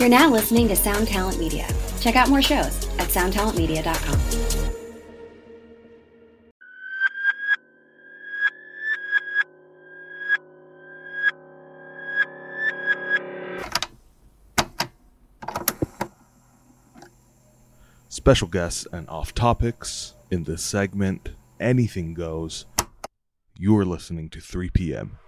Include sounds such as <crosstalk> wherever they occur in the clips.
You're now listening to Sound Talent Media. Check out more shows at soundtalentmedia.com. Special guests and off topics in this segment. Anything goes. You're listening to 3 p.m.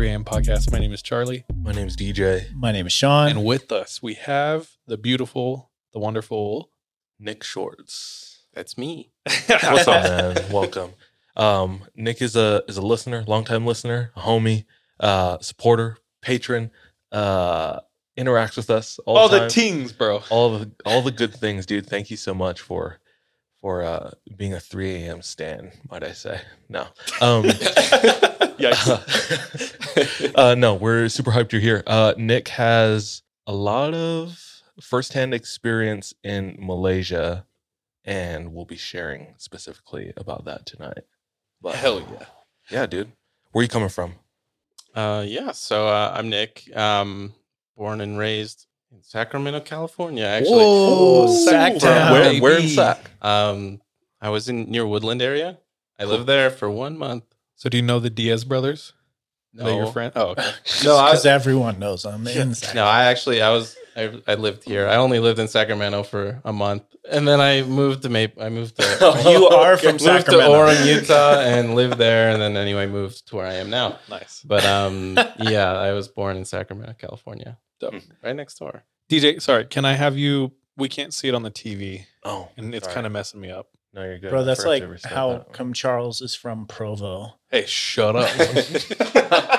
3 a.m. podcast. My name is Charlie. My name is DJ. My name is Sean. And with us, we have the beautiful, the wonderful. Nick Shorts. That's me. <laughs> What's up, man? Welcome. Um, Nick is a is a listener, longtime listener, a homie, uh, supporter, patron, uh, interacts with us all, All the the time. teens, bro. all the all the good things, dude. Thank you so much for for uh being a 3 a.m. stan, might I say. No. <laughs> Um Yikes. <laughs> uh, no, we're super hyped you're here. Uh, Nick has a lot of firsthand experience in Malaysia, and we'll be sharing specifically about that tonight. But Hell yeah. yeah, dude. Where you coming from? Uh, yeah. So uh, I'm Nick. Um, born and raised in Sacramento, California. Actually, Whoa, Sac Sac Town, Town, where, where in Sac? Um, I was in near Woodland area. I lived there for one month. So, do you know the Diaz brothers? Are they your No. friend? <laughs> Oh, okay. No, I, because everyone knows I'm inside. no, I actually I was I, I lived here. I only lived in Sacramento for a month, and then I moved to Maple. I moved to <laughs> You <laughs> are from moved Sacramento. to Orem, Utah, and lived there, and then anyway moved to where I am now. nice. But um, yeah, I was born in Sacramento, California, Dope. right next door. DJ, sorry, can I have you? We can't see it on the TV, Oh, and it's kind of messing me up. no, you're good. Bro, that's like how that come Charles is from Provo. Hey, shut up. <laughs>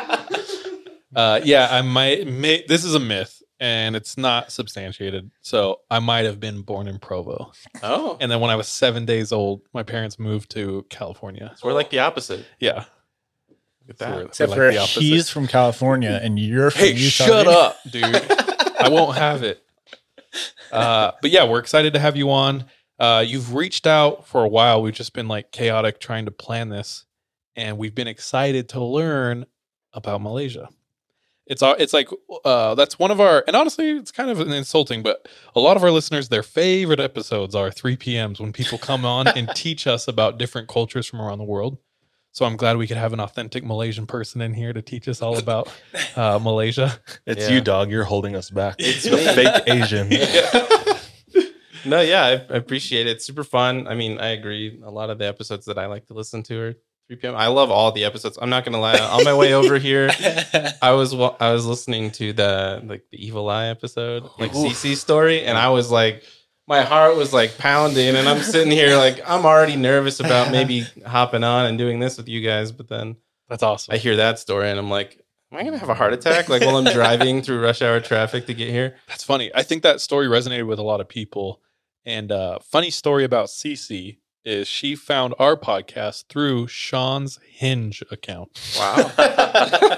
uh, yeah, I might. May, this is a myth, and it's not substantiated. So, I might have been born in Provo, Oh, and then when I was seven days old, my parents moved to California. so we're like the opposite. Yeah, Look at that. we're- Except like for the he's from California and you're from Hey, Utah. shut dude. up, dude. I won't have it. Uh, but yeah, we're excited to have you on. Uh, you've reached out for a while. We've just been like chaotic trying to plan this, and we've been excited to learn about Malaysia. It's our, it's like uh, that's one of our, and honestly, it's kind of insulting, but a lot of our listeners, their favorite episodes are 3 p.m.s when people come on and <laughs> teach us about different cultures from around the world. So I'm glad we could have an authentic Malaysian person in here to teach us all about uh, Malaysia. <laughs> It's Yeah. you, dog. You're holding us back. It's the fake Asian. <laughs> No, yeah, I, I appreciate it. It's super fun. I mean, I agree. A lot of the episodes that I like to listen to are 3 p.m. I love all the episodes. I'm not gonna lie. On my way over here, <laughs> I was I was listening to the like the Evil Eye episode, like CC story, and I was like, my heart was like pounding, and I'm sitting here like I'm already nervous about maybe <laughs> hopping on and doing this with you guys, but then That's awesome. I hear that story, and I'm like, am I gonna have a heart attack like while I'm <laughs> driving through rush hour traffic to get here? That's funny. I think that story resonated with a lot of people. And uh, funny story about Cece is she found our podcast through Sean's Hinge account. Wow. <laughs>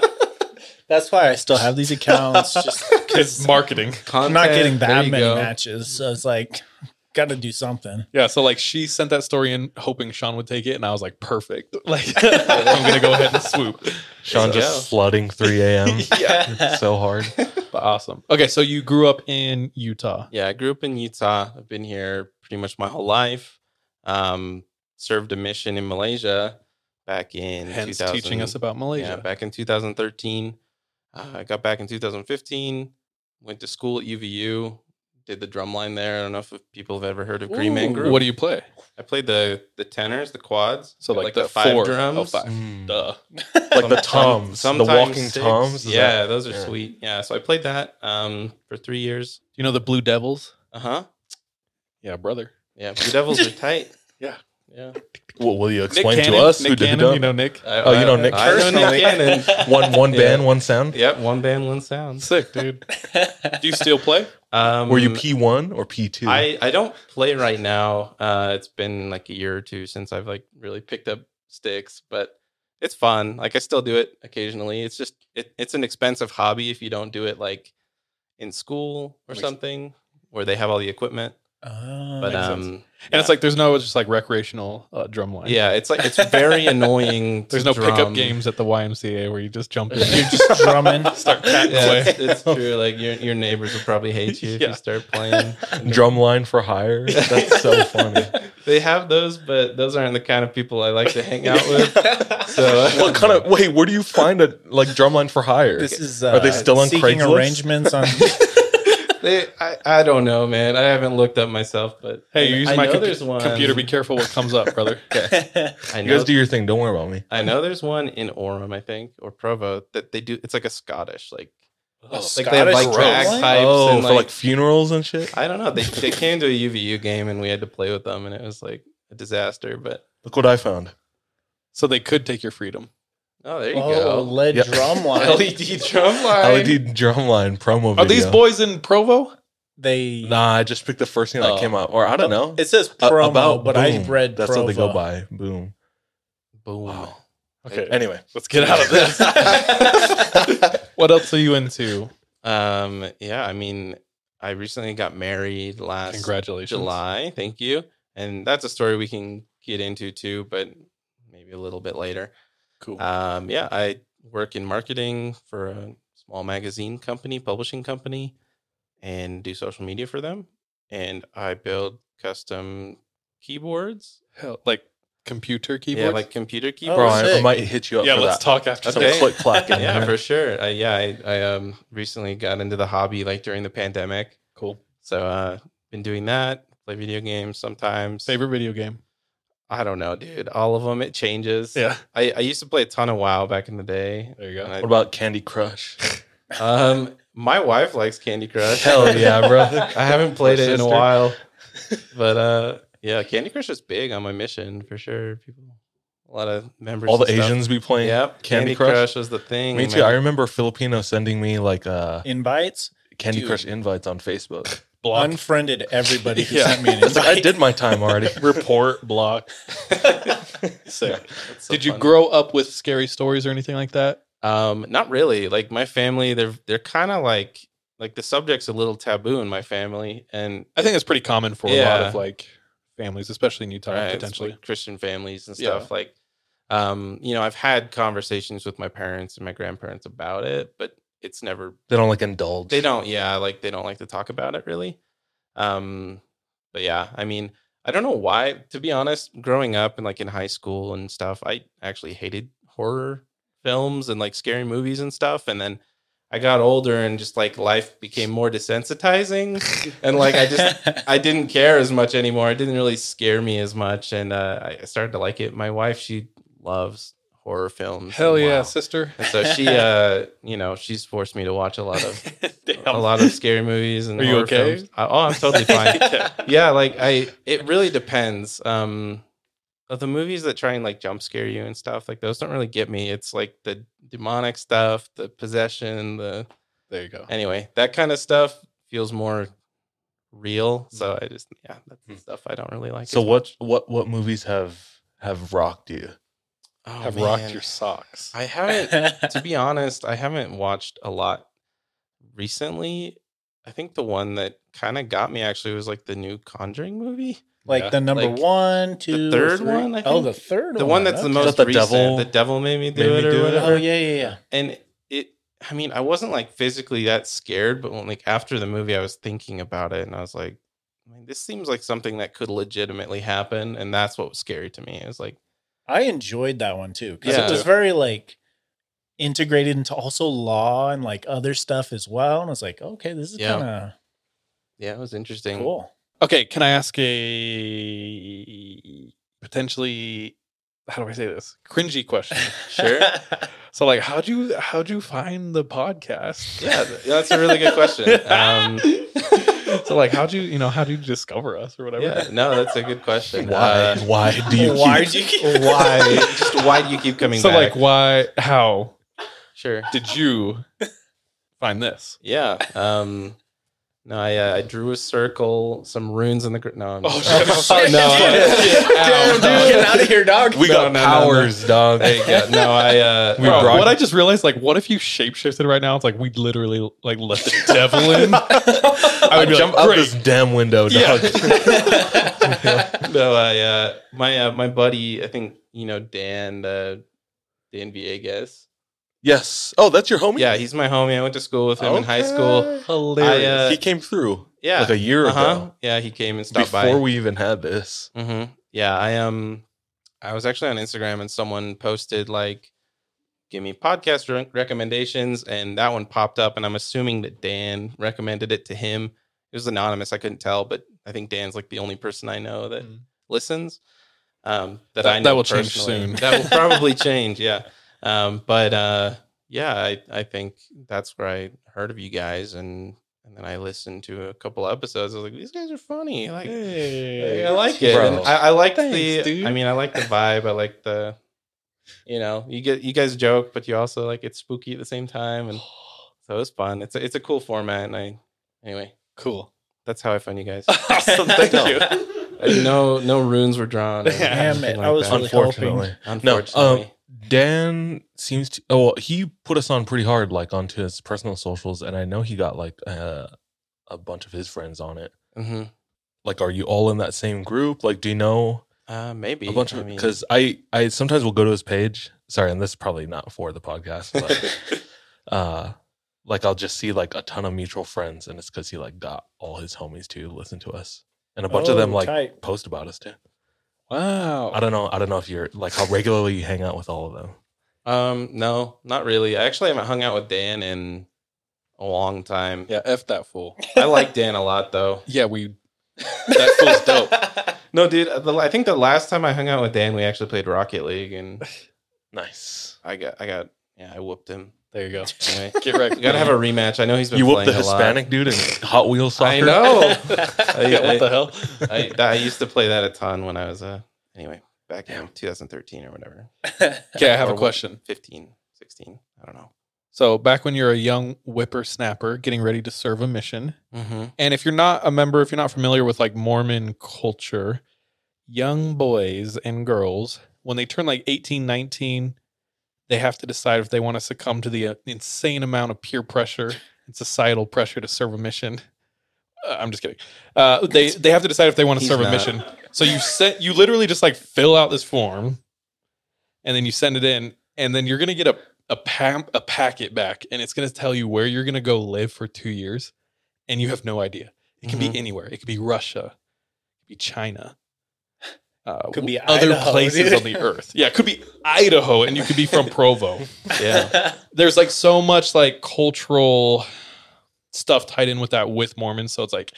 That's why I still have these accounts. Just <laughs> It's because marketing. I'm not getting that many go. matches. So it's like, got to do something. Yeah, so like she sent that story in hoping Sean would take it, and I was like, perfect. <laughs> Like <laughs> I'm gonna go ahead and swoop. Sean There you just flooding 3 a.m. Yeah. So hard. But awesome. Okay, so you grew up in Utah. Yeah, I grew up in Utah. I've been here pretty much my whole life. Um, served a mission in Malaysia back in Hence 2000 teaching us about Malaysia. Yeah, back in 2013. Uh, I got back in 2015. Went to school at UVU. Did the drum line there. I don't know if people have ever heard of Green Man Group. What do you play? I played the the tenors, the quads. So Got, like, the, five four, drums. Oh, five. Mm. Duh. Like the <laughs> Some- toms, the walking six. toms. is Yeah, that- those are yeah. sweet. Yeah, so I played that um, for three years. Do you know the Blue Devils? Uh huh. Yeah, brother. Yeah, Blue Devils are <laughs> tight. Yeah. Yeah. Well, will you explain Nick to Cannon, us Nick who did Cannon, it? you know Nick. I- Oh, you know I- Nick I know Nick Cannon. <laughs> one one Yeah. band, one sound. Yep, one band, one sound. Sick, dude. <laughs> Do you still play? Um, Were you P one or P two? I I don't play right now. Uh, it's been like a year or two since I've like really picked up sticks, but it's fun. Like I still do it occasionally. It's just it, it's an expensive hobby if you don't do it like in school or something where they have all the equipment. Oh, But um. sense. And it's like there's no just like recreational uh, drum line. yeah, it's like it's <laughs> very annoying. to There's no pickup games at the YMCA where you just jump in. you're <laughs> just drumming. <laughs> start patting Yeah, away. it's, it's true. Like your your neighbors will probably hate you if Yeah. you start playing. Drumline for hire. That's so funny. They have those, but those aren't the kind of people I like to hang out with. So uh, What kind of wait? Where do you find a like drumline for hire? This is uh, Are they still on Craigslist? arrangements on? They, I, I don't know, man. I haven't looked up myself, but Hey, you use I my know compu- there's one. computer. Be careful what comes up, brother. <laughs> I You know guys do your thing. Don't worry about me. I know there's one in Orem, I think, or Provo that they do. It's like a Scottish, like Oh, like they have like Scottish drag drum line? pipes oh, and for like, like funerals and shit. I don't know. They they came to a UVU game and we had to play with them, and it was like a disaster. But Look what I found. So they could take your freedom. Oh, there you Oh, go. lead Yeah. drum <laughs> line. LED drum line. LED drumline promo video. Are these boys in Provo? They Nah, I just picked the first thing that Oh. came up, or I don't know. It says A- promo, but I read that's what they go by. Boom. Boom. Okay, Anyway, let's get out of this. <laughs> what else are you into? Um. Yeah. I mean, I recently got married last Congratulations. July. Thank you. And that's a story we can get into too, but maybe a little bit later. Cool. Um, yeah, I work in marketing for a small magazine company, publishing company, and do social media for them. And I build custom keyboards. Hell, like computer keyboards. Yeah, like computer Oh, keyboards. bro, I, I might hit you up. yeah. Let's that. talk after Some Okay. click clacking. <laughs> yeah, for sure. I, yeah, I, I um recently got into the hobby like during the pandemic. Cool. So uh been doing that. Play video games sometimes. Favorite video game? I don't know, dude. All of them it changes. Yeah. I, I used to play a ton of WoW back in the day. There you And go. I- What about Candy Crush? <laughs> um my wife likes Candy Crush. Hell yeah, bro. <laughs> I haven't played it in a while. <laughs> But uh yeah, Candy Crush is big on my mission for sure. People a lot of members. All the stuff. Asians be playing. Yep. Candy Candy, Crush? Crush. was the thing. Me man. too. I remember Filipino sending me like uh invites. Candy Dude. Crush invites on Facebook. Block. Unfriended everybody who <laughs> Yeah. sent me an It's like, I did my time already. <laughs> Report. Block. <laughs> Sick. That's so Did you funny. grow up with scary stories or anything like that? Um, not really. Like my family, they're they're kind of like like the subject's a little taboo in my family, and I think it's pretty common for a lot of like families, especially in Utah, right, potentially. like Christian families and Yeah. stuff. Like, um, you know, I've had conversations with my parents and my grandparents about it, but it's never They don't like indulge. they don't yeah like they don't like to talk about it really. Um but yeah i mean i don't know why to be honest growing up and like in high school and stuff i actually hated horror films and like scary movies and stuff and then i got older and just like life became more desensitizing <laughs> and like i just i didn't care as much anymore. It didn't really scare me as much and uh i started to like it. My wife she loves horror films Hell yeah, wow. sister. and so she <laughs> uh you know she's forced me to watch a lot of <laughs> a lot of scary movies and Are you horror okay? films. I- oh, I'm totally <laughs> fine. yeah, like I, it really depends. Um, of the movies that try and like jump scare you and stuff, like those don't really get me. It's like the demonic stuff, the possession, the There you go. anyway, that kind of stuff feels more real. So I just, yeah, that's the Hmm. stuff I don't really like. So as what much. what what movies have have rocked you? Oh, Have rocked your socks. I haven't to be <laughs> honest, I haven't watched a lot recently. I think the one that kind of got me actually was like the new Conjuring movie. like Yeah. the number Like, one, two, or third three? one, I Oh, the third The one. one that's the okay. most the recent. devil the devil made me do made me it or do it? Oh, whatever. Oh yeah, yeah, yeah. And it, I mean, I wasn't like physically that scared, but when like after the movie, I was thinking about it, and I was like, I mean, this seems like something that could legitimately happen, and that's what was scary to me. It was like, I enjoyed that one too because Yeah. it was very like integrated into also law and like other stuff as well. And I was like, okay, this is Yeah. kind of yeah, it was interesting. cool. Okay, can I ask a potentially how do I say this? Cringy question. Sure. <laughs> so like how'd you how'd you find the podcast? Yeah, that's a really good question. Um, <laughs> so like how'd you you know how'd you discover us or whatever? yeah, no, that's a good question. Why Uh, why do you <laughs> Why keep, do you keep <laughs> why? Just why do you keep coming So back? like why how sure. did you <laughs> find this? Yeah. Um, No, I uh, I drew a circle, some runes in the. Gr- no, I'm Oh, shit. <laughs> no, <laughs> Damn, dude. Get out of here, dog. We No, got no, no, no. powers, dog. There you go. No, I. Uh, <laughs> We Bro, brought- what I just realized, like, what if you shapeshifted right now? It's like we literally like let the devil in. I I would be jump like, out great. this damn window, Yeah. dog. no, I. Uh, my uh, my buddy, I think you know Dan, uh, Dan Villegas. Yes. Oh, that's your homie. Yeah, he's my homie. I went to school with him in high school. Hilarious. I, uh, he came through Yeah, like a year uh-huh. ago Yeah, he came and stopped before by. Before we even had this. hmm Yeah, I um, I was actually on Instagram and someone posted like, "Give me podcast re- recommendations," and that one popped up, and I'm assuming that Dan recommended it to him. It was anonymous. I couldn't tell, but I think Dan's like the only person I know that Mm. listens. Um, that, That- I that know will change soon. that will probably <laughs> change. Yeah. Um, but uh, yeah, I I think that's where I heard of you guys and. And then I listened to a couple episodes. I was like, "These guys are funny." Like, Hey. I like it. I, I like Thanks, the. dude. I mean, I like the vibe. I like the. You know, you get you guys joke, but you also like it's spooky at the same time, and so it's fun. It's a, it's a cool format, and I anyway, cool. that's how I found you guys. <laughs> awesome. Thank <laughs> No. you. No no runes were drawn. Damn anything it, I was that. really Unfortunately, no. unfortunately. Um, Dan seems to. Oh, well, he put us on pretty hard, like onto his personal socials, and I know he got like uh, a bunch of his friends on it. hmm Like, are you all in that same group? Like, do you know uh, maybe a bunch of? mean- Because I, I sometimes will go to his page. Sorry, and this is probably not for the podcast, but <laughs> uh, like I'll just see like a ton of mutual friends, and it's because he like got all his homies to listen to us, and a bunch of them Oh, like tight. post about us too. Wow. I don't know. I don't know if you're like how regularly you hang out with all of them. um, no, not really. I actually haven't hung out with Dan in a long time. Yeah, f that fool. <laughs> I like Dan a lot though. Yeah, we. That fool's dope. <laughs> No, dude. the- I think the last time I hung out with Dan, we actually played Rocket League, and <laughs> Nice. I got, I got, yeah, I whooped him. There you go. <laughs> Anyway, Get wrecked. we gotta have a rematch. I know he's been You whooped playing the a lot. Hispanic dude in Hot Wheels soccer. <laughs> I know. yeah, what the hell? I, I used to play that a ton when I was uh anyway back in 2013 or whatever. <laughs> Okay, I have Or a question. 15, 16. I don't know. So, back when you're a young whippersnapper getting ready to serve a mission, Mm-hmm. and if you're not a member, if you're not familiar with like Mormon culture, young boys and girls, when they turn like 18, 19, they have to decide if they want to succumb to the uh, insane amount of peer pressure and societal pressure to serve a mission. Uh, I'm just kidding. Uh, they they have to decide if they want to He's serve a mission. So you sent you literally just like fill out this form, and then you send it in, and then you're gonna get a a pam- a packet back, and it's gonna tell you where you're gonna go live for two years, and you have no idea. It can Mhm. be anywhere. It could be Russia, it could be China, uh, Could be other Idaho, places dude. on the <laughs> earth. Yeah, it could be Idaho, and you could be from Provo. <laughs> Yeah. There's like so much like cultural stuff tied in with that with Mormons. So it's like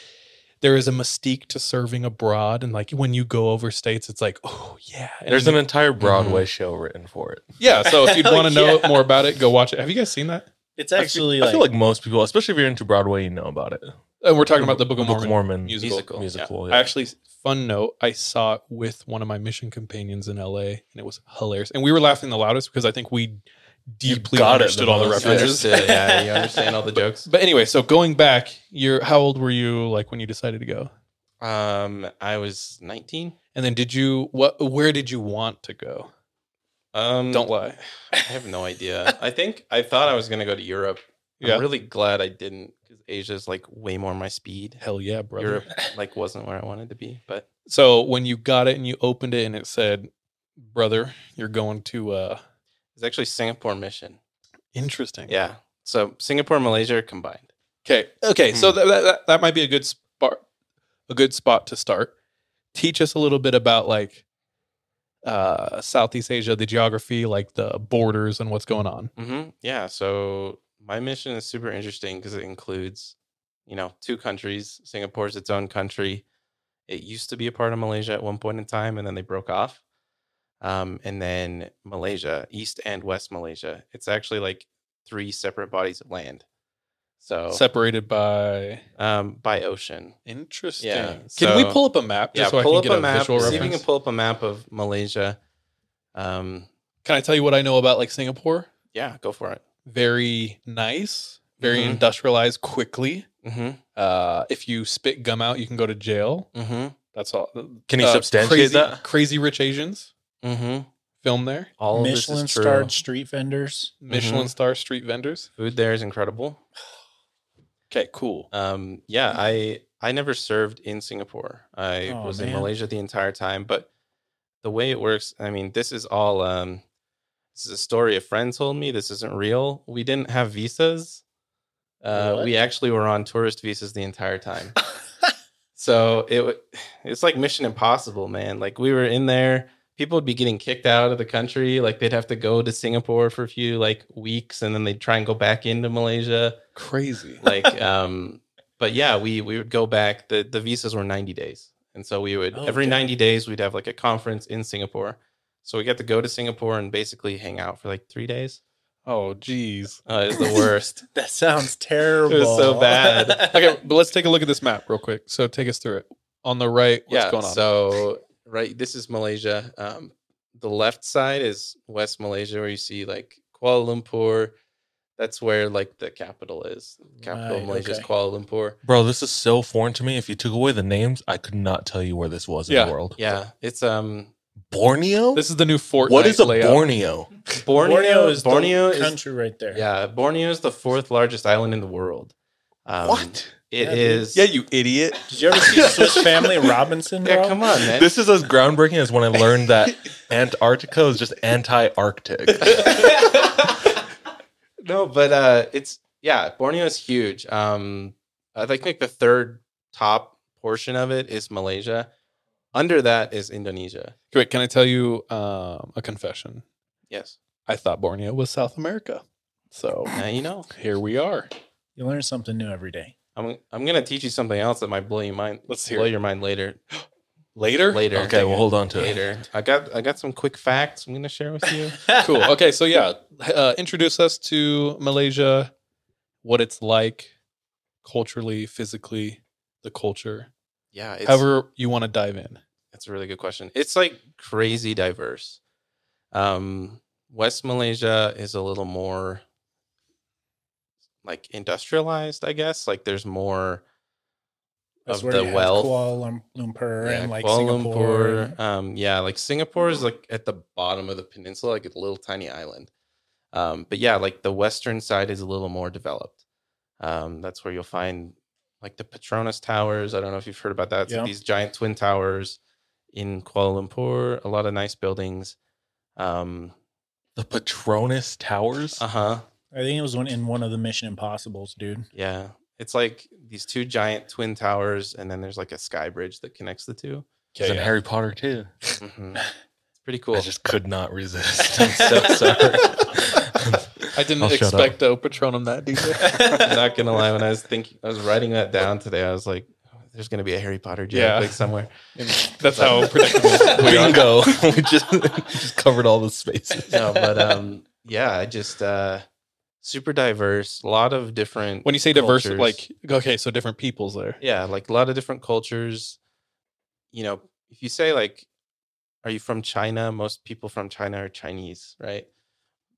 there is a mystique to serving abroad, and like when you go over states, it's like oh yeah. And There's an entire Broadway show written for it. yeah. So if you'd <laughs> want to know yeah. more about it, go watch it. Have you guys seen that? It's I feel- actually I feel like most people, especially if you're into Broadway, you know about it. And we're talking about the Book of Mormon. Mormon musical. Musical. musical. Yeah. Actually, fun note, I saw it with one of my mission companions in LA, and it was hilarious. And we were laughing the loudest because I think we deeply understood the all the references. Understood. yeah, you understand all the <laughs> jokes. But anyway, so going back, you're how old were you like when you decided to go? Um, I was 19. And then did you what where did you want to go? Um, Don't lie. I have no idea. I think I thought I was gonna go to Europe. Yeah. I'm really glad I didn't because Asia's like way more my speed. Hell yeah, brother. Europe like wasn't where I wanted to be, but So when you got it and you opened it and it said, "Brother, you're going to uh it's actually Singapore mission. interesting." Yeah. So Singapore, Malaysia combined. Okay. Okay. So Hmm. that, that that- might be a good spot a good spot to start. Teach us a little bit about like uh Southeast Asia, the geography, like the borders and what's going on. hmm Yeah. So my mission is super interesting because it includes, you know, two countries. Singapore is its own country. It used to be a part of Malaysia at one point in time, and then they broke off. Um, and then Malaysia, East and West Malaysia. It's actually like three separate bodies of land. So Separated by um, by ocean. interesting. Yeah, can we pull up a map Yeah, so I pull can up get a a, map. See if you can pull up a map of Malaysia. Um, Can I tell you what I know about like Singapore? yeah, go for it. Very nice, very Mhm. industrialized quickly. Mm-hmm. Uh, if you spit gum out, you can go to jail. Mm-hmm. That's all. Can you Uh, substantiate crazy, that? Crazy Rich Asians Mm-hmm. film there. All Michelin of this is true. starred street vendors. Michelin star street vendors. Food there is incredible. Okay, cool. Um, yeah, I I never served in Singapore. I Oh, was in. Malaysia the entire time. But the way it works, I mean, this is all um, this is a story a friend told me. This isn't real. We didn't have visas. Uh, we actually were on tourist visas the entire time. <laughs> so it it's like Mission Impossible, man. Like we were in there. People would be getting kicked out of the country. Like they'd have to go to Singapore for a few like weeks, and then they'd try and go back into Malaysia Crazy. like <laughs> um but yeah we we would go back the the visas were 90 days and so we would every Okay. 90 days we'd have like a conference in singapore so we get to go to singapore and basically hang out for like three days Oh, geez. uh, it's the worst <laughs> That sounds terrible. It was so bad. <laughs> Okay, but let's take a look at this map real quick. So take us through it. On the right, what's yeah going on? so right this is malaysia um the left side is west malaysia where you see like kuala lumpur that's where like the capital is capital of Right, malaysia is kuala lumpur Bro, this is so foreign to me. If you took away the names, I could not tell you where this was in the world. yeah it's um Borneo? this is the new Fortnite what is a layout. Borneo? borneo, Borneo is borneo the is country right there. Yeah, Borneo is the fourth largest island in the world. Um, What? It Yeah, is. Yeah, you idiot. Did you ever see Swiss <laughs> Family Robinson? Bro? Yeah, come on, man. This is as groundbreaking as when I learned that Antarctica is just anti-Arctic. <laughs> no, but uh, it's yeah. Borneo is huge. Um, I think like the third top portion of it is Malaysia. Under that is Indonesia. Wait, can I tell you um, a confession? Yes. I thought Borneo was South America. So Now you know. here we are. You learn something new every day. I'm I'm gonna teach you something else that might blow your mind. Let's hear blow it. your mind later. <gasps> Later? Later. okay, well hold on to it. Later. I got I got some quick facts I'm gonna share with you. <laughs> Cool. Okay, so yeah, uh, introduce us to Malaysia, what it's like culturally, physically, the culture. Yeah. It's, However, you want to dive in. That's a really good question. It's like crazy diverse. Um, West Malaysia is a little more like industrialized, I guess. Like there's more That's of the wealth. Kuala Lumpur Yeah, and like Kuala Singapore. Lumpur. Um, yeah, like Singapore is like at the bottom of the peninsula, like a little tiny island. Um, but yeah, like the western side is a little more developed. Um, that's where you'll find like the Petronas Towers. I don't know if you've heard about that. It's Yeah. these giant twin towers in Kuala Lumpur. A lot of nice buildings. Um, The Patronus Towers? uh huh. I think it was one in one of the Mission Impossibles, dude. Yeah, it's like these two giant twin towers, and then there's like a sky bridge that connects the two. It's in Harry Potter too. Mhm. <laughs> It's pretty cool. I just could not resist. <laughs> I'm so sorry. I didn't I'll shut up. expect to Patronum that detail. <laughs> I'm not gonna lie. When I was thinking, I was writing that down today. I was like, "There's gonna be a Harry Potter joke Yeah. like somewhere." <laughs> And that's how predictable we are. Bingo. <laughs> we just we just covered all the spaces. No, but um, yeah, I just uh, super diverse. A lot of different. When you say diverse, like okay, so different peoples there. yeah, like a lot of different cultures. You know, if you say like, "Are you from China?" Most people from China are Chinese, right?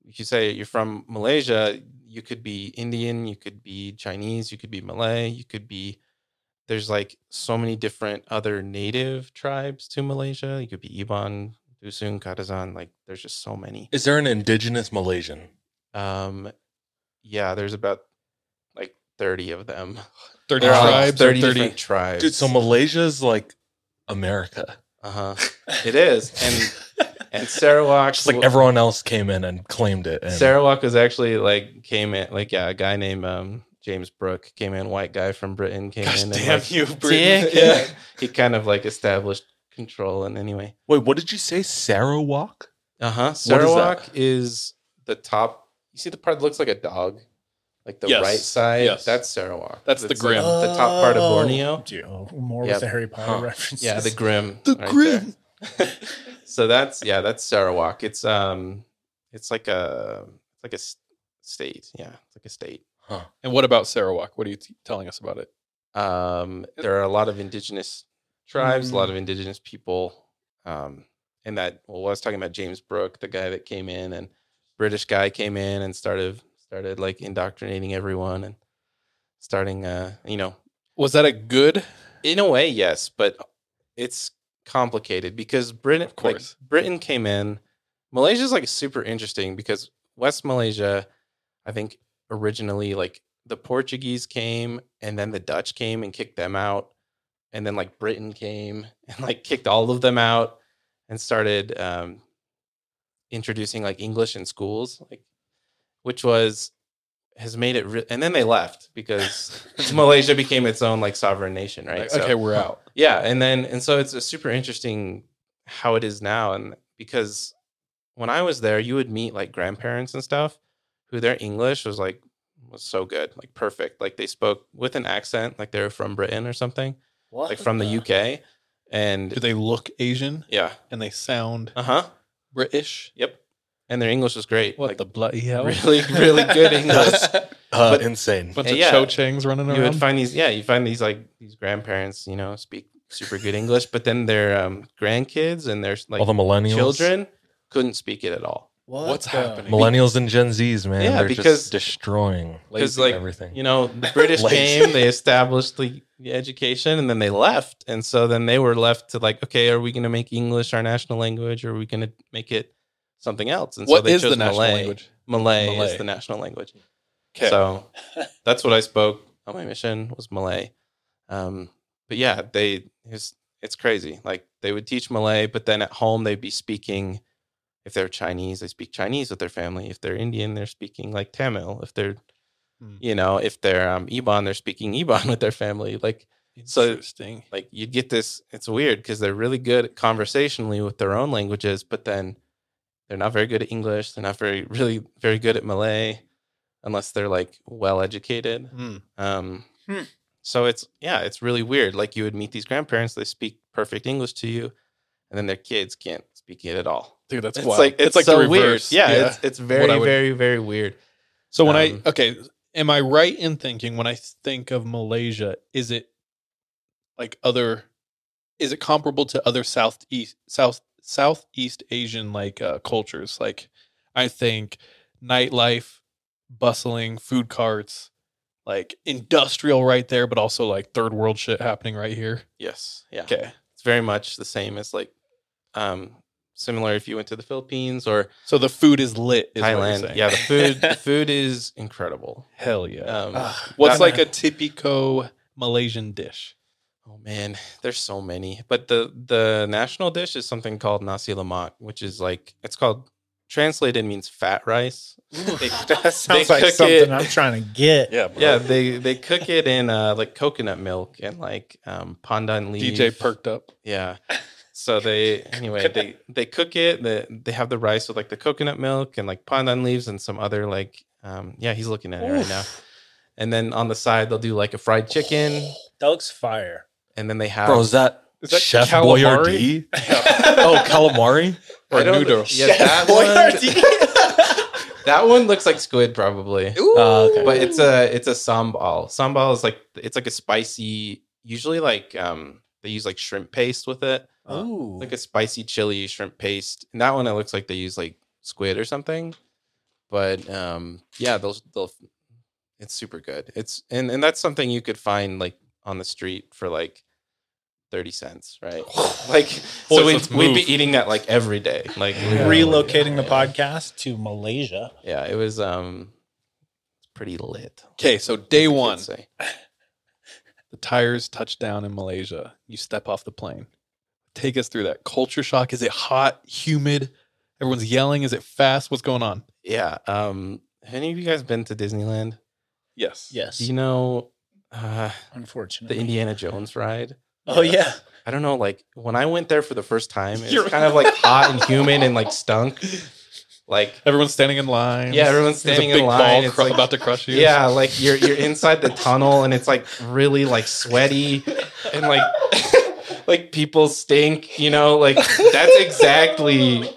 If you say you're from Malaysia, you could be Indian, you could be Chinese, you could be Malay, you could be. There's like so many different other native tribes to Malaysia. You could be Iban, Dusun, Kadazan. Like, there's just so many. Is there an indigenous Malaysian? Um, yeah, there's about like 30 of them. Thirty There tribes, or 30 thirty. different tribes. Dude, so Malaysia's like America. Uh huh. <laughs> It is, and and Sarawak. Just like everyone else came in and claimed it. And Sarawak was actually like came in like yeah, a guy named um James Brooke came in, white guy from Britain came Gosh in. and, damn like, you, <laughs> Britain. Dick. <laughs> Yeah, he kind of like established control. And anyway, wait, what did you say? Sarawak? uh huh. Sarawak is the top. You see the part that looks like a dog, like the Yes. right side. Yes. That's Sarawak. That's the like, grim. the top part of Oh, Borneo. dude, oh, more Yep. with the Harry Potter Huh. references. Yeah, the grim. <laughs> The right grim. so that's yeah, that's Sarawak. It's um, it's like a it's like a s- state. Yeah, it's like a state. And what about Sarawak? What are you t- telling us about it? Um, there are a lot of indigenous tribes, a Mm. lot of indigenous people. Um, and that well, I was talking about James Brooke, the guy that came in and British guy came in and started started like indoctrinating everyone and starting uh you know Was that a good? in a way yes but it's complicated because britain Of course. like, britain came in malaysia is like super interesting because west malaysia i think originally like the portuguese came and then the dutch came and kicked them out and then like britain came <laughs> and like kicked all of them out and started um introducing like english in schools like which was has made it re- and then they left because <laughs> <laughs> malaysia became its own like sovereign nation right Like, So- okay, we're out. yeah and then and so it's a super interesting how it is now and because when i was there you would meet like grandparents and stuff who their english was like was so good like perfect like they spoke with an accent like they were from britain or something What like from the uk and Do they look Asian yeah and they sound uh-huh British? yep and their english was great What like the bloody hell? really really good <laughs> english Uh, But- insane. Bunch Uh, of yeah. cho changs running around. You would find these yeah you find these like these grandparents you know speak super good english but then their um grandkids and their like All the millennials, children couldn't speak it at all What What's the- happening? millennials and Gen Zs, man, Yeah, they're because- just destroying because like everything. you know the british <laughs> Lazy. came they <laughs> established the, the education and then they left and so then they were left to like okay are we going to make english our national language or are we going to make it something else and What so they is the chose national malay. language? malay Malay. is the national language Okay. so <laughs> that's what i spoke on my mission was malay um but yeah they it's, it's crazy like they would teach malay but then at home they'd be speaking if they're chinese they speak chinese with their family. If they're indian they're speaking like tamil. If they're Hmm. you know if they're um iban they're speaking iban <laughs> with their family. Like so- like you get this it's weird because they're really good conversationally with their own languages but then they're not very good at english. They're not very really very good at malay unless they're like well educated Hmm. um Hmm. so it's yeah it's really weird. Like you would meet these grandparents they speak perfect english to you and then their kids can't speak it at all Dude, that's it's wild. like it's, like so the reverse. weird yeah, it's it's very would- very very weird So when Um, I okay, am I right in thinking when I think of Malaysia, is it like other? Is it comparable to other southeast south southeast Asian like uh, cultures? Like I think nightlife, bustling, food carts, like industrial right there, but also like third world shit happening right here. yes yeah Okay, it's very much the same as like um similar if you went to the philippines or so the food is lit. Is what you're thailand yeah the food the <laughs> food is incredible hell yeah. um Ugh, What's like a typical Malaysian dish? oh man there's so many but the the national dish is something called nasi lemak which is like it's called translated means fat rice They- <laughs> that sounds they like cook something it- I'm trying to get. Yeah, bro. yeah they they cook it in uh like coconut milk and like um pandan leaf DJ perked up. Yeah. <laughs> So they anyway they they cook it. They they have the rice with like the coconut milk and like pandan leaves and some other like um yeah he's looking at it right now. And then on the side they'll do like a fried chicken <gasps> That looks fire. and then they have Bro, is that, Is that Chef calamari? Boyardee? <laughs> oh, calamari. Or I don't- noodle. Yeah, that one, <laughs> that one looks like squid probably. Uh, okay. But it's a it's a sambal. Sambal is like it's like a spicy usually like um they use like shrimp paste with it. Ooh. like a spicy chili shrimp paste. And that one it looks like they use like squid or something. But um yeah, those they'll it's super good. It's and and that's something you could find like on the street for like 30 cents, right? <sighs> <laughs> like so we let's we'd be eating that like every day. Like Relocating the podcast to Malaysia. Yeah, it was um pretty lit. Okay, so day one, say. The tires touch down in Malaysia. You step off the plane. Take us through that culture shock. Is it hot, humid? Everyone's yelling. Is it fast? What's going on? Yeah. Um have any of you guys been to Disneyland? Yes. Yes. Do you know uh Unfortunately. the Indiana Jones ride? <laughs> oh yeah. I don't know, like when I went there for the first time, it You're- was kind of like hot and humid and like stunk. <laughs> Like Everyone's standing in line. Yeah, everyone's There's standing a in big line. Ball It's cr- like- about to crush you. yeah, like you're you're inside the tunnel and it's like really like sweaty and like <laughs> like people stink, you know, like that's exactly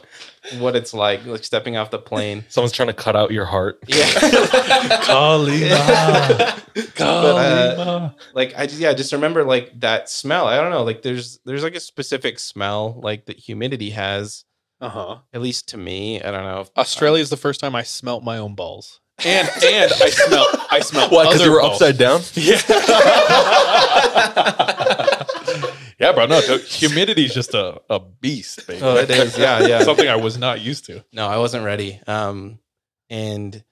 what it's like, like stepping off the plane. Someone's trying to cut out your heart. Yeah. <laughs> Kali Ma. <laughs> But, uh, like I just yeah, just remember like that smell. I don't know, like there's there's like a specific smell like that humidity has, Uh huh. at least to me. I don't know if Australia is the first time I smelt my own balls. and and I smell I smell Why? Because other you were balls. upside down. <laughs> Yeah, yeah, bro. No, the humidity is just a, a beast, baby. Oh, it is. Yeah, yeah. <laughs> Something I was not used to. No, I wasn't ready. Um, and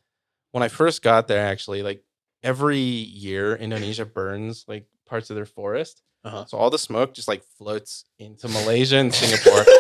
when I first got there, actually, like every year, Indonesia burns like parts of their forest. Uh-huh. So all the smoke just like floats into Malaysia and Singapore. <laughs>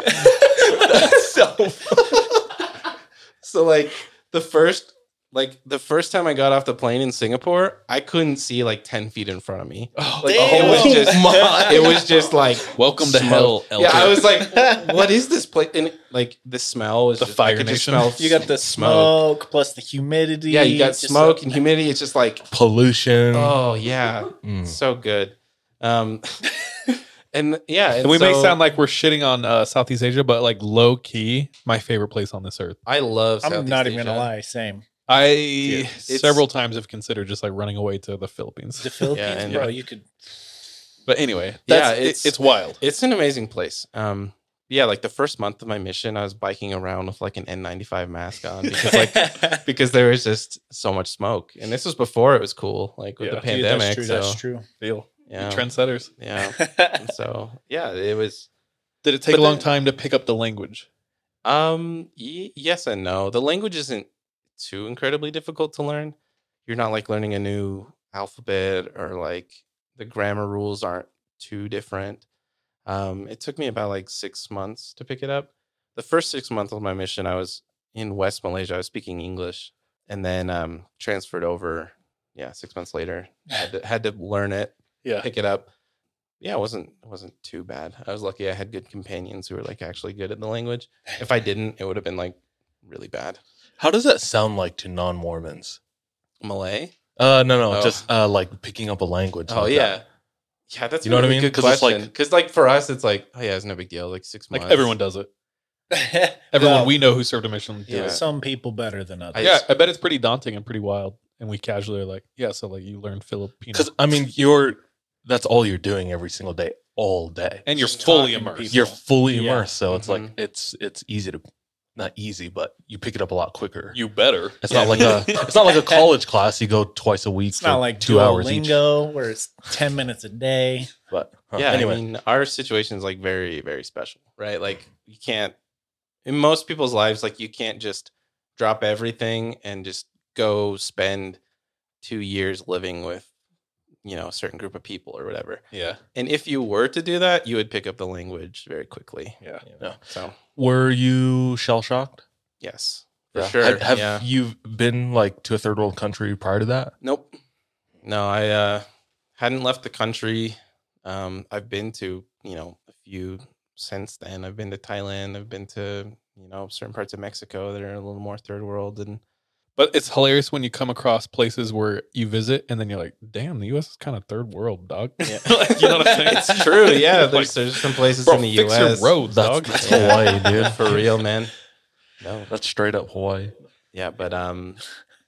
<laughs> That's so. <laughs> so like the first like the first time I got off the plane in Singapore, I couldn't see like 10 feet in front of me. Oh, Like it was just <laughs> my. it was just like welcome to hell. Elton. Yeah, I was like, <laughs> what is this place? And like the smell was The just, Fire could just smell You got the smoke plus the humidity. Yeah, you got just smoke a- and humidity. It's just like, Pollution. oh yeah, Mm. so good. Um, <laughs> and yeah, and and we may sound like we're shitting on uh, Southeast Asia, but like low key, my favorite place on this earth. I love. I'm Southeast not even Asia. gonna lie. Same. I it's- several times have considered just like running away to the Philippines. The <laughs> Philippines, and- bro. You could. But anyway, Yeah, that's, it's- it's it's wild. It's an amazing place. Um, yeah, like the first month of my mission, I was biking around with like an N95 mask on because like <laughs> because there was just so much smoke, and this was before it was cool, like with Yeah. the Dude, Dude, pandemic. that's true. so That's true. Feel yeah, trendsetters. yeah. <laughs> So yeah, it was. Did it take a long then- time to pick up the language? Um, y- yes and no. The language isn't too incredibly difficult to learn. You're not like learning a new alphabet or like the grammar rules aren't too different. Um, it took me about like six months to pick it up. The first six months of my mission, I was in West Malaysia. I was speaking English, and then um, transferred over. Yeah, six months later, had to, had to learn it, <laughs> Yeah. pick it up. Yeah, it wasn't it wasn't too bad. I was lucky I had good companions who were like actually good at the language. If I didn't, it would have been like really bad. How does that sound like to non-Mormons? Malay? Uh, no, no, Oh. just uh, like picking up a language. Oh like yeah. that. Yeah, that's You know what I mean? Good 'Cause it's like- question. Because like for us, it's like, oh yeah, it's no big deal. Like six Like months. everyone does it. <laughs> Everyone Well, we know who served a mission. do Yeah. it. Some people better than others. I yeah, just- I bet it's pretty daunting and pretty wild. And we casually are like, yeah, so like you learn Filipino. Because I mean, <laughs> you're that's all you're doing every single day, all day. and you're Just fully talking to immersed. people. You're fully Yeah. immersed, so it's like Mhm. it's it's easy to not easy, but you pick it up a lot quicker. You better. it's not like a <laughs> it's not like a college class. You go twice a week. It's not like two hours each. Duolingo where it's ten minutes a day. But huh, yeah, anyway, I mean, our situation is like very, very special, right? Like you can't in most people's lives, like you can't just drop everything and just go spend two years living with, you know, a certain group of people or whatever. Yeah. And if you were to do that, you would pick up the language very quickly. Yeah. Yeah. So were you shell shocked? yes, for sure. Have, have yeah. you been like to a third world country prior to that? Nope. No, I uh, hadn't left the country. Um, I've been to, you know, a few since then. I've been to Thailand. I've been to, you know, certain parts of Mexico that are a little more third world. And But it's hilarious when you come across places where you visit and then you're like, damn, the US is kind of third world, dog. Yeah. <laughs> Like, you know what I'm saying? it's true. Yeah. <laughs> Like, There's, there's some places bro, in the fix U.S. your roads, That's, dog. that's <laughs> Yeah. Hawaii, dude. For real, man. No. That's straight up Hawaii. Yeah. But, um,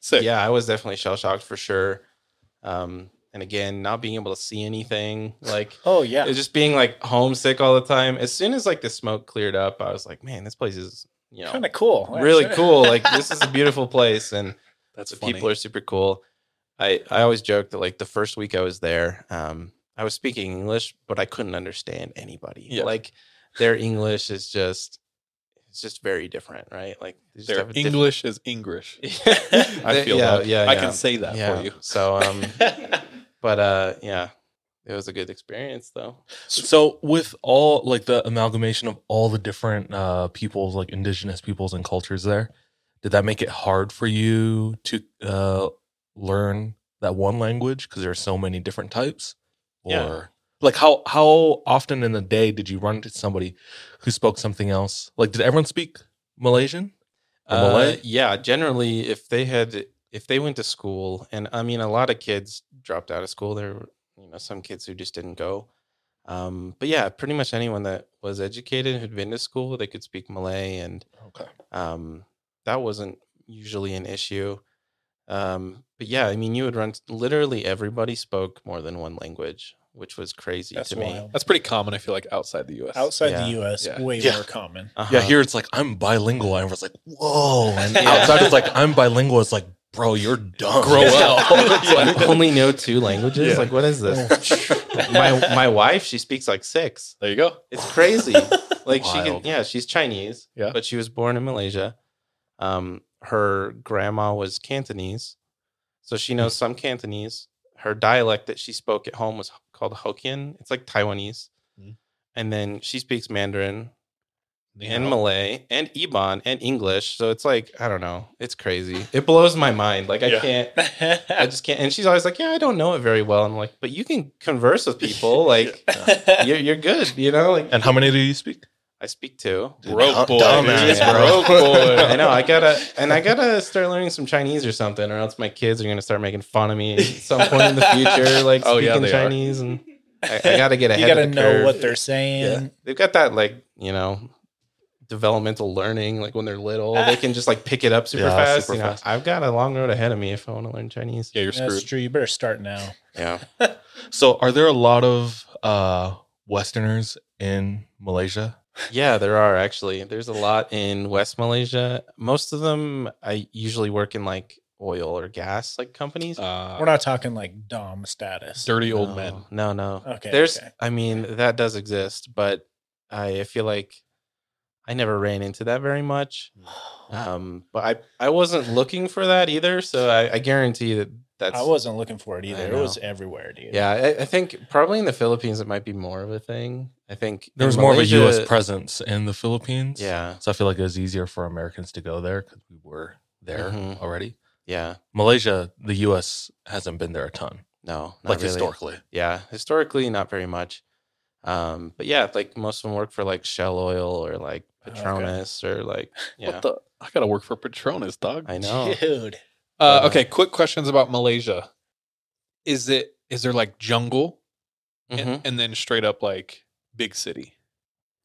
Sick. yeah, I was definitely shell shocked for sure. Um, and again, not being able to see anything like, Oh yeah. It's just being like homesick all the time. As soon as like the smoke cleared up, I was like, man, this place is you know kind of cool. really cool. Like <laughs> this is a beautiful place, and That's the funny. people are super cool. I I always joke that like the first week I was there, um, I was speaking English, but I couldn't understand anybody. Yeah. Like their English is just it's just very different, right? Like Their have a diff- English is English. <laughs> I I feel yeah, that. yeah, I yeah. can say that yeah. for you. So um, <laughs> but uh, yeah, it was a good experience though. So with all like the amalgamation of all the different uh peoples, like indigenous peoples and cultures there, did that make it hard for you to uh learn that one language because there are so many different types? Or Yeah. like how how often in the day did you run into somebody who spoke something else? Like did everyone speak Malaysian? Uh, Malay? yeah, generally, if they had, if they went to school, and I mean, a lot of kids dropped out of school. There you know, some kids who just didn't go. Um, but yeah, pretty much anyone that was educated who'd been to school, they could speak Malay, and Okay. um, that wasn't usually an issue. Um, but yeah, I mean, you would run. Literally, everybody spoke more than one language, which was crazy That's to me. That's pretty common. I feel like outside the U.S. Outside Yeah. the U.S., Yeah. way Yeah. more common. Uh-huh. Yeah, here it's like I'm bilingual, and it's like, whoa. And <laughs> Yeah. outside it's like I'm bilingual. It's like, bro, you're dumb. Grow up. <laughs> You only know two languages. Yeah. Like, what is this? <laughs> my my wife, she speaks like six. There you go. It's crazy. <laughs> Like she can, yeah, she's Chinese. Yeah. but she was born in Malaysia. Um, her grandma was Cantonese, so she knows some Cantonese. Her dialect that she spoke at home was called Hokkien. It's like Taiwanese, Mhm. and then she speaks Mandarin You and know? Malay and Iban and English. So it's like I don't know. It's crazy. <laughs> It blows my mind. Like I Yeah. can't. <laughs> I just can't. And she's always like, "Yeah, I don't know it very well." I'm like, "But you can converse with people. <laughs> Like you're you're good. You know. Like And how many do you speak? I speak two. Broke boy. Dumbass, dude. bro. Broke boy. I know. I gotta, and I gotta start learning some Chinese or something, or else my kids are gonna start making fun of me at some point in the future, like Oh, yeah, speaking are. Chinese. And I, I gotta get ahead. you got to of the know curve. what they're saying. Yeah. They've got that, like you know, developmental learning. Like when they're little, <laughs> they can just like pick it up super Yeah, fast. super you know, fast. I've got a long road ahead of me if I want to learn Chinese. Yeah, you're screwed. That's screwed. true. You better start now. Yeah. <laughs> So, are there a lot of uh, Westerners in Malaysia? Yeah, there are actually. There's a lot in West Malaysia. Most of them, I usually work in like oil or gas like companies. Uh, We're not talking like Dom status. dirty old no, men. No, no. Okay, There's, okay. I mean, that does exist, but I feel like I never ran into that very much. Um, but I, I wasn't looking for that either. So I, I guarantee that that's. I wasn't looking for it either. It was everywhere, dude. Yeah, I, I think probably in the Philippines it might be more of a thing. I think There was in more of a U.S. Presence in the Philippines. Yeah, So I feel like it was easier for Americans to go there because we were there Mhm. already. yeah. Malaysia, the U.S. hasn't been there a ton, No, not like really. historically. Yeah, historically, not very much. Um, but yeah, like most of them work for like Shell Oil or like Okay. Petronas or like yeah. What the? I gotta work for Petronas, dog. I know. Dude. Uh, Uh, okay, quick questions about Malaysia. Is it is there like jungle Mhm. and, and then straight up like big city?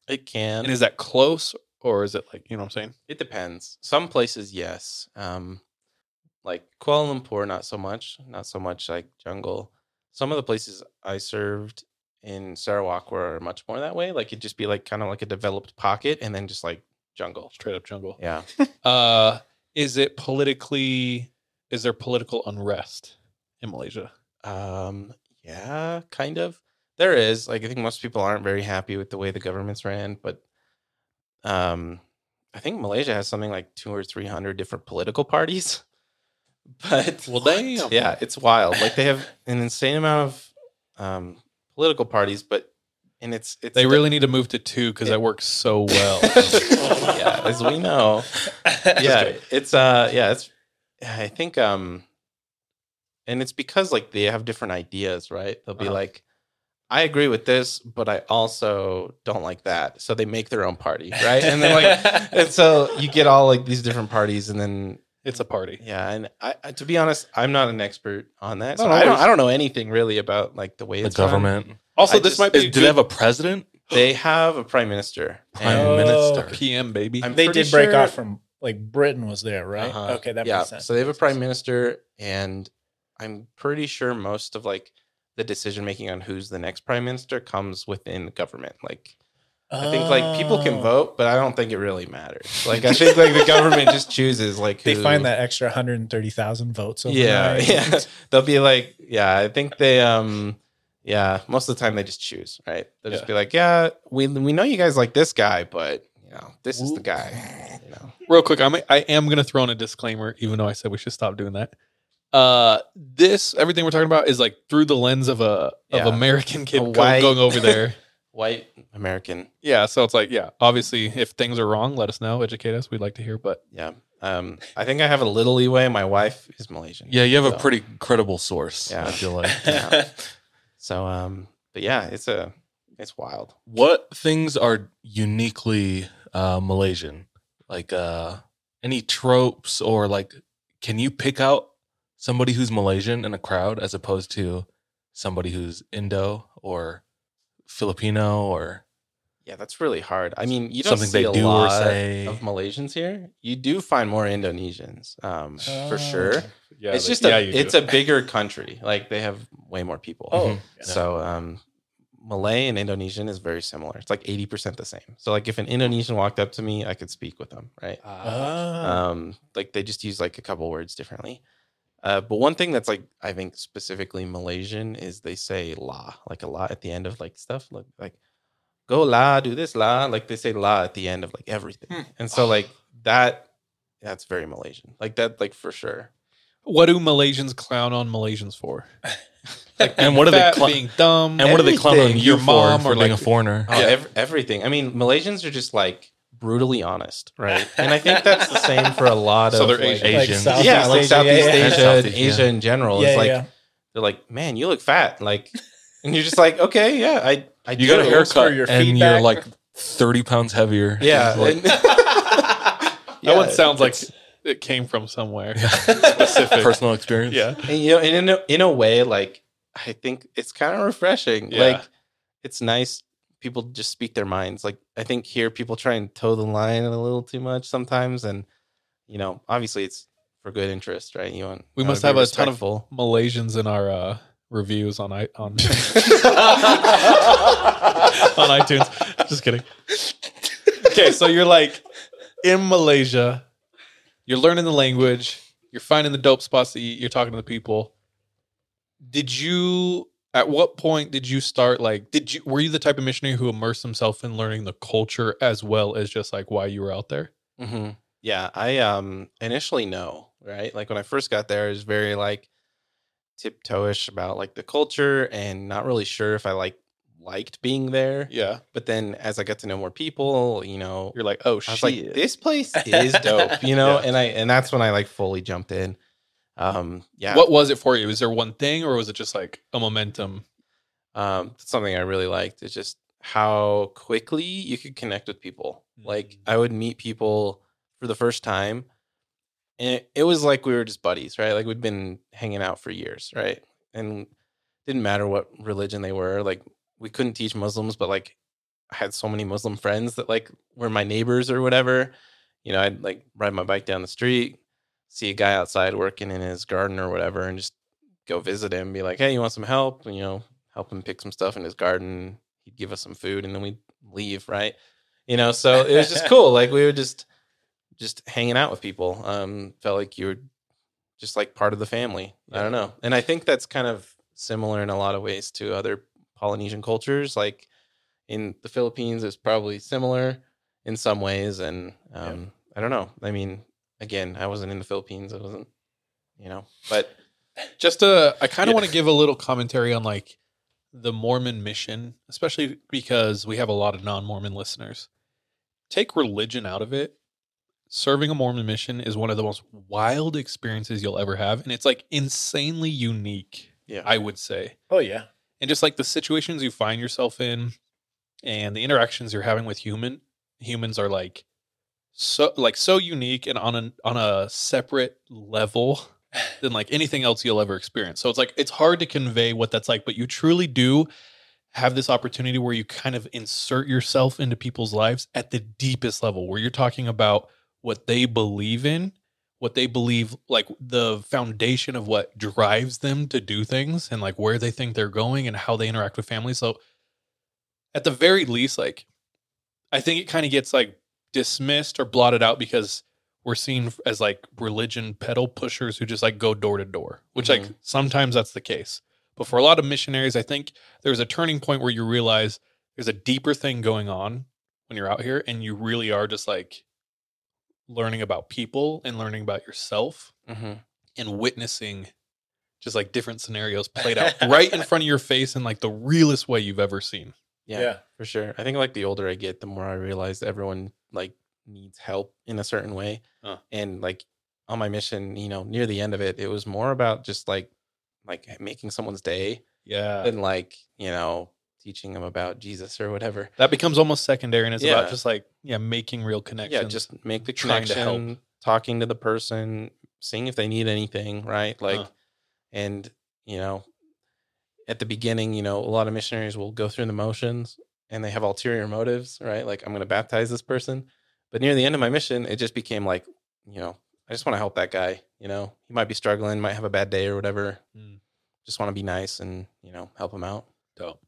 It can. And is that close or is it like you know what I'm saying? It depends. Some places, yes. Um, like Kuala Lumpur, not so much. Not so much like jungle. Some of the places I served in Sarawak were much more that way. Like it'd just be like kind of like a developed pocket, and then just like jungle. Straight up jungle. Yeah. <laughs> Uh, is it politically? Is there political unrest in Malaysia? Um, yeah, kind of. There is. Like I think most people aren't very happy with the way the government's ran, but um I think Malaysia has something like two or three hundred different political parties. <laughs> But Well, damn. <laughs> yeah, it's wild. Like they have an insane amount of um political parties, but and it's it's They really need to move to two because that works so <laughs> well. yeah, as we know. <laughs> yeah it's uh yeah it's i think um and it's because like they have different ideas right they'll be Uh-huh. like i agree with this but i also don't like that so they make their own party right and then like <laughs> and so you get all like these different parties and then it's a party. yeah and I, I to be honest i'm not an expert on that so No, no i don't worries. i don't know anything really about like the way The it's run. government. Also, I this just- might be Is, do they have a president? they have a prime minister Prime and- Oh, minister. PM baby. I'm they pretty did break sure- off from like Britain was there, right? Uh-huh. Okay, that yeah. makes sense. So they have a prime minister, and I'm pretty sure most of like the decision making on who's the next prime minister comes within the government. Like I think like people can Oh. vote, but I don't think it really matters. Like I think like the <laughs> government just chooses like They find that extra 130,000 votes. Yeah, overnight. <laughs> yeah. <laughs> They'll be like, yeah. I think they um. Yeah, most of the time they just choose, right? They'll just be like, "Yeah, we we know you guys like this guy, but you know, this is the guy." You know, Real quick, I'm I am gonna throw in a disclaimer, even though I said we should stop doing that. Uh, this everything we're talking about is like through the lens of a Yeah. of American kid A go- white- going over there. White American. yeah, so it's like yeah, obviously if things are wrong, let us know, educate us. We'd like to hear. But Yeah. Um, I think I have a little leeway. My wife is Malaysian. Yeah, you have a So, pretty credible source. Yeah. I feel like. <laughs> Yeah. So, um, but yeah, it's a, it's wild. what things are uniquely uh, Malaysian? Like uh, any tropes or like, can you pick out somebody who's Malaysian in a crowd as opposed to somebody who's Indo or Filipino or Yeah, that's really hard. I mean, you don't something see they a do or lot say? of Malaysians here. You do find more Indonesians, um, for Oh. sure. yeah, it's they- just yeah, a, you do. it's a bigger country. Like they have way more people. Oh, Mhm. yeah. So, um, Malay and Indonesian is very similar. It's like 80% the same. So like if an Indonesian walked up to me, I could speak with them, right? Ah. Um, like they just use like a couple words differently. Uh, but one thing that's like I think specifically Malaysian is they say la like a lot at the end of like stuff like like go la do this la like they say la at the end of like everything Hmm. and so like that that's very Malaysian like that like for sure What do Malaysians clown on Malaysians for? <laughs> Like And what are they fat, clou- being dumb? And what are they clowning Everything. you Your mom for, or for being like- a foreigner? oh, Yeah. ev- everything I mean Malaysians are just like brutally honest right and I think that's the same for a lot of they're like, Asian. Like Asians. Yeah like Asia, Southeast yeah, yeah. Asia Southeast, Asia yeah. in general Yeah, it's like yeah. they're like man you look fat like and you're just like okay yeah I I You got a haircut for your and you're like 30 pounds heavier. Yeah. Like, and- <laughs> that one sounds like it came from somewhere <laughs> specific. personal experience. Yeah. and, you know, and in a, in a way, like I think it's kind of refreshing. Yeah. Like it's nice. People just speak their minds. Like I think here people try and toe the line a little too much sometimes, and you know, obviously it's for good interest, right? You want We must have a ton of. Malaysians in our uh, reviews on i on <laughs> <laughs> on iTunes. Just kidding. Okay, so you're like in Malaysia, you're learning the language, you're finding the dope spots to eat, you're talking to the people. Did you at what point did you start like did you were you the type of missionary who immersed himself in learning the culture as well as just like why you were out there? hmm Yeah, I um initially no, right? Like when I first got there, I was very like tiptoeish about like the culture and not really sure if I like liked being there. Yeah. But then as I got to know more people, you know, You're like, oh I was shit. like, this place <laughs> is dope, you know, Yeah. and I and that's when I like fully jumped in. Um, yeah, What was it for you? Was there one thing or was it just like a momentum? um, that's something I really liked. It's just how quickly you could connect with people. Like Mm. I would meet people for the first time, and it, it was like we were just buddies, right? Like we'd been hanging out for years, right? And didn't matter what religion they were. Like we couldn't teach Muslims, but like I had so many Muslim friends that like were my neighbors or whatever. You know, I'd like ride my bike down the street, see a guy outside working in his garden or whatever, and just go visit him, be like, "Hey, you want some help?" And, you know, help him pick some stuff in his garden. He'd give us some food, and then we'd leave, right? You know, so it was just <laughs> cool. Like we were just just hanging out with people. Um, felt like you were just like part of the family. I don't know, and I think that's kind of similar in a lot of ways to other Polynesian cultures. Like in the Philippines, it's probably similar in some ways, and um, I don't know. I mean, again, I wasn't in the Philippines. I wasn't, you know, but <sighs> just to i kind of Yeah. want to give a little commentary on like the mormon mission especially because we have a lot of non-mormon listeners take religion out of it serving a mormon mission is one of the most wild experiences you'll ever have and it's like insanely unique yeah, i would say Oh yeah. and just like the situations you find yourself in and the interactions you're having with human humans are like so like so unique and on a on a separate level <sighs> than like anything else you'll ever experience. So it's like it's hard to convey what that's like, but you truly do have this opportunity where you kind of insert yourself into people's lives at the deepest level where you're talking about what they believe in, what they believe like the foundation of what drives them to do things and like where they think they're going and how they interact with families. So at the very least like I think it kind of gets like dismissed or blotted out because we're seen as like religion pedal pushers who just like go door to door, which like sometimes that's the case. But for a lot of missionaries, I think there's a turning point where you realize there's a deeper thing going on when you're out here and you really are just like learning about people and learning about yourself hmm and witnessing just like different scenarios played out <laughs> right in front of your face in like the realest way you've ever seen. yeah, Yeah. for sure. I think like the older I get, the more I realize everyone like needs help in a certain way. Huh. And like on my mission, you know, near the end of it, it was more about just like like making someone's day Yeah. than like, you know, teaching them about Jesus or whatever. That becomes almost secondary and it's Yeah. about just like, yeah, making real connections. Yeah, just make the trying to help. connection, talking to the person, seeing if they need anything, right? Like Huh. and you know, at the beginning, you know, a lot of missionaries will go through the motions and they have ulterior motives, right? Like I'm going to baptize this person. But near the end of my mission, it just became like, you know, I just want to help that guy, you know. He might be struggling, might have a bad day or whatever. Mm. Just want to be nice and, you know, help him out. Dope.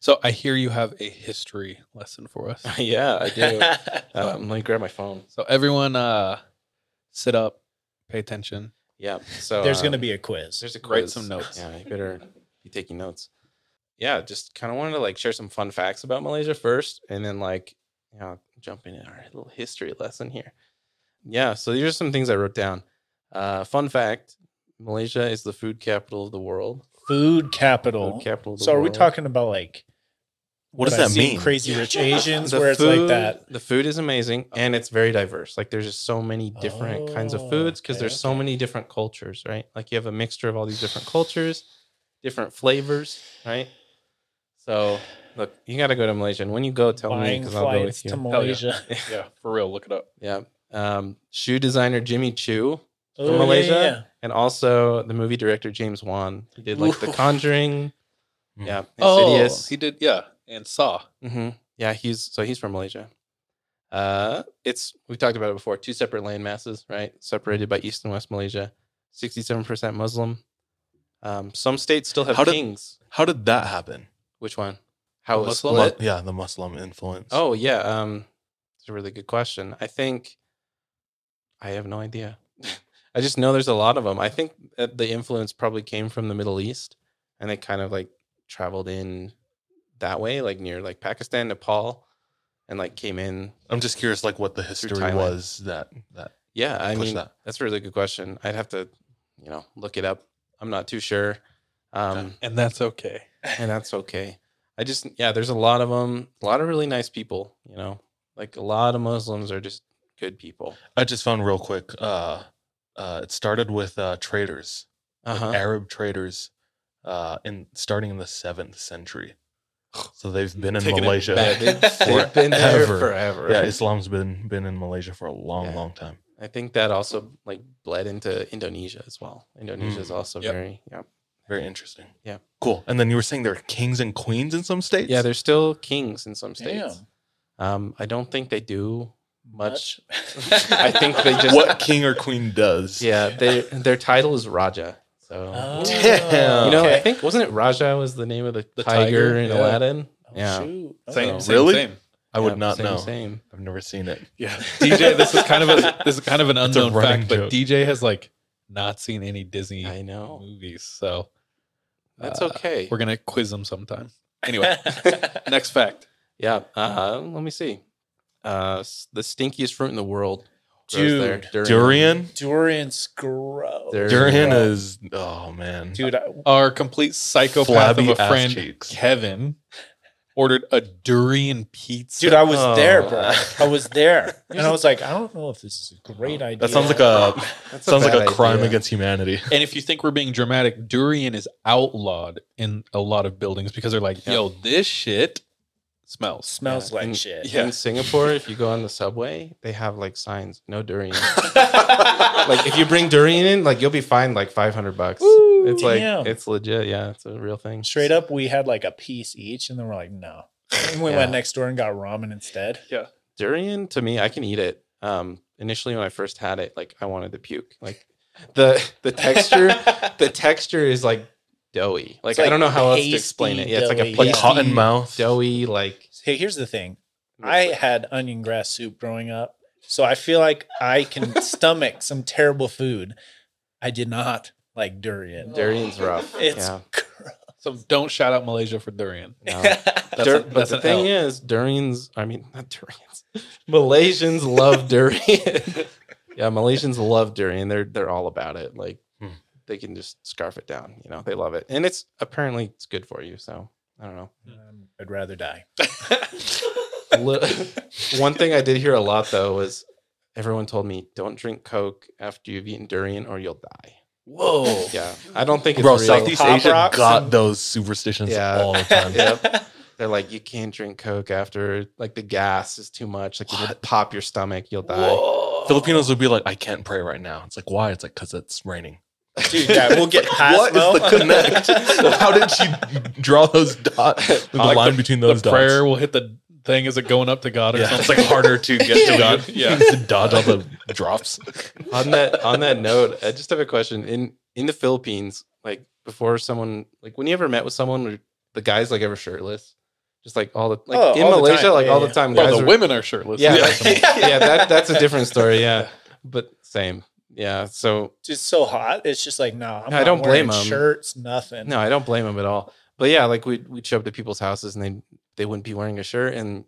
So I hear you have a history lesson for us. <laughs> yeah, I do. um, let me grab my phone. So everyone, uh, sit up, pay attention. Yeah. So There's um, going to be a quiz. There's a Write quiz. some notes. <laughs> Yeah, you better be taking notes. Yeah, just kind of wanted to like share some fun facts about Malaysia first, and then like you know jump into our little history lesson here. Yeah, so these are some things I wrote down. Uh, fun fact: Malaysia is the food capital of the world. Food capital. Food capital. Of the So are we talking about like What does I've that seen, mean? Crazy Rich <laughs> Asians, The where it's food- like that. The food is amazing and it's very diverse. Like there's just so many different kinds of Oh, foods because okay, there's so many different cultures, right? Like you have a mixture of all these different cultures, different flavors, right? So look, you got to go to Malaysia, and when you go, tell me Buying because I'll go flights with to. Malaysia. <laughs> Yeah, for real. Look it up. yeah. Um, shoe designer Jimmy Choo Oh, from yeah, Malaysia, yeah, yeah. and also the movie director James Wan. He did like The Ooh. Conjuring. Hmm. Yeah, Oh, Insidious. he did. Yeah, and Saw. hmm Yeah, he's so he's from Malaysia. Uh, it's we talked about it before. Two separate land masses, right? Separated by East and West Malaysia. Sixty-seven percent Muslim. Um, some states still have How did- kings. How did that happen? Which one? How The it was Muslim? split? Yeah, the Muslim influence. Oh yeah, um, it's a really good question. I think I have no idea. <laughs> I just know there's a lot of them. I think that the influence probably came from the Middle East, and they kind of like traveled in that way, like near like Pakistan, Nepal, and like came in I'm just curious, like what the history was that that. Yeah, I push mean that. that's a really good question. I'd have to, you know, look it up. I'm not too sure, um, And that's okay. <laughs> and that's okay. I just yeah, there's a lot of them, a lot of really nice people. You know, like a lot of Muslims are just good people. I just found real quick. Uh, uh, it started with uh, traders, Uh huh. Arab traders, uh, in starting in the seventh century. So they've been in Taking Malaysia. back. They've, they've <laughs> been there Forever. forever. Yeah, Islam's been been in Malaysia for a long, Yeah. long time. I think that also like bled into Indonesia as well. Indonesia is Mm. also Yep. very yeah. Very interesting. Yeah. Cool. And then you were saying there are kings and queens in some states. Yeah, there's still kings in some states. Damn. Um, I don't think they do much. Much? <laughs> I think they just what king or queen does. Yeah, they, their title is Raja. So Oh, Damn. you know, I okay. think wasn't it Raja was the name of the, The tiger, tiger, in yeah. Aladdin? Oh, Yeah. shoot. Same, same, Really? same. I would Yeah, not same, know. Same. I've never seen it. Yeah, <laughs> DJ. This is kind of a this is kind of an It's unknown running fact, but. DJ has like not seen any Disney I know. movies, so That's uh, okay. We're gonna quiz them sometime. Anyway, <laughs> next fact. Yeah. Uh, let me see. Uh, the stinkiest fruit in the world. grows there. Dude. Durian. Durian's gross. There- Durian is oh man. Dude, I, Our complete psychopath Flabby of a ass friend, cheeks. Kevin, ordered a durian pizza. dude, I was Oh. there, bro. I was there. <laughs> And I was like, I don't know if this is a great idea. That sounds like a <laughs> That's sounds like bad a crime idea. against humanity. <laughs> and if you think we're being dramatic, durian is outlawed in a lot of buildings because they're like, "Yo, this shit smells." smells Yeah, like in- shit. Yeah. In Singapore, if you go on the subway, they have like signs, no durian. <laughs> like if you bring durian in, like you'll be fined like five hundred bucks. Woo, it's like damn. it's legit. Yeah, it's a real thing. Straight up, we had like a piece each, and then we're like, no. And we Yeah. went next door and got ramen instead. Yeah, durian to me, I can eat it. Um, initially when I first had it, like I wanted to puke. Like the the texture, <laughs> the texture is like doughy. Like, like I don't know how else to explain it. pasty Yeah, it's like a doughy, Like yeah. pasty, hot in mouth. doughy. Like Hey, here's the thing. I had onion grass soup growing up, so I feel like I can <laughs> stomach some terrible food. I did not like durian. durian's rough. It's yeah. So don't shout out Malaysia for durian. No. <laughs> That's Dur- a- but the thing L. is, durians. I mean, <laughs> not durians. Malaysians love durian. yeah, Malaysians love durian. They're they're all about it. Like. They can just scarf it down. You know, they love it, and it's apparently it's good for you. So I don't know. Um, I'd rather die. <laughs> One thing I did hear a lot though was everyone told me don't drink Coke after you've eaten durian or you'll die. Whoa. Yeah, I don't think it's Bro, real. Southeast Pop Asia got and- those superstitions Yeah. all the time. <laughs> Yep. <laughs> They're like, you can't drink Coke after like the gas is too much. Like it'll pop your stomach, you'll die. Filipinos would be like, I can't pray right now. It's like, why? It's like, because it's raining. Dude, yeah, we'll get past <laughs> What is Mo. the connect? <laughs> How did she draw those dots? The Like line between The those dots. prayer will hit the thing. Is it going up to God or yeah, something? it's like harder to get <laughs> to God. Yeah. to dodge all the drops. on that on that note, I just have a question. In in the Philippines, like before someone like when you ever met with someone where the guy's like ever shirtless, Just like all the like Oh, in all the Malaysia, time. like Yeah, all the yeah. time. Well, guys the are- women are shirtless. yeah, That's like- some- yeah, that that's a different story. Yeah, but same. Yeah, so It's so hot. It's just like no. I'm I not don't blame them. Shirts, nothing. no, I don't blame them at all. But yeah, like we'd we'd show up to people's houses and they they wouldn't be wearing a shirt and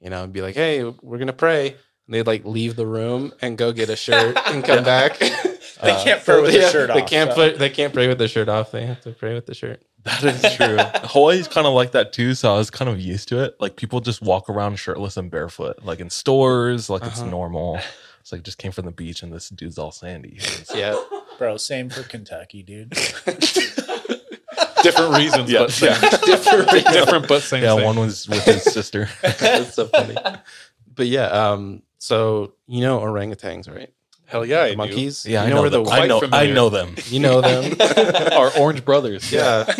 you know be like, hey, we're gonna pray. And they'd like leave the room and go get a shirt and come <laughs> back. They <laughs> Uh, can't pray with yeah, their shirt They off, can't so. put they can't pray with their shirt off. They have to pray with the shirt. That is true. <laughs> Hawaii's kind of like that too, so I was kind of used to it. Like people just walk around shirtless and barefoot, like in stores, like it's Uh-huh. normal. It's like just came from the beach and this dude's all sandy. Yeah. <laughs> Bro, same for Kentucky, dude. <laughs> different reasons, Yeah, but same. yeah. different, <laughs> different, but same. yeah, same. one was with his sister. That's so funny. But yeah, um, so you know orangutans, right? Hell yeah, I The do. monkeys. Yeah, you I know, where the them. I quite know. I know them. you know them. Our orange brothers. yeah.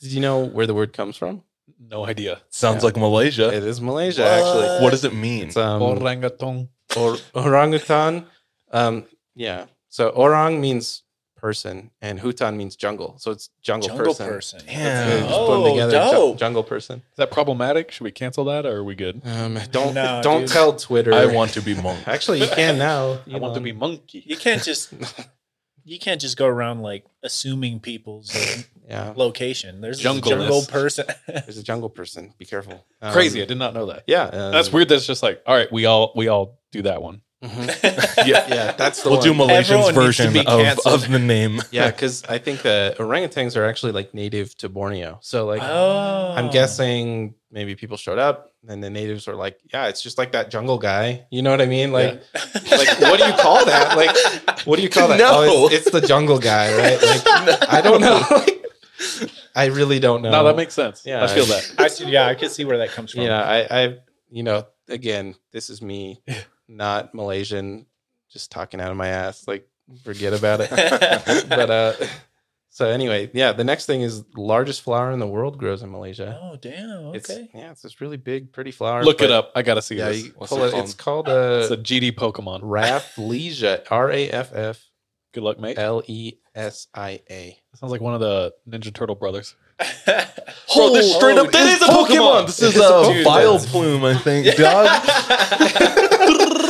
Did you know where the word comes from? No idea. Sounds Yeah. like Malaysia. It is Malaysia, What? actually. What does it mean? It's um, Orangutan. Or, orangutan. Um, yeah. So orang means person, and hutan means jungle. So it's jungle, person. Jungle person. person. Yeah, Damn. just put 'em Oh, together. ju- dope. jungle person. Is that problematic? Should we cancel that, or are we good? Um, don't No, don't dude. tell Twitter. I want to be monk. <laughs> Actually, you can now. I want to be monkey. You can't just <laughs> you can't just go around like assuming people's uh, <laughs> Yeah. location. There's a jungle person. <laughs> There's a jungle person. Be careful. <laughs> Um, Crazy. I did not know that. Yeah. um, That's weird. That's just like, all right, we all we all do that one. mhm. Yeah, Yeah, that's the We'll do one. Malaysian's Everyone version of, of the name. Yeah, because I think the orangutans are actually like native to Borneo. So like oh, I'm guessing maybe people showed up and the natives were like, yeah, it's just like that jungle guy. You know what I mean? Like, like what do you call that? Like, what do you call that? <laughs> No. Oh, it's, it's the jungle guy, right? Like, <laughs> I don't know. <laughs> I really don't know. No, that makes sense. Yeah. I feel that. I see, yeah, I can see where that comes from. Yeah, I, I, you know, again, this is me, not Malaysian, just talking out of my ass. Like, forget about it. but uh, so anyway, yeah, the next thing is largest flower in the world grows in Malaysia. Oh damn. It's Okay. yeah, it's this really big, pretty flower. Look it up. I gotta see Yeah, this. What's pull it it, called? it's called it's a uh, GD Pokemon. Rafflesia, R A F F Good luck, mate. L E S I A. Sounds like one of the Ninja Turtle brothers. <laughs> Bro, this Oh, up, it that is is a Pokemon. Pokemon. This It is is a a Pokemon. Vileplume, I think, <laughs> dog. <laughs>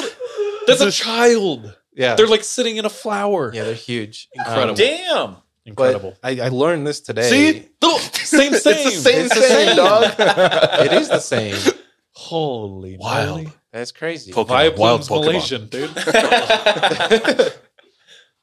That's a child. Yeah, They're like sitting in a flower. yeah, they're huge, Incredible. Um, Damn. Incredible. But I, I learned this today. See? Little- same, same. It's the same It's the thing, same. dog. it is the same. Holy Wild. moly. That's crazy. Pokemon. Wild Pokemon. Malaysian, dude. <laughs> <laughs>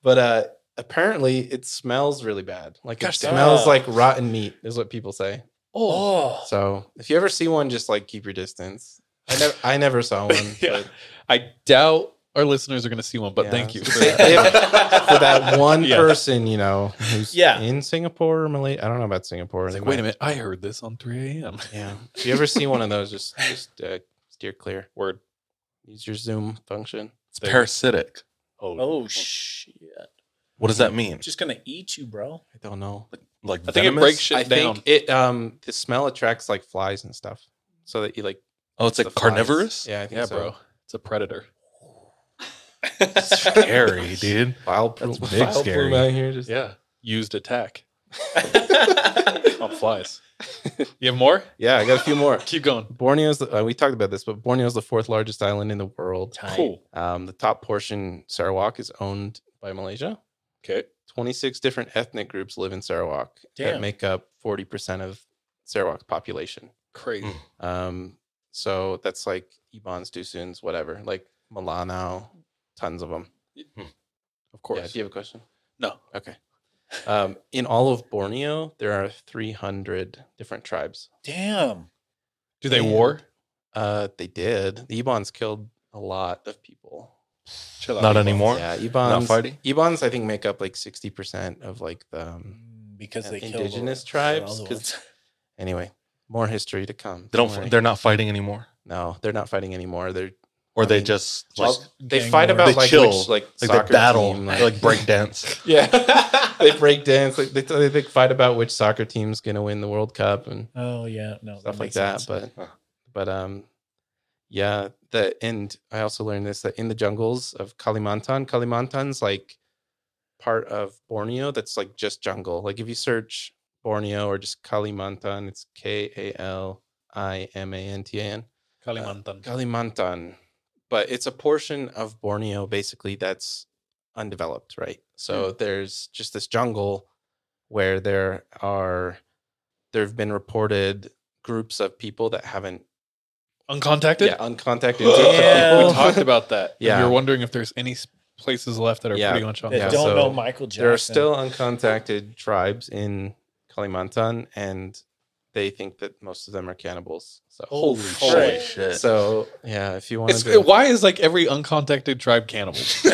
but uh apparently it smells really bad. Like Gosh, it damn. smells like rotten meat, is what people say. Oh. So if you ever see one, just like keep your distance. I never I never saw one. <laughs> Yeah. but I doubt our listeners are going to see one, but yeah. thank you. For that. if- <laughs> for that one Yeah. person, you know, who's Yeah. in Singapore or Malay. I don't know about Singapore. It's like, wait a minute, I heard this on 3 a.m. Yeah. If you ever see one of those, just <laughs> just uh, steer clear. Word. Use your zoom function. It's parasitic. Oh, Oh shit. What does that mean? Just gonna eat you, bro. I don't know. Like I think it breaks shit I down. think it um the smell attracts like flies and stuff. So that you like Oh, it's the like flies. carnivorous. Yeah, I think yeah, so. bro. It's a predator. Scary, <laughs> dude. Vile That's plume, big vile scary. plume out here. Just Yeah. Used attack <laughs> on flies. You have more? yeah, I got a few more. <laughs> Keep going. Borneo's the, uh, we talked about this, but Borneo's the fourth largest island in the world. Cool. Um, the top portion, Sarawak, is owned by Malaysia. Okay. 26 different ethnic groups live in Sarawak that make up 40% of Sarawak population. Crazy. Mm. Um, so that's like Ibans, Dusuns, whatever, like Melanau, tons of them. Of course. Yeah, do you have a question? no. Okay. Um, in all of Borneo, there are 300 different tribes. Damn. Do they Damn. war? Uh, they did. The Ibans killed a lot of people. Chill out. Not Ebon. anymore. Yeah, Ibans. Not fighting? Ibans, I think, make up like 60% of like the. Um, Because Uh, they killed indigenous the- tribes, all the 'cause- <laughs> anyway, more history to come. They don't. worry. They're not fighting anymore, no, they're not fighting anymore. They're or they mean, just well, like, they fight war. about They like chill. which like like soccer they battle, team, like, break <laughs> dance. yeah, <laughs> they break dance. Like they, they, they fight about which soccer team's gonna win the World Cup and Oh yeah, no stuff like makes that. sense. But but um, yeah. The and I also learned this that in the jungles of Kalimantan, Kalimantan's like part of Borneo that's like just jungle. Like if you search Borneo or just Kalimantan. It's K A L I M A N T A N. Kalimantan. Kalimantan. But it's a portion of Borneo basically that's undeveloped, right? So mm. there's just this jungle where there are there have been reported groups of people that haven't Uncontacted? yeah, uncontacted <laughs> Yeah. groups. We talked about that. Yeah. Yeah. You're wondering if there's any places left that are Yeah. pretty much That Yeah, don't so know Michael Jackson. There are still uncontacted tribes in Kalimantan, and they think that most of them are cannibals. So Holy Holy shit. shit. So yeah, if you want It's, to, why is like every uncontacted tribe cannibals? <laughs> <laughs>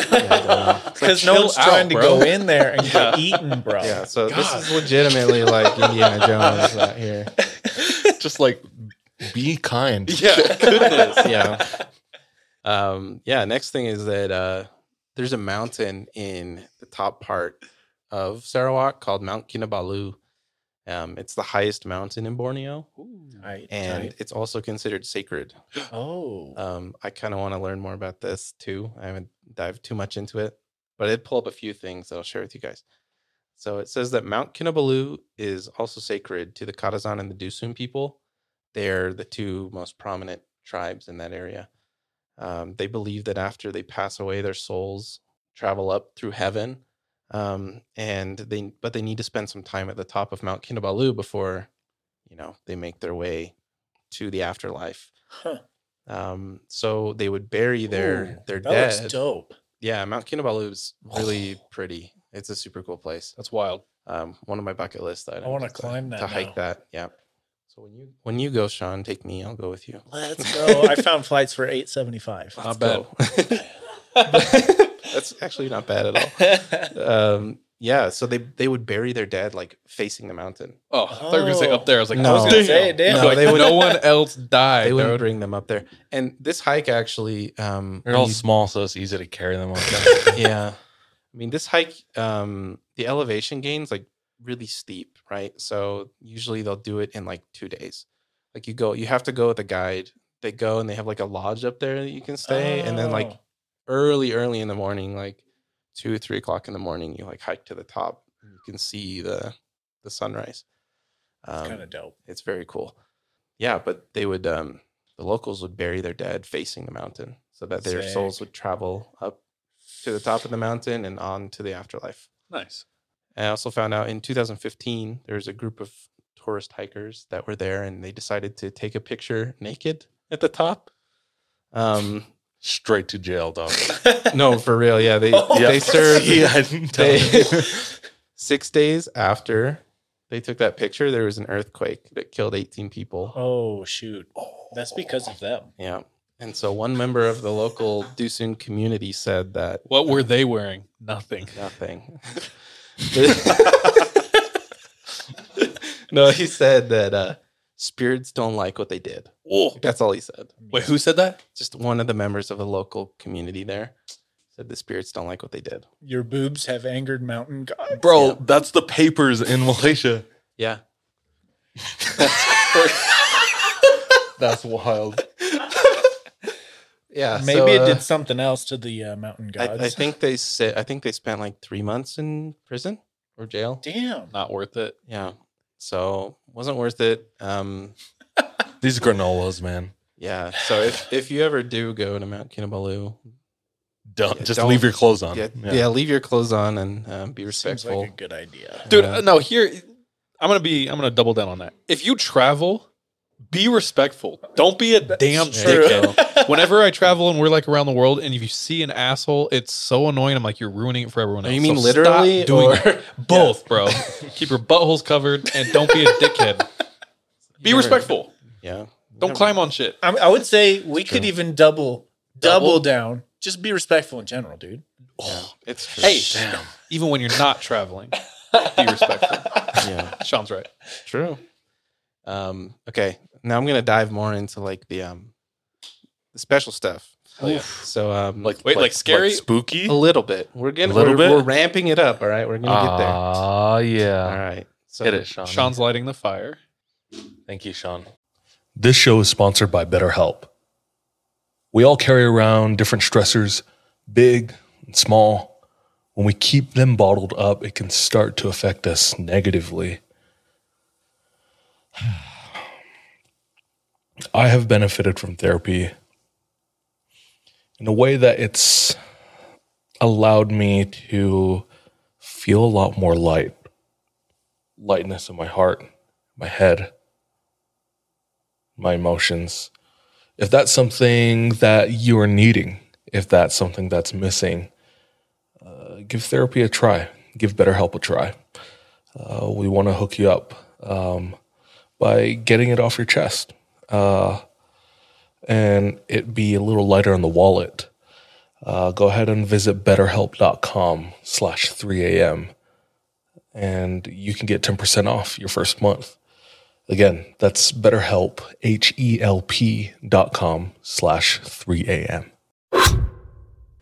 Because no chill one's trying out, to go in there and <laughs> Yeah. get eaten, bro. yeah, so this is legitimately like Indiana Jones out here. Just like be kind. yeah, goodness. Yeah. Um, yeah. Next thing is that uh, there's a mountain in the top part of Sarawak called Mount Kinabalu. Um, it's the highest mountain in Borneo, Right, and right. it's also considered sacred. oh, Um, I kind of want to learn more about this too. I haven't dived too much into it, but I did pull up a few things that I'll share with you guys. So it says that Mount Kinabalu is also sacred to the Kadazan and the Dusun people. They're the two most prominent tribes in that area. Um, they believe that after they pass away, their souls travel up through heaven, um, and they but they need to spend some time at the top of Mount Kinabalu before, you know, they make their way to the afterlife. Huh. Um, so they would bury their Ooh, their that dead. looks dope. Yeah, Mount Kinabalu is really <sighs> pretty. It's a super cool place. That's wild. Um, one of my bucket list items. I wanna climb that to hike that. Yeah. So when you when you go, Sean, take me. I'll go with you. Let's <laughs> go. I found flights for eight seventy five. Not bad. <laughs> <laughs> That's actually not bad at all. <laughs> Um, yeah. So they they would bury their dead like facing the mountain. Oh, I thought you were gonna say up there. I was like, No. I was gonna say, damn. No, No, like, they would- no one else <laughs> died. They wouldn't bring them up there. And this hike actually, um, They're all you- small, so it's easy to carry them on. <laughs> yeah. I mean, this hike, um, the elevation gains like really steep, right? So usually they'll do it in like two days. Like you go, you have to go with a guide. They go and they have like a lodge up there that you can stay, and then like Oh, early, early in the morning, like two, three o'clock in the morning, you like hike to the top. and You can see the the sunrise. Um, kind of dope. it's very cool. Yeah, but they would um the locals would bury their dead facing the mountain so that their souls would travel up to the top of the mountain and on to the afterlife. Nice. I also found out in 2015 there was a group of tourist hikers that were there and they decided to take a picture naked at the top. Um Straight to jail, dog. <laughs> no, for real. Yeah, they Yeah. they served <laughs> Yeah, I didn't tell they, <laughs> six days after they took that picture, there was an earthquake that killed 18 people. Oh shoot, that's because of them. Yeah. And so one member of the local Dusun community said that What were they wearing? Nothing. nothing. no, he said that uh, spirits don't like what they did. Oh, That's all he said. wait, who said that? Just one of the members of the local community there said the spirits don't like what they did. Your boobs have angered mountain gods. Bro, that's the papers in Malaysia. Yeah. <laughs> That's wild. Yeah. Maybe so, it uh, did something else to the uh, mountain I, gods. I think they said I think they spent like three months in prison or jail. Damn. Not worth it. Yeah. So wasn't worth it. Um <laughs> These granolas, man. yeah. So if if you ever do go to Mount Kinabalu, Don't Yeah, just don't- leave your clothes on. yeah, yeah. leave your clothes on and um, be Seems respectful. like a good idea. Dude, Yeah. uh, no, here I'm gonna be I'm gonna double down on that. If you travel, be respectful. Don't be a damn true. dickhead. <laughs> Whenever I travel and we're like around the world, and if you see an asshole, it's so annoying. I'm like, you're ruining it for everyone Oh, else. you mean So literally stop doing or- that. <laughs> both, bro? Keep your buttholes covered and don't be a <laughs> dickhead. Be never- respectful. Yeah. Don't climb on shit. I, I would say we could even double, Double? double down. Just be respectful in general, dude. Yeah, it's true. Hey, <laughs> even when you're not traveling, be respectful. yeah, Sean's right. true. Um, okay, now I'm gonna dive more into like the um the special stuff. Oh, yeah. So um, Like Wait, like scary? spooky. a little bit. We're getting A little we're, bit? We're ramping it up. All right, we're gonna get there. Ah, yeah. All right. So Hit it, Sean. Sean's lighting the fire. Thank you, Sean. This show is sponsored by BetterHelp. We all carry around different stressors, big and small. When we keep them bottled up, it can start to affect us negatively. <sighs> I have benefited from therapy in a way that it's allowed me to feel a lot more light, lightness in my heart, my head, my emotions. If that's something that you are needing, if that's something that's missing, uh, give therapy a try. Give BetterHelp a try. Uh, we want to hook you up um, by getting it off your chest uh, and it be a little lighter on the wallet. Uh, go ahead and visit betterhelp.com slash 3am and you can get 10% off your first month. Again, that's betterhelp, H-E-L-P dot com slash 3am.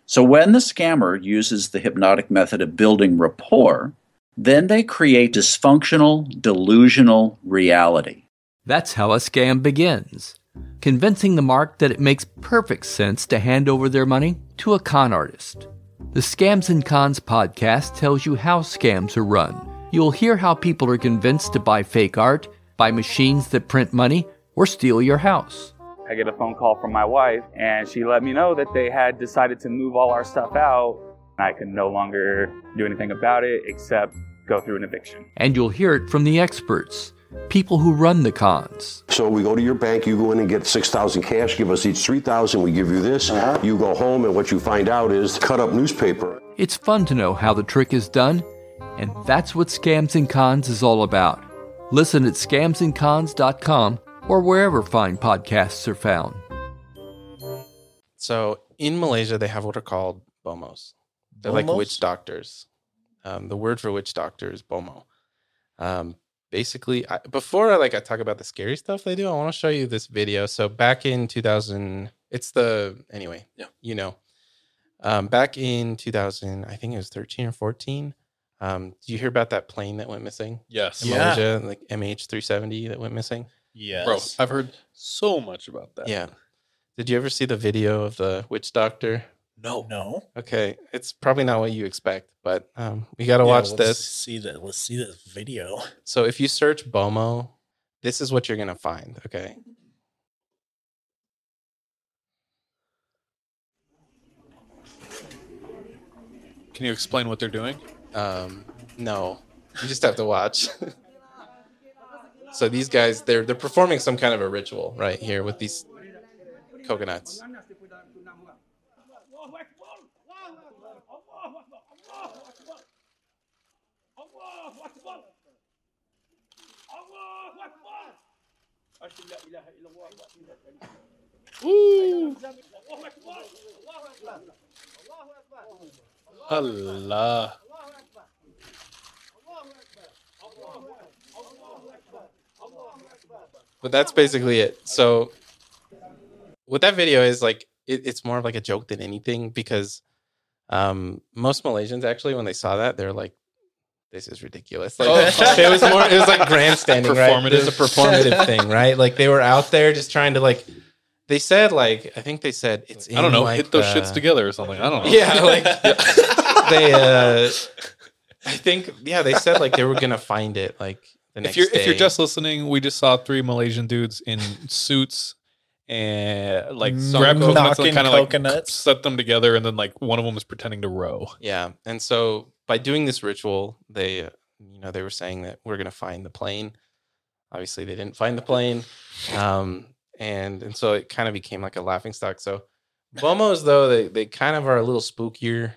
So when the scammer uses the hypnotic method of building rapport, then they create dysfunctional, delusional reality. That's how a scam begins. Convincing the mark that it makes perfect sense to hand over their money to a con artist. The Scams and Cons podcast tells you how scams are run. You'll hear how people are convinced to buy fake art, buy machines that print money, or steal your house. I get a phone call from my wife, and she let me know that they had decided to move all our stuff out. I could no longer do anything about it except go through an eviction. And you'll hear it from the experts, people who run the cons. So we go to your bank, you go in and get 6,000 cash, give us each 3,000, we give you this. You go home and what you find out is cut up newspaper. It's fun to know how the trick is done, and that's what Scams and Cons is all about. Listen at scamsandcons.com or wherever fine podcasts are found. So in Malaysia, they have what are called bomohs. They're like witch doctors. Um, the word for witch doctor is bomoh. Um, basically, I, before I like I talk about the scary stuff they do, I want to show you this video. So back in 2000, it's the anyway. Yeah. you know, um, back in 2000, I think it was 13 or 14. Um, do you hear about that plane that went missing Yes. in Yeah. Malaysia, like MH370 that went missing? Yes. Bro, I've heard so much about that. Yeah. Did you ever see the video of the witch doctor? No. no. Okay, it's probably not what you expect, but um, we got to Yeah, watch let's this. See that. Let's see this video. So if you search Bomoh, this is what you're gonna find. Okay. Can you explain what they're doing? Um, no, you just have to watch. <laughs> so these guys, they're they're performing some kind of a ritual right here with these coconuts. Allah. But that's basically it. So what that video is like, it, it's more of like a joke than anything because um, most Malaysians actually, when they saw that, they're like, "This is ridiculous." Like, Oh. <laughs> it was more, it was like grandstanding, right? It was a performative <laughs> thing, right? Like they were out there just trying to like. They said like, I think they said it's. I don't know. like, hit those the- shits together or something. I don't know. Yeah, like <laughs> they. uh I think yeah, they said like they were gonna find it like the next if you're if you're just listening, we just saw three Malaysian dudes in suits and like Some grab coconuts and kind of like set them together, and then like one of them was pretending to row. Yeah, and so by doing this ritual, they, uh, you know, they were saying that we're gonna find the plane. Obviously, they didn't find the plane, um, and and so it kind of became like a laughing stock. So Bomohs, though, they they kind of are a little spookier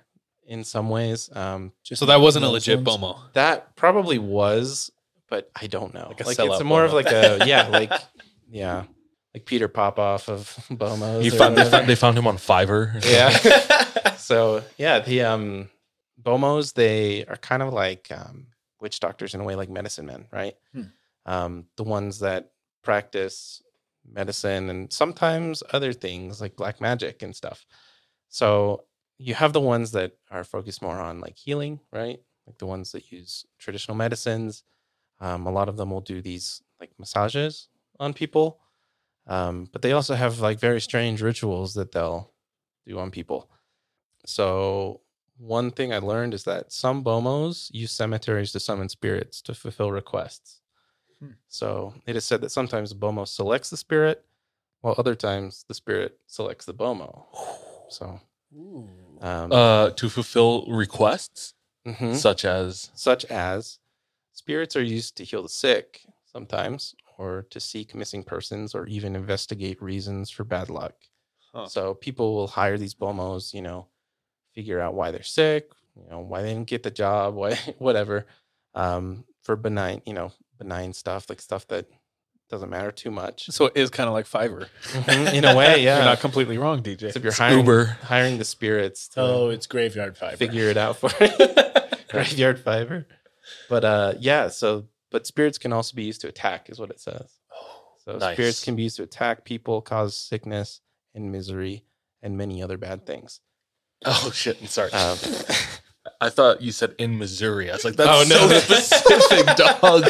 in some ways. Um, So that wasn't a legit ones. Bomoh. that probably was, but I don't know. Like a Like, sellout it's more of like a yeah, like yeah, like Peter Popoff of <laughs> Bomohs. You found, they, found, they found him on Fiverr. yeah. <laughs> <laughs> so yeah, the um Bomohs, they are kind of like um witch doctors in a way, like medicine men, right? Hmm. Um, the ones that practice medicine and sometimes other things like black magic and stuff. So you have the ones that are focused more on like healing, right? Like the ones that use traditional medicines. Um, a lot of them will do these like massages on people. Um, but they also have like very strange rituals that they'll do on people. So one thing I learned is that some bomohs use cemeteries to summon spirits to fulfill requests. So it is said that sometimes the Bomoh selects the spirit, while other times the spirit selects the Bomoh. So, um, Uh, to fulfill requests mhm. such as such as spirits are used to heal the sick sometimes, or to seek missing persons, or even investigate reasons for bad luck. Huh. So people will hire these bomohs, you know, figure out why they're sick, you know, why they didn't get the job, <laughs> why whatever, um, for benign, you know, benign stuff like stuff that doesn't matter too much. So it is kind of like Fiverr. Mhm, in a way, <laughs> yeah. You're not completely wrong, DJ. So if you're hiring, Uber. hiring the spirits to Oh, it's graveyard Fiverr. figure it out for you. <laughs> graveyard Fiverr. But uh yeah, so but spirits can also be used to attack, is what it says. So Nice. spirits can be used to attack people, cause sickness and misery, and many other bad things. oh shit, I'm sorry. Um, <laughs> I thought you said in Missouri. I was like, that's Oh, no. so <laughs> specific, dog.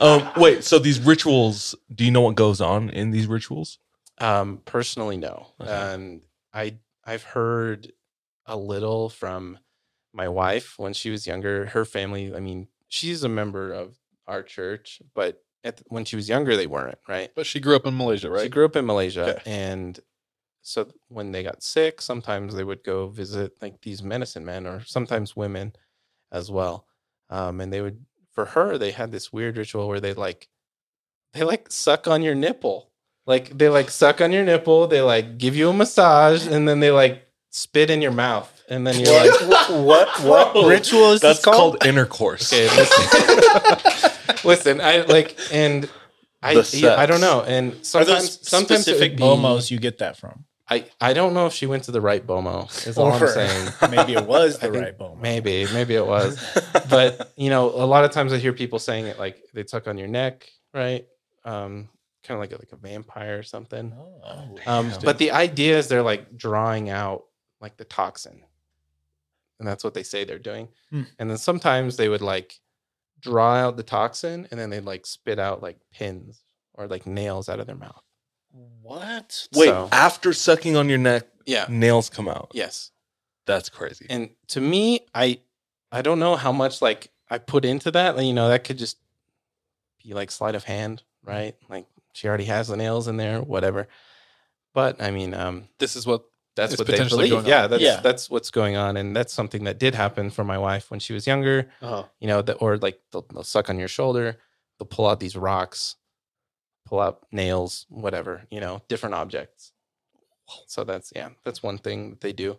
Um, wait, so these rituals, do you know what goes on in these rituals? Um, personally, no. Okay. And I I've heard a little from my wife when she was younger. Her family, I mean, she's a member of our church, but at, when she was younger, they weren't right. But she grew up in Malaysia, right? She grew up in Malaysia, Okay. and so when they got sick, sometimes they would go visit like these medicine men, or sometimes women as well. Um, and they would, for her, they had this weird ritual where they like, they like suck on your nipple, like they like suck on your nipple, they like give you a massage, and then they like spit in your mouth, and then you're like, what what Bro, ritual is That's this called? called intercourse. Okay, <laughs> listen. listen, I like, and I, yeah, I don't know, and Are sometimes, sometimes specific be- bomohs you get that from? I, I don't know if she went to the right Bomoh. Is all I'm saying. <laughs> maybe it was the think right bomoh. Maybe, maybe it was. but you know, a lot of times I hear people saying it like they tuck on your neck, right? Um, kind of like a, like a vampire or something. Oh, Um, but the idea is they're like drawing out like the toxin, and that's what they say they're doing. Hmm. And then sometimes they would like draw out the toxin, and then they'd like spit out like pins or like nails out of their mouth. what? Wait, So- after sucking on your neck, Yeah. nails come out. Yes. That's crazy. and to me i i don't know how much like i put into that you know that could just be like sleight of hand right like she already has the nails in there whatever but i mean um This is what that's It's what they potentially believe. going on. yeah that's Yeah. that's what's going on and that's something that did happen for my wife when she was younger. Uh, you know that or like they'll, they'll suck on your shoulder they'll pull out these rocks pull out nails whatever you know different objects. So that's yeah that's one thing that they do.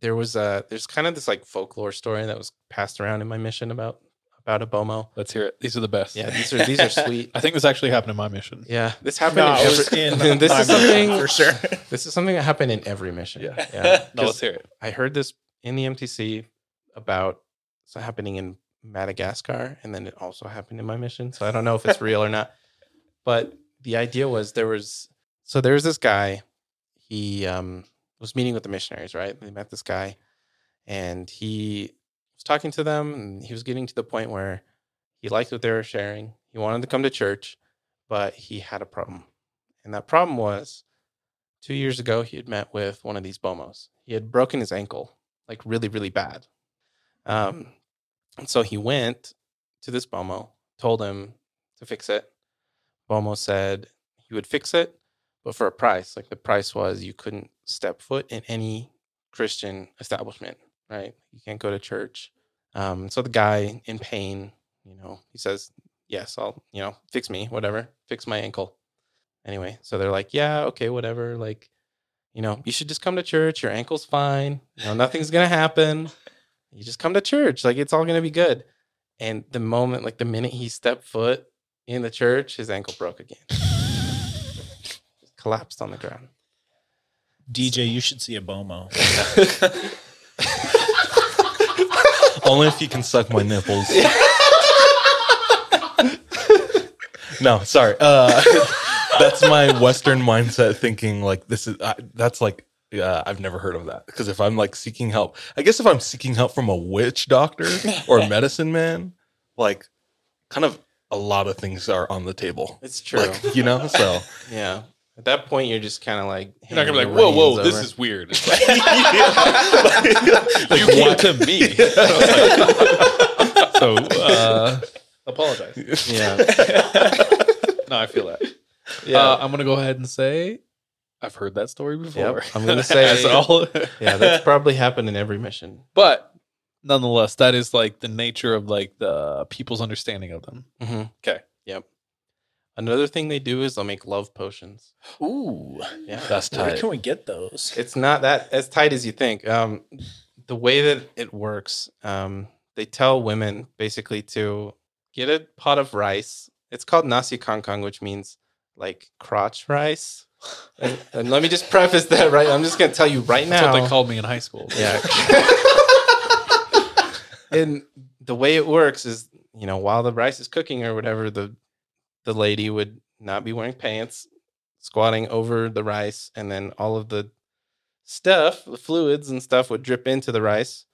There was a there's kind of this like folklore story that was passed around in my mission about about a bomoh let's hear it. These are the best. yeah these are these are sweet <laughs> I think this actually happened in my mission. yeah this happened No, in every, in <laughs> this is something for sure. <laughs> this is something that happened in every mission Yeah. yeah No, 'Cause- let's hear it. I heard this in the MTC about so happening in Madagascar, and then it also happened in my mission. So I don't know if it's real or not. But the idea was there was so there was this guy. He um, was meeting with the missionaries, right? They met this guy, and he was talking to them, and he was getting to the point where he liked what they were sharing. He wanted to come to church, but he had a problem, and that problem was two years ago he had met with one of these bomohs. He had broken his ankle, like really, really bad. Um, and so he went to this bomoh, told him to fix it. Bomoh said he would fix it, but for a price. Like the price was you couldn't step foot in any Christian establishment, right? You can't go to church. Um, so the guy in pain, you know, he says, "Yes, I'll, you know, fix me, whatever, fix my ankle." Anyway, so they're like, "Yeah, okay, whatever." Like, you know, you should just come to church. Your ankle's fine. You know, nothing's gonna happen. You just come to church. Like, it's all gonna be good. And the moment, like the minute he stepped foot in the church, his ankle broke again. <laughs> Collapsed on the ground. DJ, you should see a bomoh. <laughs> <laughs> Only if you can suck my nipples. no, sorry. Uh, <laughs> that's my Western mindset thinking. Like this is I, that's like yeah, I've never heard of that because if I'm like seeking help, I guess if I'm seeking help from a witch doctor or a <laughs> medicine man, like kind of a lot of things are on the table. It's true. Like, you know, so yeah. At that point, you're just kind of like, You're not gonna be like, whoa, whoa, reins this over. is weird. It's <laughs> <laughs> like, you came to me. <laughs> so, uh, apologize. Yeah. no, I feel that. Yeah. Uh, I'm gonna go ahead and say I've heard that story before. Yep. I'm gonna say As all- yeah, that's probably happened in every mission. but nonetheless, that is like the nature of like the people's understanding of them. Mm-hmm. Okay. Yep. Another thing they do is they'll make love potions. Ooh, Yeah, That's where tight. can we get those? it's not that as tight as you think. Um, the way that it works, um, they tell women basically to get a pot of rice. It's called nasi kangkang, which means like crotch rice. And, and let me just preface that right. I'm just gonna tell you right That's now. what they called me in high school. Yeah. <laughs> and the way it works is, you know, while the rice is cooking or whatever, the the lady would not be wearing pants, squatting over the rice, and then all of the stuff, the fluids and stuff would drip into the rice.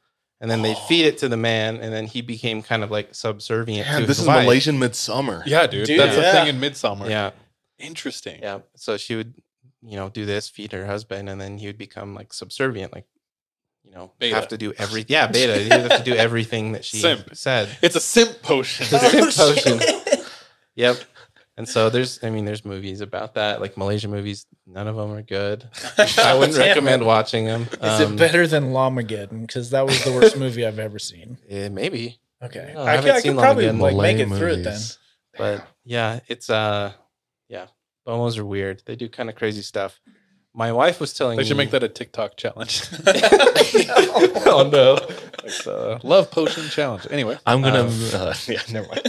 And then they'd feed it to the oh. man, and then he became kind of like subservient Yeah, to this his is wife. Malaysian midsummer. Yeah, dude. Dude, that's yeah. a thing in midsummer. Yeah, Interesting. yeah. So she would, you know, do this, feed her husband, and then he would become like subservient, like, you know, Beta. have to do every yeah beta. He'd have to do <laughs> everything that she Simp. said. It's a simp potion. It's a Oh, simp <laughs> potion. Yep. And so there's, I mean, there's movies about that, like Malaysian movies. None of them are good. <laughs> I wouldn't Damn recommend watching them. Is it better than Llamageddon? Because that was the worst movie I've ever seen. Yeah, maybe, Okay, Oh, I I, haven't could, I seen could probably like Malay make it through it then. but yeah, it's uh, yeah, Bomohs are weird. They do kind of crazy stuff. My wife was telling They should me make that a TikTok challenge. <laughs> <laughs> oh no, Like the love potion challenge. Anyway, I'm gonna. Um, uh, yeah, never mind.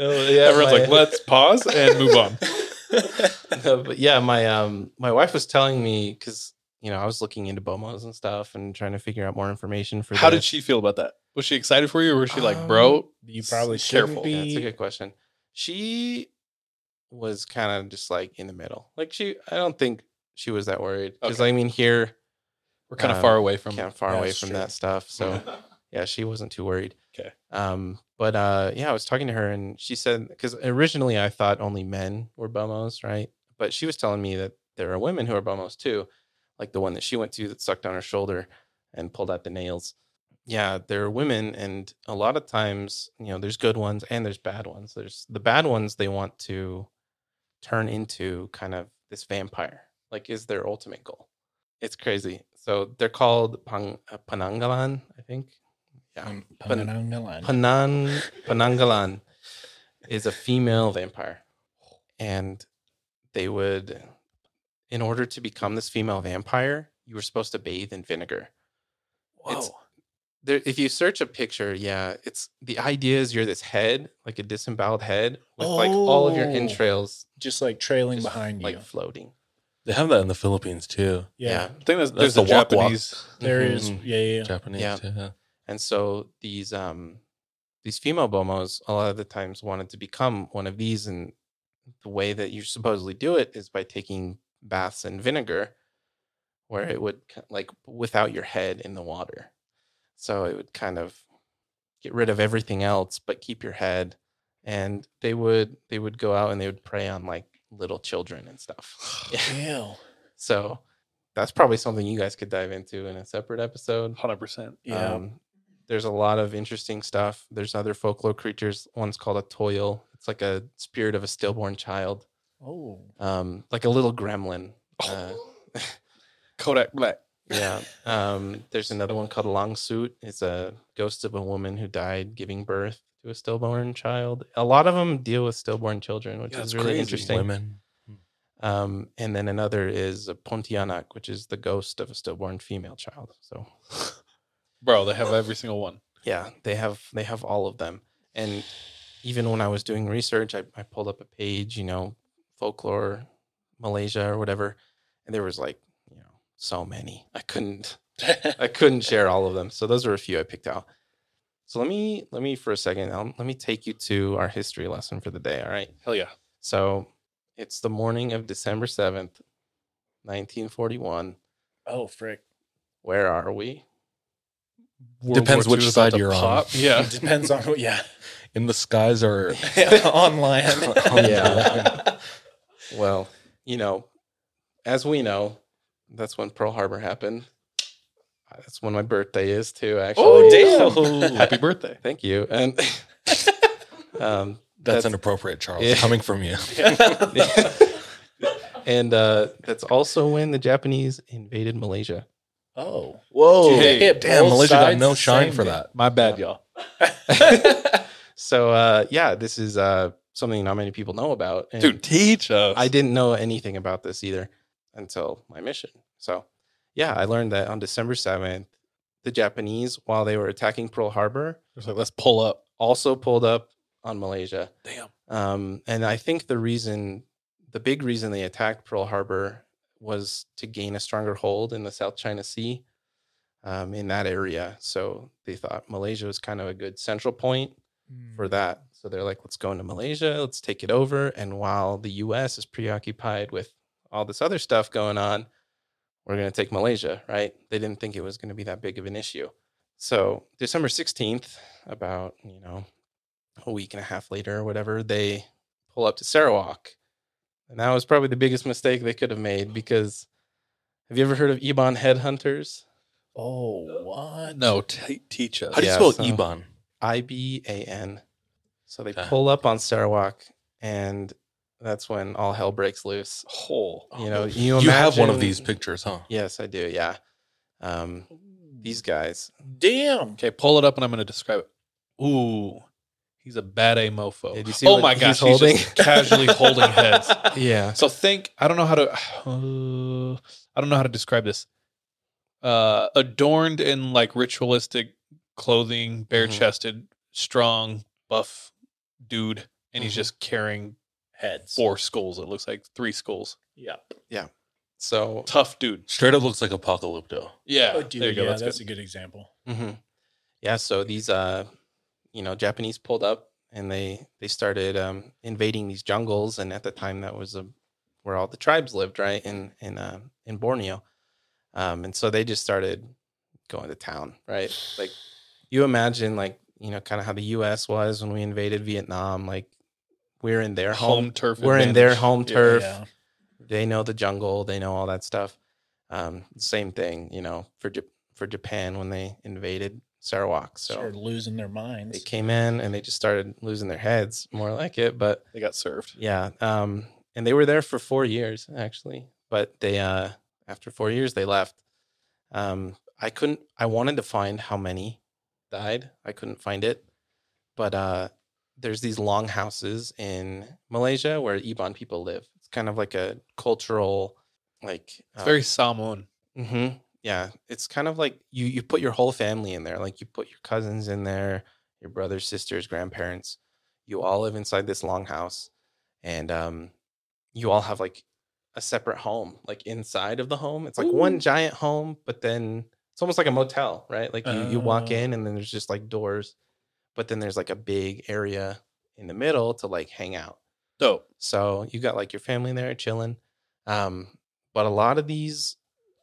<laughs> no, yeah, everyone's my- like, let's pause and move on. <laughs> no, but yeah, my um my wife was telling me because you know I was looking into bomohs and stuff and trying to figure out more information for. How did she feel about that? Was she excited for you, or was she like, bro, Um, you probably s- careful? be. Yeah, that's a good question. She was kind of just like in the middle. Like she, I don't think she was that worried because Okay. I mean here We're kind of Um, far away from. kind of far away from true. that stuff. So <laughs> yeah, she wasn't too worried. Okay. Um, but uh, yeah, I was talking to her and she said because originally I thought only men were bomohs, right? But she was telling me that there are women who are bomohs too, like the one that she went to that sucked on her shoulder and pulled out the nails. Yeah, there are women, and a lot of times, you know, there's good ones and there's bad ones. There's the bad ones they want to turn into kind of this vampire, like is their ultimate goal. It's crazy. So they're called pang, uh, Panangalan, I think. Yeah. Um, Pan- Panangalan. Panan Panangalan is a female vampire. And they would in order to become this female vampire, you were supposed to bathe in vinegar. It's- There, if you search a picture, yeah, it's the idea is you're this head, like a disemboweled head, with like all of your Oh. entrails Just like trailing just, behind like you. Like floating. They have that in the Philippines too. Yeah. I think there's, That's there's the a walk walk. Japanese. There is. Mhm. Yeah, yeah. yeah. Japanese. Yeah. Yeah. And so these um these female bomohs a lot of the times wanted to become one of these and the way that you supposedly do it is by taking baths in vinegar where it would like without your head in the water. So it would kind of get rid of everything else but keep your head and they would they would go out and they would prey on like little children and stuff. Yeah. <laughs> So that's probably something you guys could dive into in a separate episode. Hundred percent. Yeah. Um, there's a lot of interesting stuff. There's other folklore creatures. One's called a toyol. It's like a spirit of a stillborn child, oh. um, like a little gremlin. Uh, <laughs> Kodak Black. yeah. Um, there's <laughs> another one called a langsuir. It's a ghost of a woman who died giving birth to a stillborn child. A lot of them deal with stillborn children, which Yeah, is really crazy. interesting. Women. Um, and then another is a Pontianak, which is the ghost of a stillborn female child. So <laughs> Bro, they have every single one. yeah they have they have all of them. And even when i was doing research I, I pulled up a page you know folklore malaysia or whatever and there was like you know so many. I couldn't i couldn't share all of them. So those are a few i picked out. So let me let me for a second I'll, let me take you to our history lesson for the day all right? Hell yeah. so it's the morning of december 7th 1941 oh, frick. where are we World Depends War which II side you're on. <laughs> Yeah. It depends on who. Yeah. In the skies or <laughs> <laughs> on land. Yeah. Well, you know, as we know, that's when Pearl Harbor happened. That's when my birthday is too. Actually. Oh, damn. Happy birthday. Thank you. And um, That's, inappropriate, Charles. Yeah. Coming from you. and uh, that's also when the Japanese invaded Malaysia. Oh, Whoa. Dude, they hit Damn, Malaysia got no shine for that. My bad, y'all. <laughs> <laughs> So uh, yeah, this is uh, something not many people know about. And Dude, teach us. I didn't know anything about this either until my mission. So yeah, I learned that on December seventh, the Japanese, while they were attacking Pearl Harbor, It's like, let's pull up. also pulled up on Malaysia. Damn. Um, and I think the reason, the big reason they attacked Pearl Harbor was to gain a stronger hold in the South China Sea, um, in that area. So they thought Malaysia was kind of a good central point for that. So they're like, let's go into Malaysia, let's take it over. And while the US is preoccupied with all this other stuff going on, we're going to take Malaysia, right? They didn't think it was going to be that big of an issue. So December 16th, about, you know, a week and a half later or whatever, they pull up to Sarawak. And that was probably the biggest mistake they could have made because have you ever heard of Iban headhunters? Oh, what? No, t- teach us. How do you Yeah, spell so- Iban? I B A N. So they Okay. pull up on Sarawak, and that's when all hell breaks loose. Oh, You know, you, You, have one of imagine- these pictures, huh? Yes, I do. Yeah. Um, these guys. Damn. Okay, pull it up and I'm going to describe it. Ooh, he's a bad A mofo. Did you see oh what my he's gosh, he's, holding? just casually <laughs> holding heads. Yeah. So think, I don't know how to, <sighs> uh, I don't know how to describe this. Uh, adorned in like ritualistic clothing, bare chested, strong, buff dude, and he's Mhm. just carrying Heads. four skulls. It looks like three skulls. Yep. So, Tough dude. Straight up looks like Apocalypto. Yeah, Oh, dude, there you go. yeah, that's, that's, good. a good example. mhm. yeah. So these, uh, you know, Japanese pulled up and they they started um, invading these jungles, and at the time that was a, where all the tribes lived, right in in uh, in Borneo, um, and so they just started going to town, right? Like you imagine, like you know, kind of how the U.S. was when we invaded Vietnam, like we're in their home, Home turf we're in their home turf. Yeah. They know the jungle, they know all that stuff. Um, same thing, you know, for Jap- for Japan when they invaded Sarawak. So Started losing their minds. they came in and they just started losing their heads, more like it. But They got served. yeah, um, and they were there for four years actually. But they, uh, after four years, they left. Um, I couldn't. I wanted to find how many died. I couldn't find it, but uh, there's these long houses in Malaysia where Iban people live. It's kind of like a cultural, like It's very Samoan. hmm Yeah, it's kind of like you you put your whole family in there. Like you put your cousins in there, your brothers, sisters, grandparents. You all live inside this long house, and um, you all have like a separate home, like inside of the home. It's like one giant home, but then it's almost like a motel, right? Like you you walk Oh. in, and then there's just like doors, but then there's like a big area in the middle to like hang out. Dope. So you got like your family in there chilling. Um, but a lot of these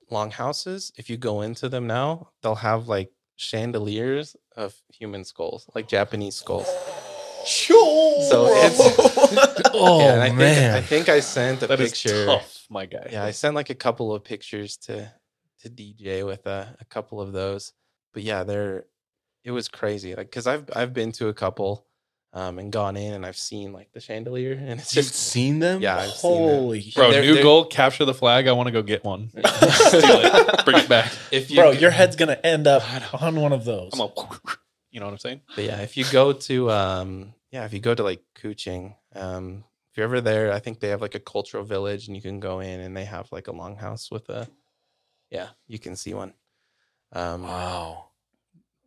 long houses, if you go into them now, they'll have like chandeliers of human skulls, like Japanese skulls. So it's Oh, <laughs> <laughs> Yeah, and I oh, think, man. I think I sent a That is picture. tough, my guy. Yeah, I sent like a couple of pictures to to DJ with a, a couple of those. But yeah, they're it was crazy. Like because I've I've been to a couple um and gone in and I've seen like the chandelier <laughs> and it's You've just seen them? yeah, I've seen them. Holy Bro, They're- new they're- goal, capture the flag. I want to go get one. <laughs> <laughs> Steal it. Bring it back. If you Bro, your head's gonna end up on one of those. I'm a, you know what I'm saying? But yeah, if you go to um yeah, if you go to like Kuching, um if you're ever there, I think they have like a cultural village and you can go in and they have like a longhouse with a yeah, you can see one. Um Wow.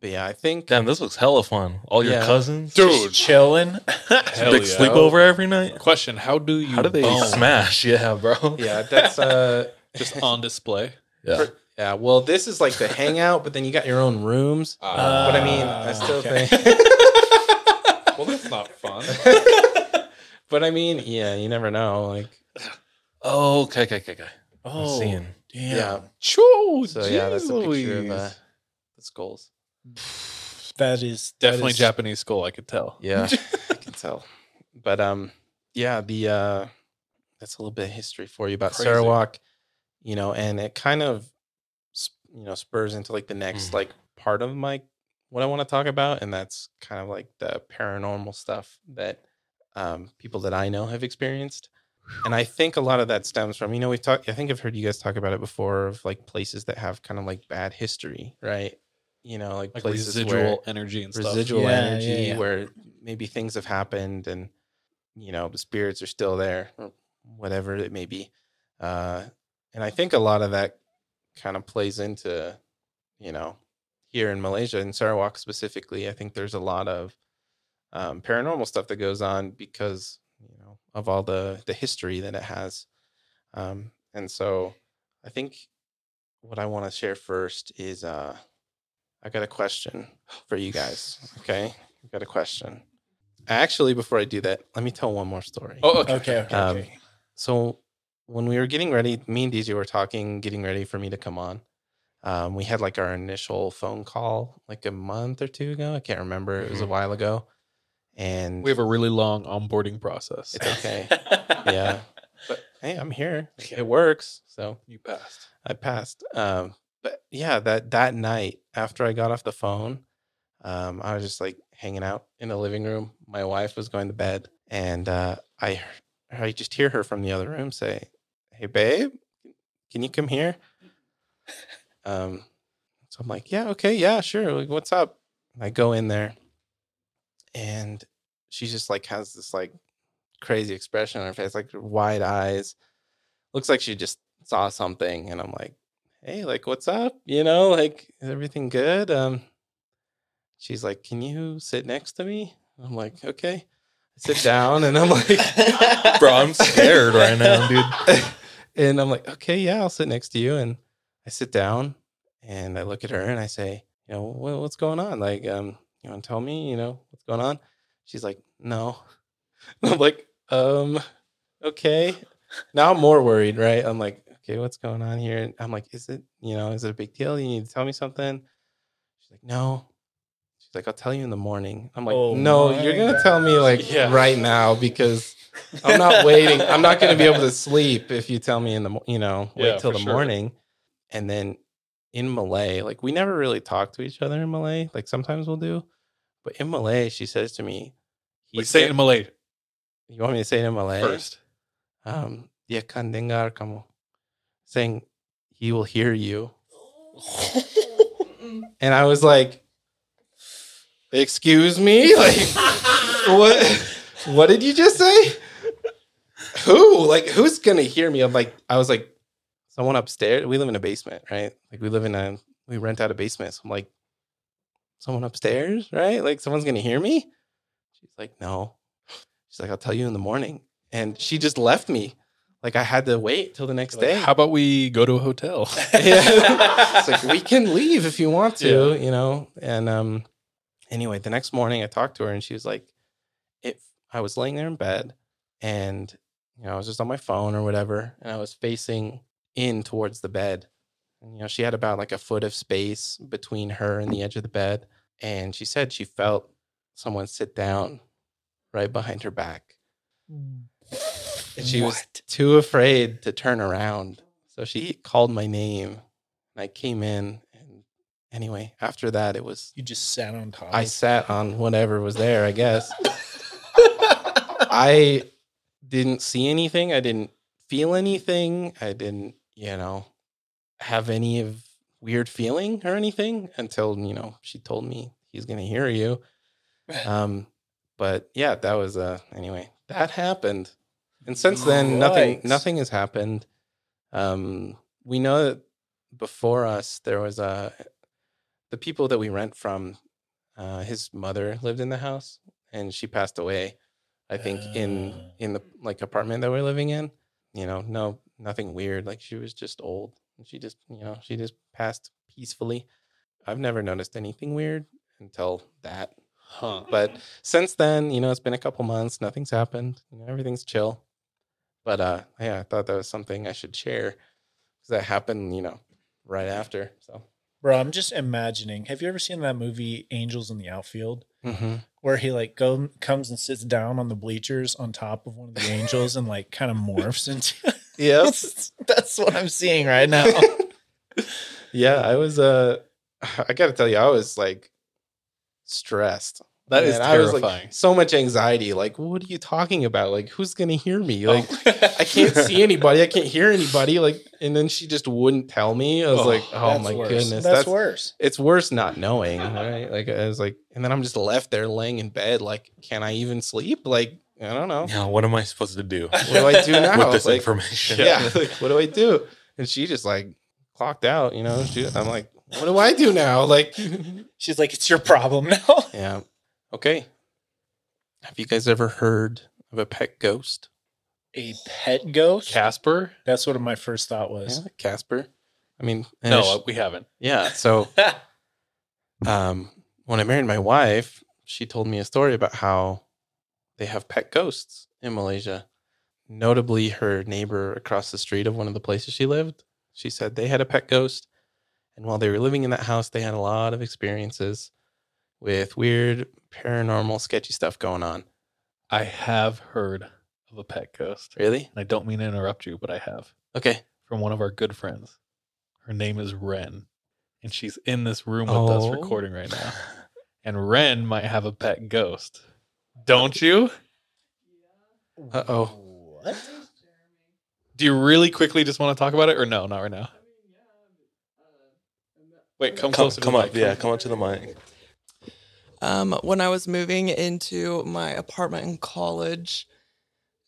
But yeah, I think Damn, this looks hella fun. All your Yeah. cousins? Just chilling. <laughs> Hell Big yeah. sleepover every night? Question: How do you? How do they bone? smash? <laughs> Yeah, bro. yeah, that's uh <laughs> Just on display. Yeah. yeah, well this is like the hangout, but then you got your own rooms. Uh, but I mean, I still okay. think well, that's not fun. But I mean, yeah, you never know. Like Oh, okay, okay, okay, okay. I'm Oh, seeing. damn. yeah. Choo, So yeah, that's a picture of uh, Louise. the skulls. That is that Definitely is- Japanese school. I could tell. Yeah, <laughs> I can tell. But um, yeah, the uh, that's a little bit of history for you about Crazy. Sarawak, you know, and it kind of, you know spurs into like the next like part of my what I want to talk about, and that's kind of like the paranormal stuff that um, people that I know have experienced. And I think a lot of that stems from, you know, we've talked, I think I've heard you guys talk about it before of like places that have kind of like bad history, right? You know, like, Like places residual where energy and stuff. residual Yeah, yeah, energy yeah. where maybe things have happened and, you know, the spirits are still there whatever it may be. Uh, and I think a lot of that kind of plays into, you know, here in Malaysia, in Sarawak specifically, I think there's a lot of um, paranormal stuff that goes on because you know of all the the history that it has, um, and so I think what I want to share first is uh, I got a question for you guys. Okay, I got a question. Actually, before I do that, let me tell one more story. Oh, okay. Okay, okay, Um, okay. So when we were getting ready, me and DJ were talking, getting ready for me to come on. Um, we had like our initial phone call like a month or two ago. I can't remember. It was a while ago. And We have a really long onboarding process. it's okay. <laughs> yeah. But hey, I'm here. It works. So You passed. I passed. Um, but yeah, that that night after I got off the phone, um, I was just like hanging out in the living room. My wife was going to bed, and uh, I I just hear her from the other room say, "Hey, babe, can you come here?" Um, so I'm like, "Yeah, okay, yeah, sure. Like, what's up?" And I go in there, and she just like has this like crazy expression on her face, like wide eyes. Looks like she just saw something, and I'm like, "Hey, like, what's up? You know, like, is everything good?" Um, she's like, "Can you sit next to me?" I'm like, "Okay." I sit down, and I'm like, <laughs> Bro, I'm scared right now, <laughs> dude. and I'm like, "Okay, yeah, I'll sit next to you." And I sit down, and I look at her, and I say, "You know, what, what's going on? Like, um, you want to tell me? You know, what's going on?" She's like, "No." <laughs> I'm like, "Um, okay." Now I'm more worried, right? I'm like, "Okay, what's going on here?" And I'm like, "Is it, you know, is it a big deal? You need to tell me something?" She's like, "No." She's like, "I'll tell you in the morning." I'm like, Oh "No, you're gonna tell me like Yeah. right now because I'm not waiting. I'm not gonna be able to sleep if you tell me in the, you know, wait Yeah, till the sure. morning." And then in Malay, like we never really talk to each other in Malay. Like sometimes we'll do, but in Malay, she says to me, Wait, say it in Malay You want me to say it in Malay first. Um, dia akan dengar kamu, saying he will hear you. <laughs> and I was like, "Excuse me, <laughs> like what? What did you just say? Who? Like who's gonna hear me?" I'm like, I was like, someone upstairs. We live in a basement, right? Like we live in a, we rent out a basement. So I'm like, someone upstairs, right? Like someone's gonna hear me. She's like, no. She's like, I'll tell you in the morning. And she just left me. Like I had to wait till the next Like, day. how about we go to a hotel? <laughs> <laughs> Yeah. it's like we can leave if you want to, Yeah. you know. And um anyway, the next morning I talked to her and she was like, it I was laying there in bed and you know, I was just on my phone or whatever, and I was facing in towards the bed. And you know, she had about like a foot of space between her and the edge of the bed. And she said she felt someone sit down right behind her back. And she was too afraid to turn around. So she called my name and I came in. And anyway, after that, it was, You just sat on top. I sat on whatever was there, I guess. <laughs> I didn't see anything. I didn't feel anything. I didn't, you know, have any of weird feeling or anything until, you know, she told me he's going to hear you. <laughs> Um, but yeah, that was uh anyway, that happened. And since then nothing Right. nothing has happened. Um we know that before us there was a the people that we rent from uh his mother lived in the house and she passed away I think in Oh. in the like apartment that we're living in. You know, no nothing weird like she was just old and she just, you know, she just passed peacefully. I've never noticed anything weird until that Huh. but since then, you know, it's been a couple months. Nothing's happened. You know, everything's chill. But uh, yeah, I thought that was something I should share because that happened, you know, right after. So, Bro, I'm just imagining. Have you ever seen that movie Angels in the Outfield? mm-hmm. Where he like go comes and sits down on the bleachers on top of one of the angels and like kind of morphs into <laughs> <laughs> yeah, That's what I'm seeing right now. <laughs> yeah, I was. Uh, <sighs> I got to tell you, I was like stressed. That is Man, I was like terrifying. so much anxiety. Like, what are you talking about? Like, who's gonna hear me? Oh. Like, I can't see <laughs> anybody. I can't hear anybody. Like, and then she just wouldn't tell me. I was Oh, like, oh my worse. goodness, That's, worse. It's worse not knowing, right? Like, I was like, and then I'm just left there laying in bed. Like, can I even sleep? Like, I don't know. Yeah, what am I supposed to do What do I do <laughs> now? with this Like, information? yeah, <laughs> like, what do I do? And she just like clocked out. You know, she, I'm like, what do I do now? Like, She's like, it's your problem now. yeah, okay. Have you guys ever heard of a pet ghost? A pet ghost? Casper? That's what my first thought was. Yeah, Casper. I mean, No, uh, we haven't. yeah. So, <laughs> um, when I married my wife, she told me a story about how they have pet ghosts in Malaysia. Notably, her neighbor across the street of one of the places she lived, she said they had a pet ghost. And while they were living in that house, they had a lot of experiences with weird, paranormal, sketchy stuff going on. I have heard of a pet ghost. Really? And I don't mean to interrupt you, but I have. Okay. From one of our good friends. Her name is Ren. And she's in this room with us Oh. recording right now. And Ren might have a pet ghost. Don't you? Uh oh. What? Do you really quickly just want to talk about it or no? Not right now. Wait, come, Come, closer. come the up, mic. yeah, come up to the mic. Um, when I was moving into my apartment in college,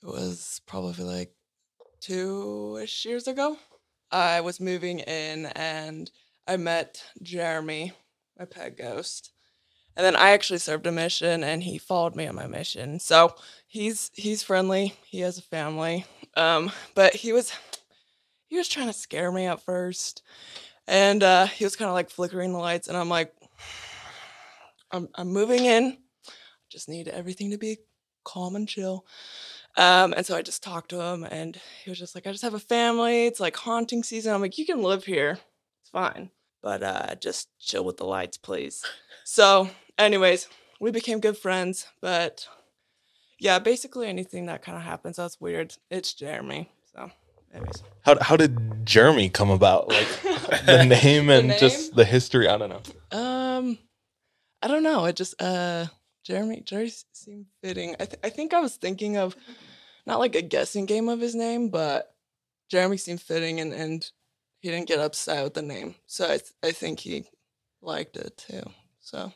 it was probably like two ish years ago. I was moving in and I met Jeremy, my pet ghost. And then I actually served a mission and he followed me on my mission. So he's he's friendly. He has a family. Um, but he was he was trying to scare me at first. And uh, he was kind of like flickering the lights and I'm like I'm I'm moving in. I Just need everything to be calm and chill. Um, and so I just talked to him, and he was just like, "I just have a family. It's like haunting season." I'm like, "You can live here. It's fine, but uh, just chill with the lights, please." so, anyways, we became good friends. But yeah, basically anything that kind of happens that's weird. It's Jeremy. So, anyways. How how did Jeremy come about? Like <laughs> the name The and just the history. I don't know. Um, I don't know. It just uh, Jeremy Jerry seemed fitting. I th- I think I was thinking of not like a guessing game of his name, but Jeremy seemed fitting, and and he didn't get upset with the name, so I th- I think he liked it too. So,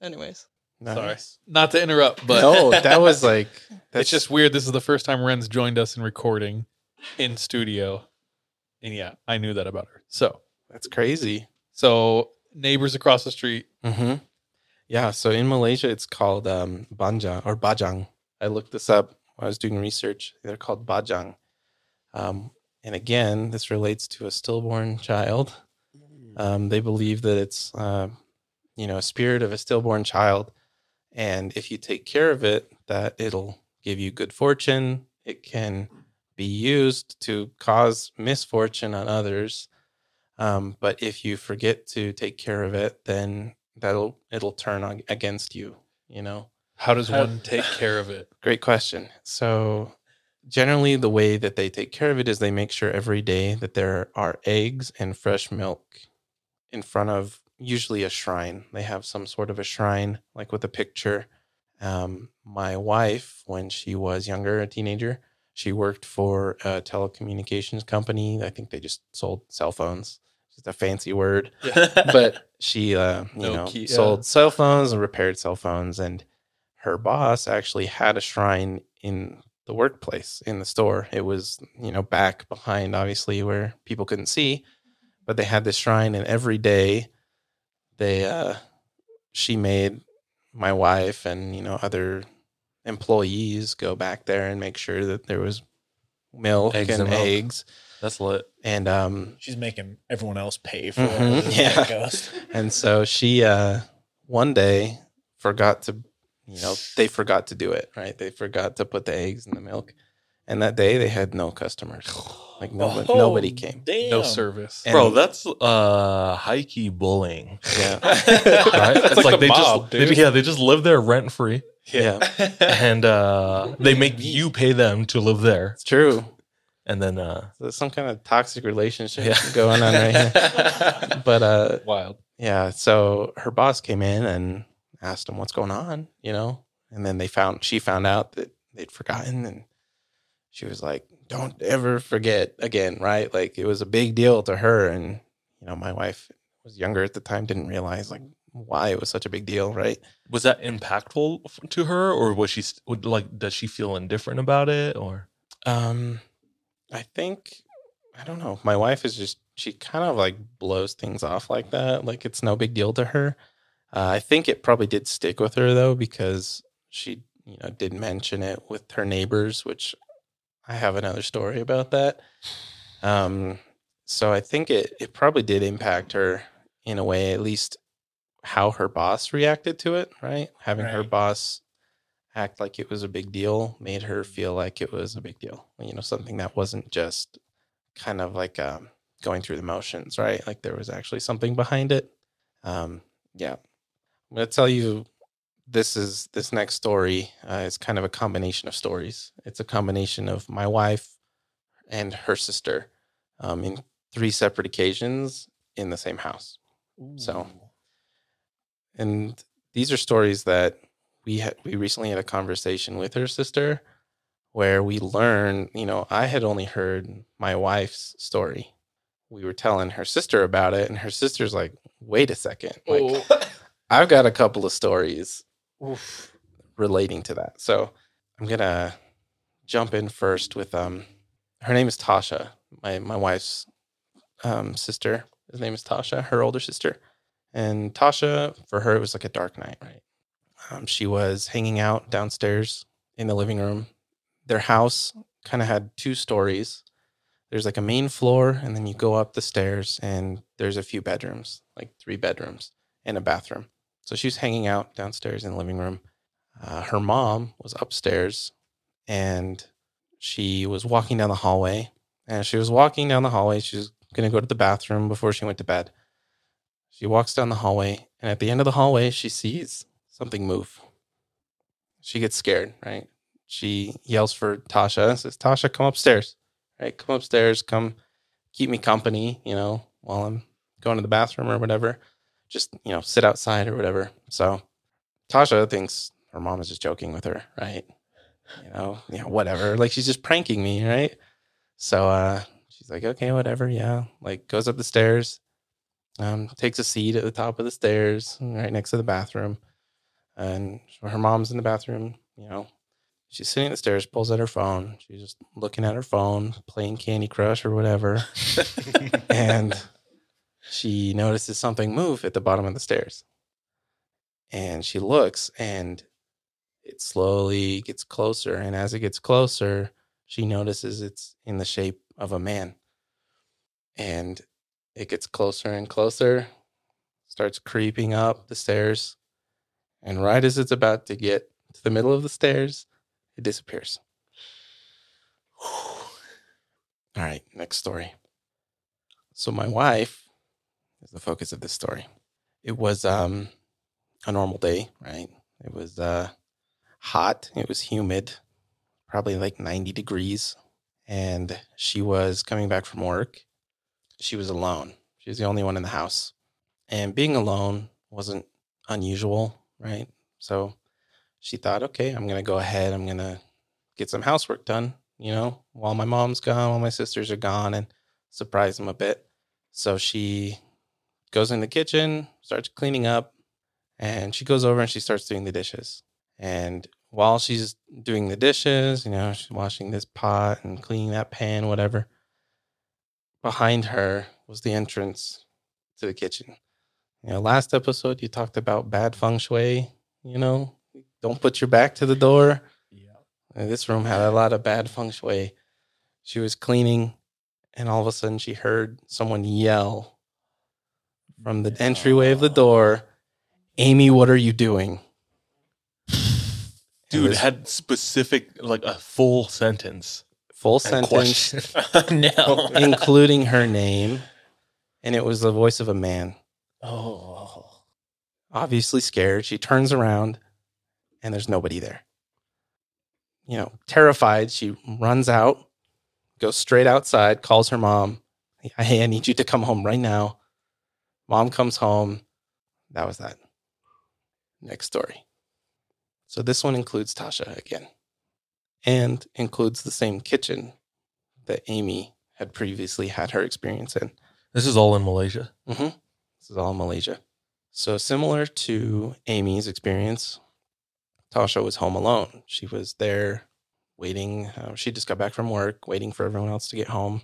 anyways, Sorry. Not to interrupt, but no, that was like that's <laughs> it's just weird. This is the first time Ren's joined us in recording in studio. And yeah, I knew that about her. So, that's crazy. so neighbors across the street. Mm-hmm. Yeah. So in Malaysia, it's called um, banja or bajang. I looked this up when I was doing research. They're called bajang. Um, and again, this relates to a stillborn child. Um, they believe that it's, uh, you know, a spirit of a stillborn child, and if you take care of it, that it'll give you good fortune. It can be used to cause misfortune on others. Um, but if you forget to take care of it, then that'll it'll turn on against you. You know. How does How- one take care of it? <laughs> Great question. So, generally, the way that they take care of it is they make sure every day that there are eggs and fresh milk in front of usually a shrine. They have some sort of a shrine, like with a picture. Um, my wife, when she was younger, a teenager, she worked for a telecommunications company. I think they just sold cell phones. Just a fancy word <laughs> but she uh you know Nokia. sold cell phones and repaired cell phones and her boss actually had a shrine in the workplace in the store it was you know back behind obviously where people couldn't see but they had this shrine and every day they uh she made my wife and you know other employees go back there and make sure that there was milk Eggs and, and milk. eggs That's lit. and um She's making everyone else pay for Mhm, it. <laughs> yeah. Ghost. and so she uh one day forgot to you know they forgot to do it right they forgot to put the eggs in the milk and that day they had no customers like nobody, Oh, nobody came Damn. No service. And- Bro, that's uh high key bullying. yeah <laughs> Right? It's like the they mob, just they- dude. yeah, they just live there rent free. yeah And uh <laughs> they make you pay them to live there. it's true And then uh There's some kind of toxic relationship Yeah. <laughs> going on right here. <laughs> But uh Wild. yeah, so her boss came in and asked him what's going on, you know? And then they found she found out that they'd forgotten and she was like, Don't ever forget again, right? Like it was a big deal to her and you know, my wife was younger at the time, didn't realize like why it was such a big deal, right? was that impactful to her or was she like does she feel indifferent about it or Um, I think I don't know. My wife is just she kind of like blows things off like that. Like it's no big deal to her. Uh, I think it probably did stick with her though because she you know did mention it with her neighbors, which I have another story about that. Um, so I think it it probably did impact her in a way, at least how her boss reacted to it. Right, having her boss act like it was a big deal made her feel like it was a big deal. You know, something that wasn't just kind of like um, going through the motions, right? Like there was actually something behind it. Um, yeah, I'm gonna tell you. This is this next story uh, is kind of a combination of stories. It's a combination of my wife and her sister um, in three separate occasions in the same house. So, and these are stories that we had we recently had a conversation with her sister where we learned, you know, I had only heard my wife's story. We were telling her sister about it, and her sister's like, wait a second. Like <laughs> I've got a couple of stories relating to that. So I'm gonna jump in first with um her name is Tasha, my my wife's um sister. His name is Tasha, her older sister. And Tasha, for her, it was like a dark night, right? Um, she was hanging out downstairs in the living room. Their house kind of had two stories. There's like a main floor, and then you go up the stairs, and there's a few bedrooms, like three bedrooms and a bathroom. So she was hanging out downstairs in the living room. Uh, her mom was upstairs, and she was walking down the hallway. And she was walking down the hallway. She was going to go to the bathroom before she went to bed. She walks down the hallway, and at the end of the hallway, she sees something move. She gets scared, right? She yells for Tasha, and says, Tasha, come upstairs, right? Come upstairs, come keep me company, you know, while I'm going to the bathroom or whatever. Just, you know, sit outside or whatever. So Tasha thinks her mom is just joking with her, right? You know, yeah, whatever. Like she's just pranking me, right? So uh she's like, okay, whatever, yeah. Like goes up the stairs, um, takes a seat at the top of the stairs, right next to the bathroom. And her mom's in the bathroom, you know. She's sitting at the stairs, pulls out her phone. She's just looking at her phone, playing Candy Crush or whatever. <laughs> and she notices something move at the bottom of the stairs. And she looks and it slowly gets closer. And as it gets closer, she notices it's in the shape of a man. And it gets closer and closer, starts creeping up the stairs. And right as it's about to get to the middle of the stairs, it disappears. <sighs> All right, next story. So my wife is the focus of this story. It was um a normal day, right? It was uh hot, it was humid, probably like 90 degrees, and she was coming back from work. She was alone. She was the only one in the house. And being alone wasn't unusual, right? So she thought, okay, I'm to go ahead. I'm to get some housework done, you know, while my mom's gone, while my sisters are gone, and surprise them a bit. So she goes in the kitchen, starts cleaning up, and she goes over and she starts doing the dishes. And while she's doing the dishes, you know, she's washing this pot and cleaning that pan, whatever, behind her was the entrance to the kitchen. You know, last episode you talked about bad feng shui, you know, don't put your back to the door. Yeah. This room had a lot of bad feng shui. She was cleaning and all of a sudden she heard someone yell from the entryway of the door, Amy, what are you doing? <sighs> Dude was- had specific like a full sentence. Full sentence, <laughs> no. including her name. And it was the voice of a man. Oh. obviously scared. She turns around and there's nobody there. You know, terrified, she runs out, goes straight outside, calls her mom. Hey, I need you to come home right now. Mom comes home. That was that. Next story. So this one includes Tasha again and includes the same kitchen that Amy had previously had her experience in. This is all in Malaysia. Mm-hmm. Is all Malaysia. So similar to Amy's experience, Tasha was home alone. She was there waiting. Uh, she just got back from work, waiting for everyone else to get home.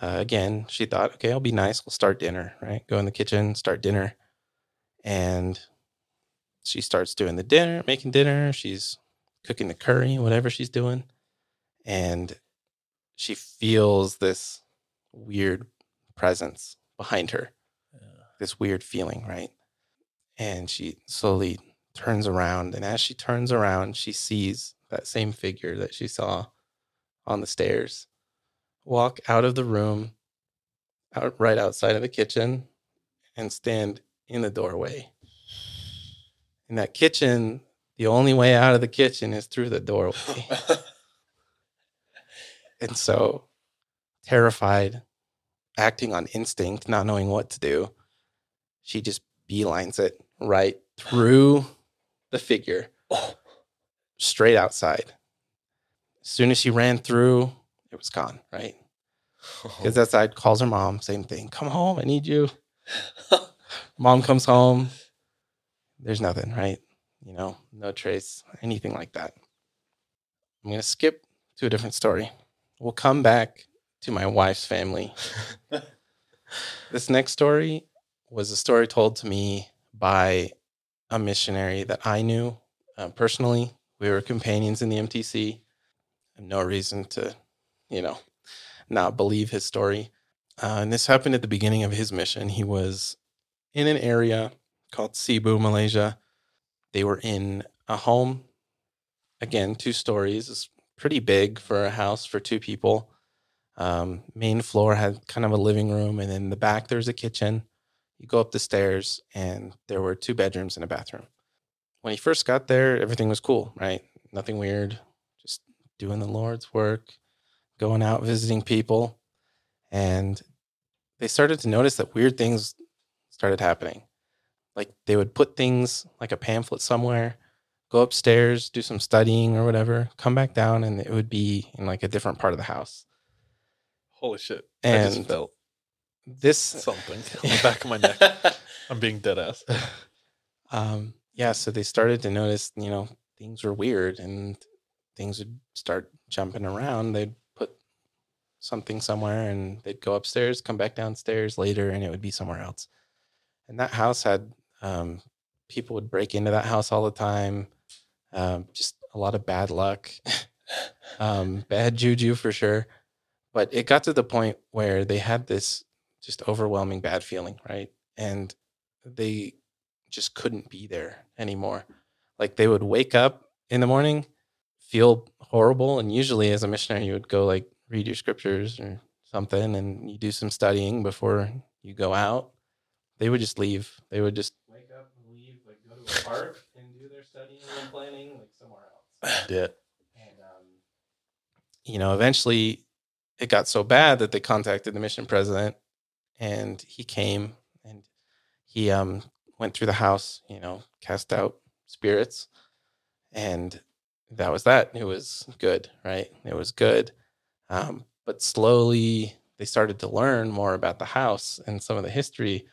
Uh, again, she thought, okay, I'll be nice. We'll start dinner, right? Go in the kitchen, start dinner. And she starts doing the dinner, making dinner. She's cooking the curry, whatever she's doing. And she feels this weird presence behind her, this weird feeling, right? And she slowly turns around. And as she turns around, she sees that same figure that she saw on the stairs walk out of the room, out right outside of the kitchen, and stand in the doorway. In that kitchen, the only way out of the kitchen is through the doorway. <laughs> and so, terrified, acting on instinct, not knowing what to do, she just beelines it right through the figure, straight outside. As soon as she ran through, it was gone, right? <laughs> Because outside calls her mom, same thing. Come home, I need you. mom comes home. There's nothing, right? You know, no trace, anything like that. I'm going to skip to a different story. We'll come back to my wife's family. <laughs> this next story was a story told to me by a missionary that I knew uh, personally. We were companions in the MTC. No reason to, you know, not believe his story. Uh, and this happened at the beginning of his mission. He was in an area called Sibu, Malaysia. They were in a home, again, two stories. It's pretty big for a house for two people. Um, main floor had kind of a living room, and in the back there's a kitchen. You go up the stairs, and there were two bedrooms and a bathroom. When he first got there, everything was cool, right? Nothing weird, just doing the Lord's work, going out visiting people, and they started to notice that weird things started happening. Like they would put things like a pamphlet somewhere, go upstairs, do some studying or whatever, come back down, and it would be in like a different part of the house. Holy shit. I And just felt this something on the <laughs> back of my neck. <laughs> I'm being dead ass. <laughs> um, yeah, so they started to notice, you know, things were weird and things would start jumping around. They'd put something somewhere and they'd go upstairs, come back downstairs later, and it would be somewhere else. And that house had um, people would break into that house all the time. Um, just a lot of bad luck, um, bad juju for sure. But it got to the point where they had this just overwhelming bad feeling, right? And they just couldn't be there anymore. Like they would wake up in the morning, feel horrible, and usually as a missionary, you would go like read your scriptures or something, and you do some studying before you go out. They would just leave. They would just wake up and leave, like go to a park and do their studying and planning like somewhere else. <sighs> Yeah. And um, you know, eventually it got so bad that they contacted the mission president, and he came and he um went through the house, you know, cast out spirits, and that was that. It was good, right? It was good. Um, but slowly they started to learn more about the house and some of the history,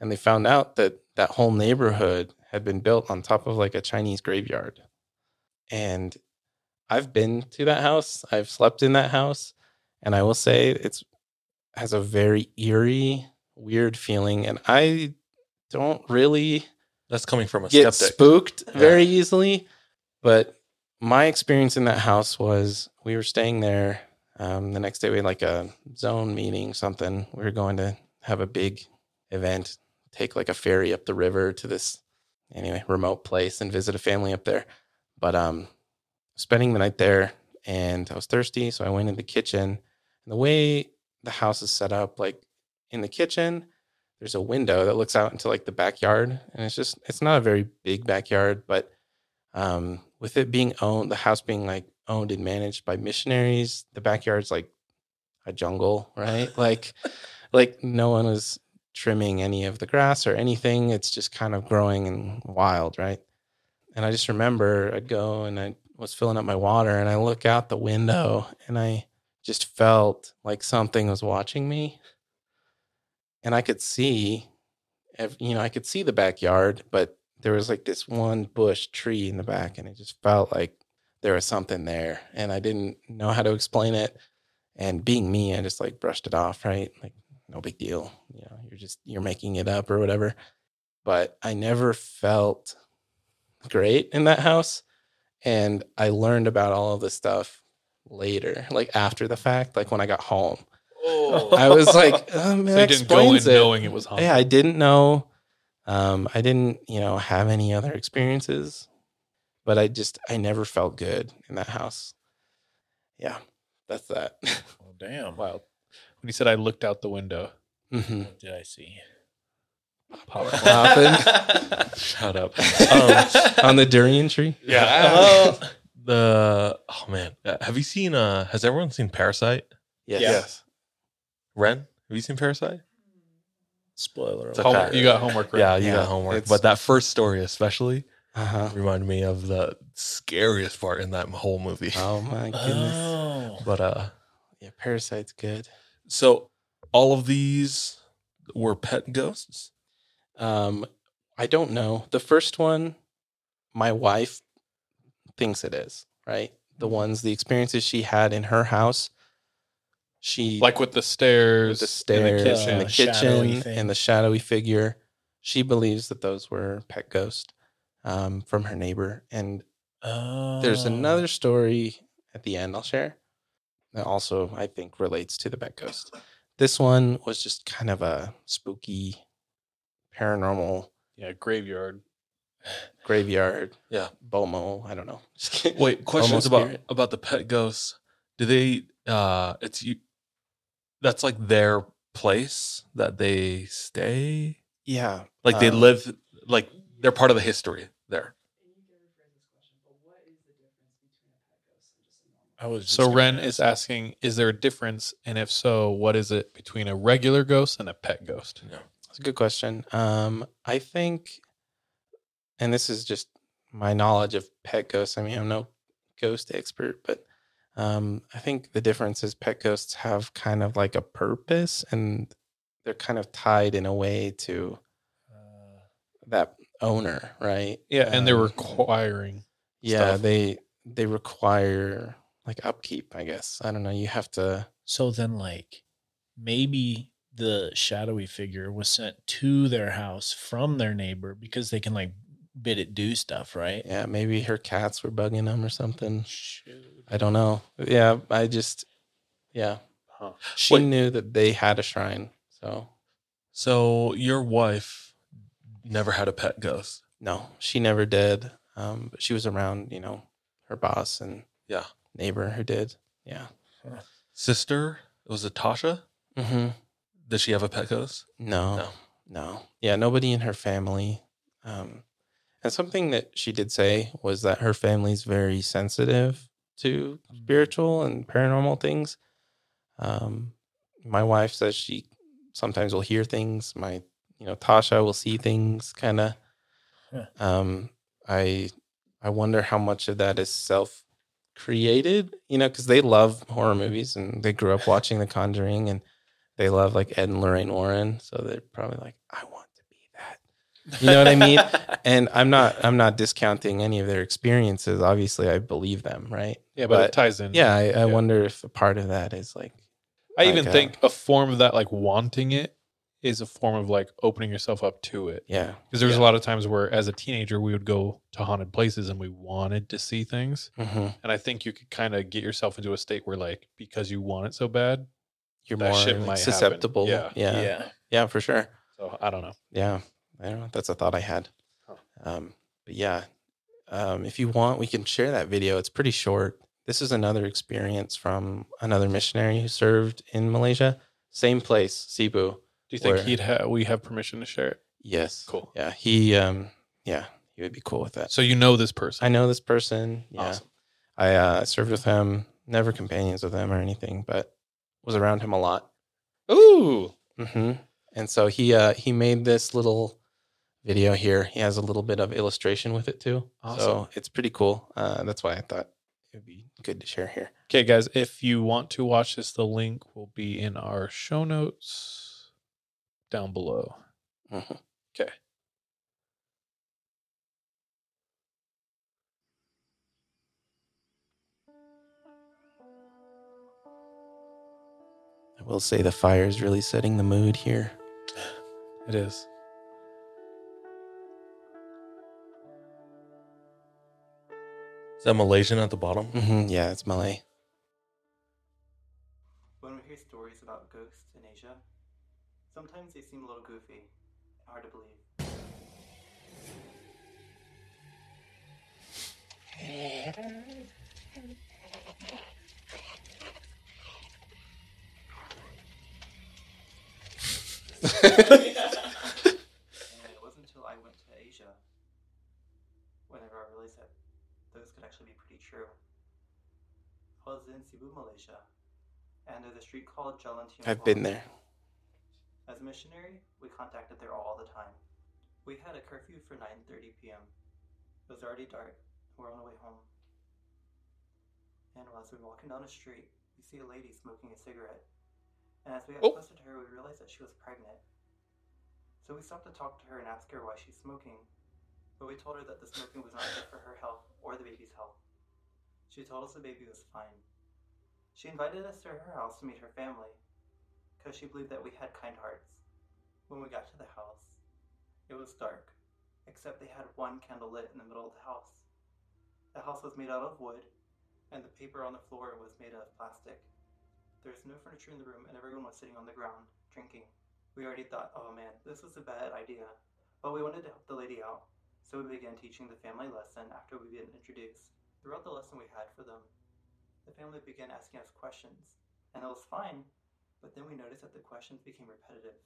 and they found out that that whole neighborhood had been built on top of like a Chinese graveyard. And I've been to that house. I've slept in that house, and I will say it's has a very eerie, weird feeling. And I don't really That's coming from a get skeptic. spooked Yeah. very easily. But my experience in that house was we were staying there. Um, the next day we had like a zone meeting, something. We were going to have a big event, take like a ferry up the river to this anyway remote place and visit a family up there. But um, spending the night there, and I was thirsty, so I went in the kitchen. And the way the house is set up, like in the kitchen, there's a window that looks out into like the backyard, and it's just it's not a very big backyard, but um, with it being owned, the house being like owned and managed by missionaries, the backyard's like a jungle, right? like <laughs> like no one was trimming any of the grass or anything. It's just kind of growing and wild, right? And I just remember I'd go and I was filling up my water and I look out the window and I just felt like something was watching me. And I could see, you know, I could see the backyard, but there was like this one bush tree in the back and it just felt like there was something there and I didn't know how to explain it. And being me, I just like brushed it off, right? Like, no big deal. You know, you're just, you're making it up or whatever. But I never felt great in that house. And I learned about all of this stuff later, like after the fact, like when I got home. I was like, <laughs> oh, man, So you didn't go in explains it. knowing it was haunted. Yeah, I didn't know. Um, I didn't, you know, have any other experiences, but I just, I never felt good in that house. Yeah, that's that. <laughs> Oh, damn. Wild. When he said I looked out the window. hmm What did I see? Pop- Popping. <laughs> Shut up. Um, on the durian tree. Yeah. The oh man, Uh, have you seen? uh Has everyone seen Parasite? Yes. Yes. Ren, have you seen Parasite? Spoiler. It's. Home- okay. you got homework, right? Yeah, you Yeah, got homework. But that first story, especially, Uh-huh. reminded me of the scariest part in that whole movie. Oh my <laughs> goodness. Oh. But uh, Yeah, Parasite's good. so all of these were pet ghosts. Um, I don't know. The first one, my wife thinks it is, right? The Mm-hmm. ones, the experiences she had in her house, she Like with the stairs, with the stairs in the and kitchen. the Uh, kitchen and the shadowy figure. She believes that those were pet ghosts um, from her neighbor. And Oh. there's another story at the end I'll share that also I think relates to the pet ghost. This one was just kind of a spooky, paranormal yeah, graveyard. Graveyard. Yeah. Bomoh. I don't know. <laughs> Wait, questions Almost about spirit. about the pet ghosts. Do they? uh It's you. That's like their place that they stay. Yeah. Like they uh, live. Like they're part of the history there. I was So Ren ask is asking, is there a difference? And if so, what is it between a regular ghost and a pet ghost? Yeah, that's a good question. Um, I think, and this is just my knowledge of pet ghosts. I mean, I'm no ghost expert, but um, I think the difference is pet ghosts have kind of like a purpose and they're kind of tied in a way to Uh, that owner, right? Yeah, and they're Um, requiring. yeah, stuff. they they require like upkeep. I guess I don't know. You have to. So then, like, maybe the shadowy figure was sent to their house from their neighbor because they can like bid it do stuff, right? Yeah, maybe her cats were bugging them or something. I don't know. Yeah, I just, yeah. Huh. She Wait. knew that they had a shrine. So, So your wife never had a pet ghost. no, she never did. Um, but she was around, you know, her boss and Yeah. neighbor who did. Yeah. Sister was it Tasha? Mm-hmm. Did she have a pet ghost? No, No. no, Yeah, nobody in her family. Um, and something that she did say was that her family's very sensitive to spiritual and paranormal things. Um, my wife says she sometimes will hear things. My, you know, Tasha will see things kind of. Huh. Um, I, I wonder how much of that is self created, you know, because they love horror movies and they grew up <laughs> watching The Conjuring and they love like Ed and Lorraine Warren. So they're probably like, I want to be that. You know what I mean? and I'm not I'm not discounting any of their experiences. Obviously, I believe them, right? Yeah, but, it ties in. Yeah, I, I Yeah. wonder if a part of that is like I even like, uh, think a form of that, like wanting it, is a form of like opening yourself up to it. yeah, Because there's Yeah. a lot of times where, as a teenager, we would go to haunted places and we wanted to see things. hmm And I think you could kind of get yourself into a state where, like, because you want it so bad, you're That more shit like, might susceptible. Yeah. yeah, yeah, yeah. for sure. so I don't know. Yeah, I don't know. That's a thought I had. Huh. Um, but yeah, um, if you want, we can share that video. It's pretty short. This is another experience from another missionary who served in Malaysia. Same place, Sibu. Do you think Where- he'd have we have permission to share it? Yes. Cool. Yeah, he. Um, yeah, he would be cool with that. So you know this person. I know this person. Yeah, Awesome. I uh, served with him. Never companions with him or anything, but was around him a lot. Ooh. hmm And so he uh, he made this little video here. He has a little bit of illustration with it too. Awesome. So it's pretty cool. Uh, that's why I thought it would be good to share here. Okay, guys, if you want to watch this, the link will be in our show notes down below. Mhm. Okay. I will say the fire is really setting the mood here. It is. Is that Malaysian at the bottom? hmm Yeah, it's Malay. When we hear stories about ghosts in Asia, sometimes they seem a little goofy and hard to believe. <laughs> <laughs> and it wasn't until I went to Asia whenever I realized that those could actually be pretty true. I was in Sibu, Malaysia, and there's a street called Jalan Tiong I've been there. As a missionary, we contacted there all the time. We had a curfew for 9:30 p.m. It was already dark. We're on the way home. And as we were walking down the street, we see a lady smoking a cigarette. And as we got Oh. closer to her, we realized that she was pregnant. So we stopped to talk to her and ask her why she's smoking. But we told her that the smoking was not good for her health or the baby's health. She told us the baby was fine. She invited us to her house to meet her family because she believed that we had kind hearts. When we got to the house, it was dark, except they had one candle lit in the middle of the house. The house was made out of wood, and the paper on the floor was made of plastic. There was no furniture in the room, and everyone was sitting on the ground, drinking. We already thought, oh man, this was a bad idea, but we wanted to help the lady out, so we began teaching the family lesson after we had been introduced. Throughout the lesson we had for them, the family began asking us questions, and it was fine, but then we noticed that the questions became repetitive.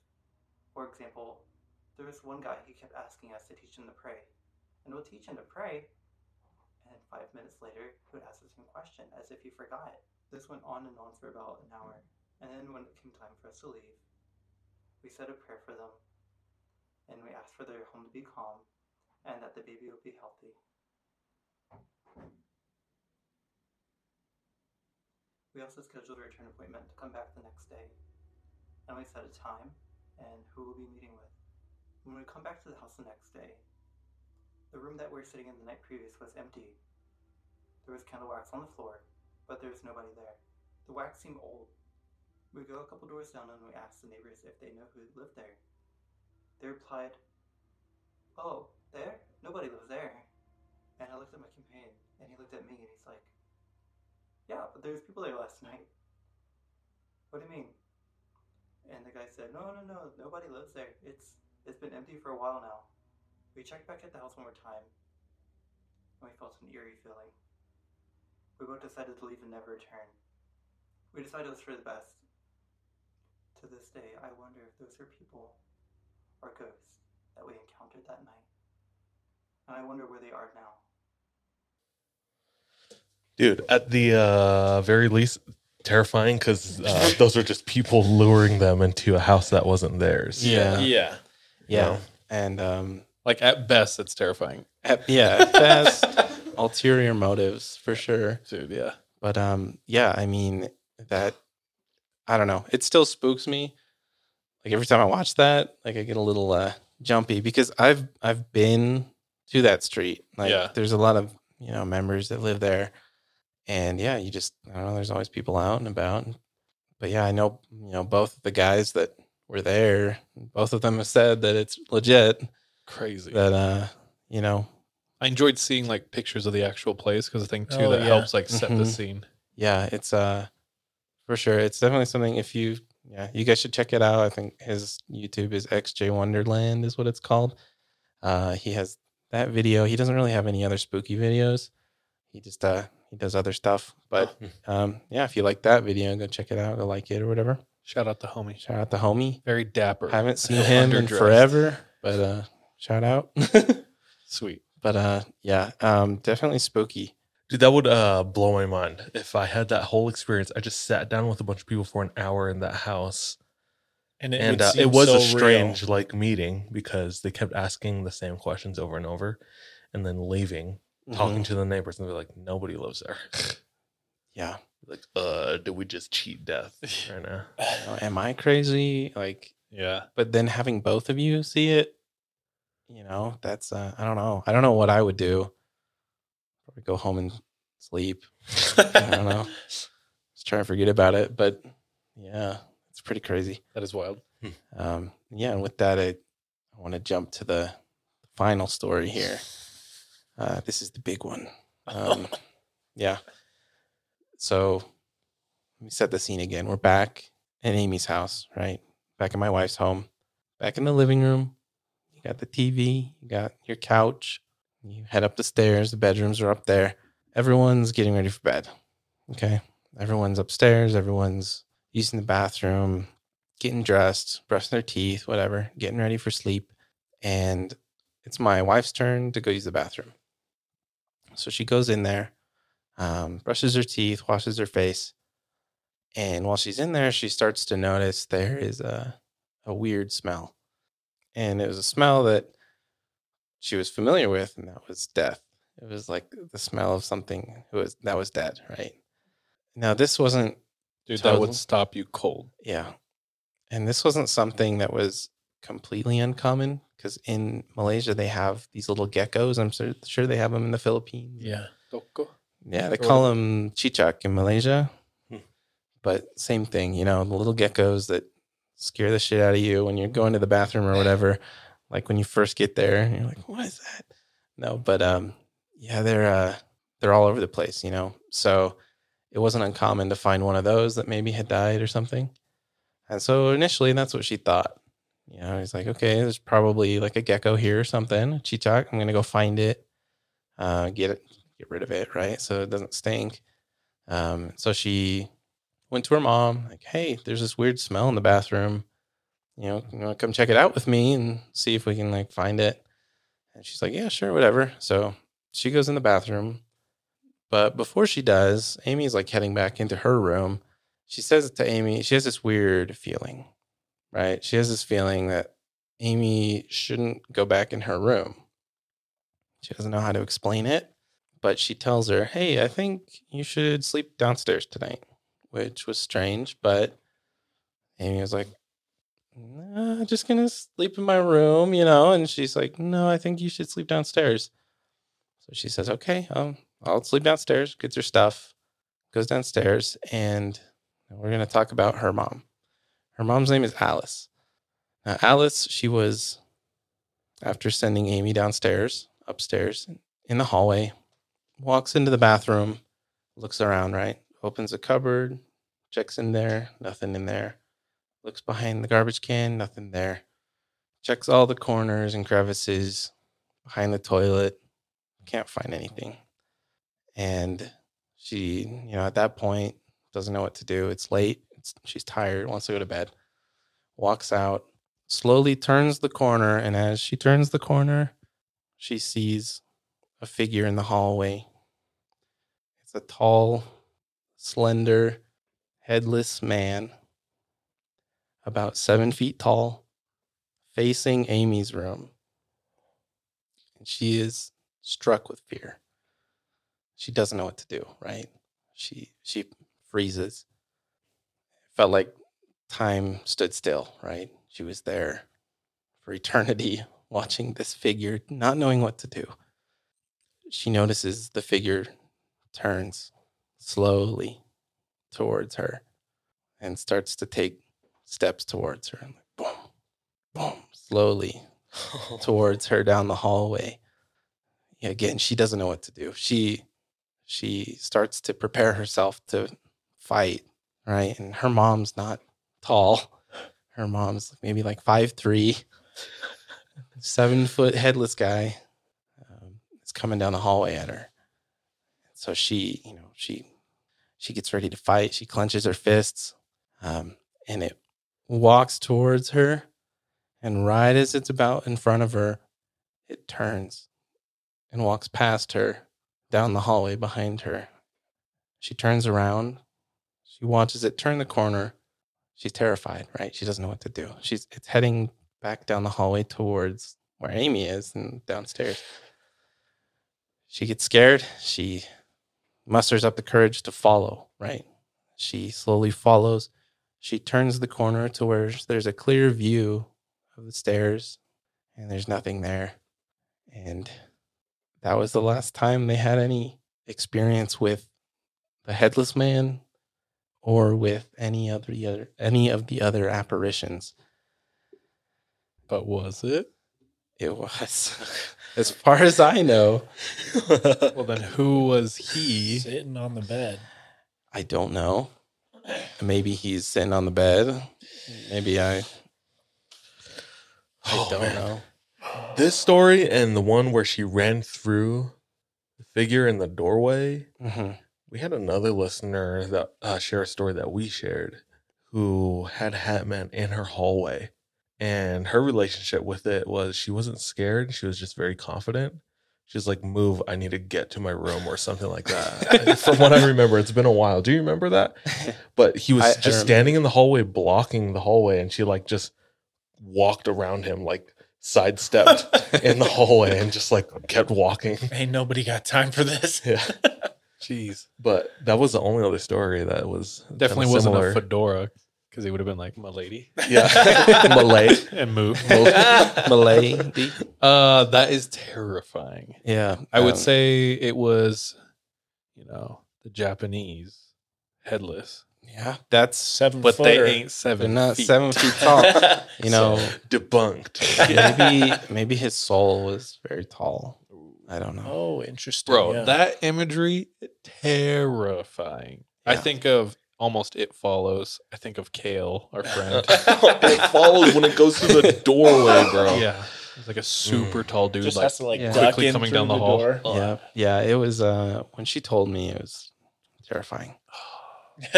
For example, there was one guy, he kept asking us to teach him to pray. And we'll teach him to pray, and five minutes later, he would ask the same question as if he forgot. This went on and on for about an hour. And then when it came time for us to leave, we said a prayer for them, and we asked for their home to be calm, and that the baby would be healthy. We also scheduled a return appointment to come back the next day, and we set a time and who we'll be meeting with. When we come back to the house the next day, the room that we were sitting in the night previous was empty. There was candle wax on the floor, but there was nobody there. The wax seemed old. We go a couple doors down and we ask the neighbors if they know who lived there. They replied, Oh, there? Nobody lives there. And I looked at my companion, and he looked at me, and he's like, Yeah, but there was people there last night. What do you mean? And the guy said, No, no, no, nobody lives there. It's it's been empty for a while now. We checked back at the house one more time, and we felt an eerie feeling. We both decided to leave and never return. We decided it was for the best. To this day, I wonder if those are people or ghosts that we encountered that night. And I wonder where they are now. Dude, at the uh, very least, terrifying because uh, <laughs> those are just people luring them into a house that wasn't theirs. Yeah. Yeah. Yeah. No. And um Like at best, it's terrifying. at, yeah, at best <laughs> ulterior motives for sure. Dude, yeah. But um yeah, I mean that I don't know. It still spooks me. Like every time I watch that, like I get a little uh jumpy because I've I've been to that street. Like Yeah. there's a lot of, you know, members that live there. And yeah, you just I don't know, there's always people out and about. But yeah, I know, you know, both the guys that were there, both of them have said that it's legit. Crazy. That uh, you know, I enjoyed seeing like pictures of the actual place because I think too Oh, that yeah. helps like set the Mhm. scene. yeah, it's uh for sure. It's definitely something if you yeah, you guys should check it out. I think his YouTube is XJ Wonderland is what it's called. Uh he has that video. He doesn't really have any other spooky videos. He just uh he does other stuff. But <laughs> um yeah, if you like that video, go check it out, go like it or whatever. Shout out to homie. Shout out to homie. Very dapper. Haven't seen <laughs> him in forever, but uh shout out. <laughs> Sweet. but uh yeah, um definitely spooky. Dude, that would uh blow my mind if I had that whole experience. I just sat down with a bunch of people for an hour in that house, And it and uh, it was so a real. strange like meeting because they kept asking the same questions over and over, and then leaving, talking Mhm. to the neighbors, and they're like, "Nobody lives there." <laughs> Yeah. like, uh, do we just cheat death <laughs> right now? Am I crazy? Like, Yeah. but then having both of you see it, you know, that's uh, I don't know. I don't know what I would do. Probably go home and sleep. I don't know. <laughs> Just try to forget about it. But yeah, it's pretty crazy. That is wild. Um, yeah, and with that, I, I want to jump to the final story here. Uh, this is the big one. <laughs> Um, yeah. So let me set the scene again. We're back in Amy's house, right? Back in my wife's home, back in the living room. You got the TV, you got your couch. You head up the stairs. The bedrooms are up there. Everyone's getting ready for bed. Okay. Everyone's upstairs. Everyone's using the bathroom, getting dressed, brushing their teeth, whatever, getting ready for sleep. And it's my wife's turn to go use the bathroom. So she goes in there, um, brushes her teeth, washes her face. And while she's in there, she starts to notice there is a, a weird smell. And it was a smell that she was familiar with, and that was death. It was like the smell of something who was that was dead, right? Now this wasn't Dude, that would stop you cold. yeah. And this wasn't something that was completely uncommon because in Malaysia they have these little geckos. I'm sur- sure they have them in the Philippines. Yeah. Yeah, they call them chichak in Malaysia. Hmm. But same thing, you know, the little geckos that scare the shit out of you when you're going to the bathroom or whatever. Like when you first get there, you're like, "What is that?" No, but um, yeah, they're uh, they're all over the place, you know. So it wasn't uncommon to find one of those that maybe had died or something. And so initially, that's what she thought. You know, he's like, "Okay, there's probably like a gecko here or something, a chichak. I'm gonna go find it, uh, get it, get rid of it, right? So it doesn't stink." Um, so she went to her mom, like, "Hey, there's this weird smell in the bathroom. You know, you come check it out with me and see if we can like find it?" And she's like, "Yeah, sure, whatever." So she goes in the bathroom, but before she does, Amy's like heading back into her room. She says to Amy, she has this weird feeling, right? She has this feeling that Amy shouldn't go back in her room. She doesn't know how to explain it, but she tells her, Hey, I think you should sleep downstairs tonight, which was strange. But Amy was like, "Nah, I'm just to sleep in my room, you know? And she's like, No, I think you should sleep downstairs. So she says, Okay, um, I'll sleep downstairs, gets her stuff, goes downstairs, and we're going to talk about her mom. Her mom's name is Alice. Now, Alice, she was, after sending Amy downstairs, upstairs in the hallway, walks into the bathroom, looks around, right? Opens a cupboard, checks in there, nothing in there. Looks behind the garbage can, nothing there. Checks all the corners and crevices behind the toilet, can't find anything. And she, you know, at that point, doesn't know what to do. It's late. She's tired, wants to go to bed. Walks out, slowly turns the corner, and as she turns the corner, she sees a figure in the hallway. It's a tall, slender, headless man, about seven feet tall, facing Amy's room. And she is struck with fear. She doesn't know what to do, right? She she freezes. Felt like time stood still, right? She was there for eternity <laughs> watching this figure, not knowing what to do. She notices the figure turns slowly towards her and starts to take steps towards her. And like, boom, boom, slowly <laughs> towards her down the hallway. Again, she doesn't know what to do. She she starts to prepare herself to fight, right? And her mom's not tall. Her mom's maybe like five three, seven foot headless guy. Um, is coming down the hallway at her. So she, you know, she she gets ready to fight. She clenches her fists, um, and it walks towards her. And right as it's about in front of her, it turns and walks past her, down the hallway behind her. She turns around. She watches it turn the corner. She's terrified, right? She doesn't know what to do. She's it's heading back down the hallway towards where Amy is and downstairs. She gets scared. She musters up the courage to follow, right? She slowly follows. She turns the corner to where there's a clear view of the stairs and there's nothing there. And that was the last time they had any experience with the headless man or with any of the other any of the other apparitions. But was it? It was. <laughs> as far as I know. <laughs> well then <laughs> who was he? Sitting on the bed. I don't know. Maybe he's sitting on the bed. Maybe I I Oh, don't man. know. This story and the one where she ran through the figure in the doorway. Mhm. We had another listener that uh, share a story that we shared who had Hatman in her hallway. And her relationship with it was she wasn't scared. She was just very confident. She's like, Move, I need to get to my room or something like that. From what I <laughs> remember, it's been a while. Do you remember that? <laughs> But he was I- I just remember. standing in the hallway, blocking the hallway, and she like just walked around him, like sidestepped in the <laughs> hallway and just like kept walking. Ain't nobody got time for this. Yeah. Jeez. But that was the only other story that was Definitely wasn't similar. a fedora because he would have been like, my lady. Yeah. <laughs> Malay. and move. Malay. Uh, that is terrifying. Yeah. I would um, say it was, you know, the Japanese headless. Yeah, that's seven. But footer. they ain't seven. They're not feet. seven feet tall. <laughs> You know, debunked. maybe maybe his soul was very tall. I don't know. Oh, interesting. Bro, yeah. that imagery terrifying. I think of almost it follows. I think of Kale, our friend. <laughs> it follows when it goes through the doorway, bro. <laughs> yeah. It's like a super tall dude, just like has to like Yeah. quickly in coming down the, the hall. door. Oh, Yeah, yeah. It was uh when she told me it was terrifying. <laughs>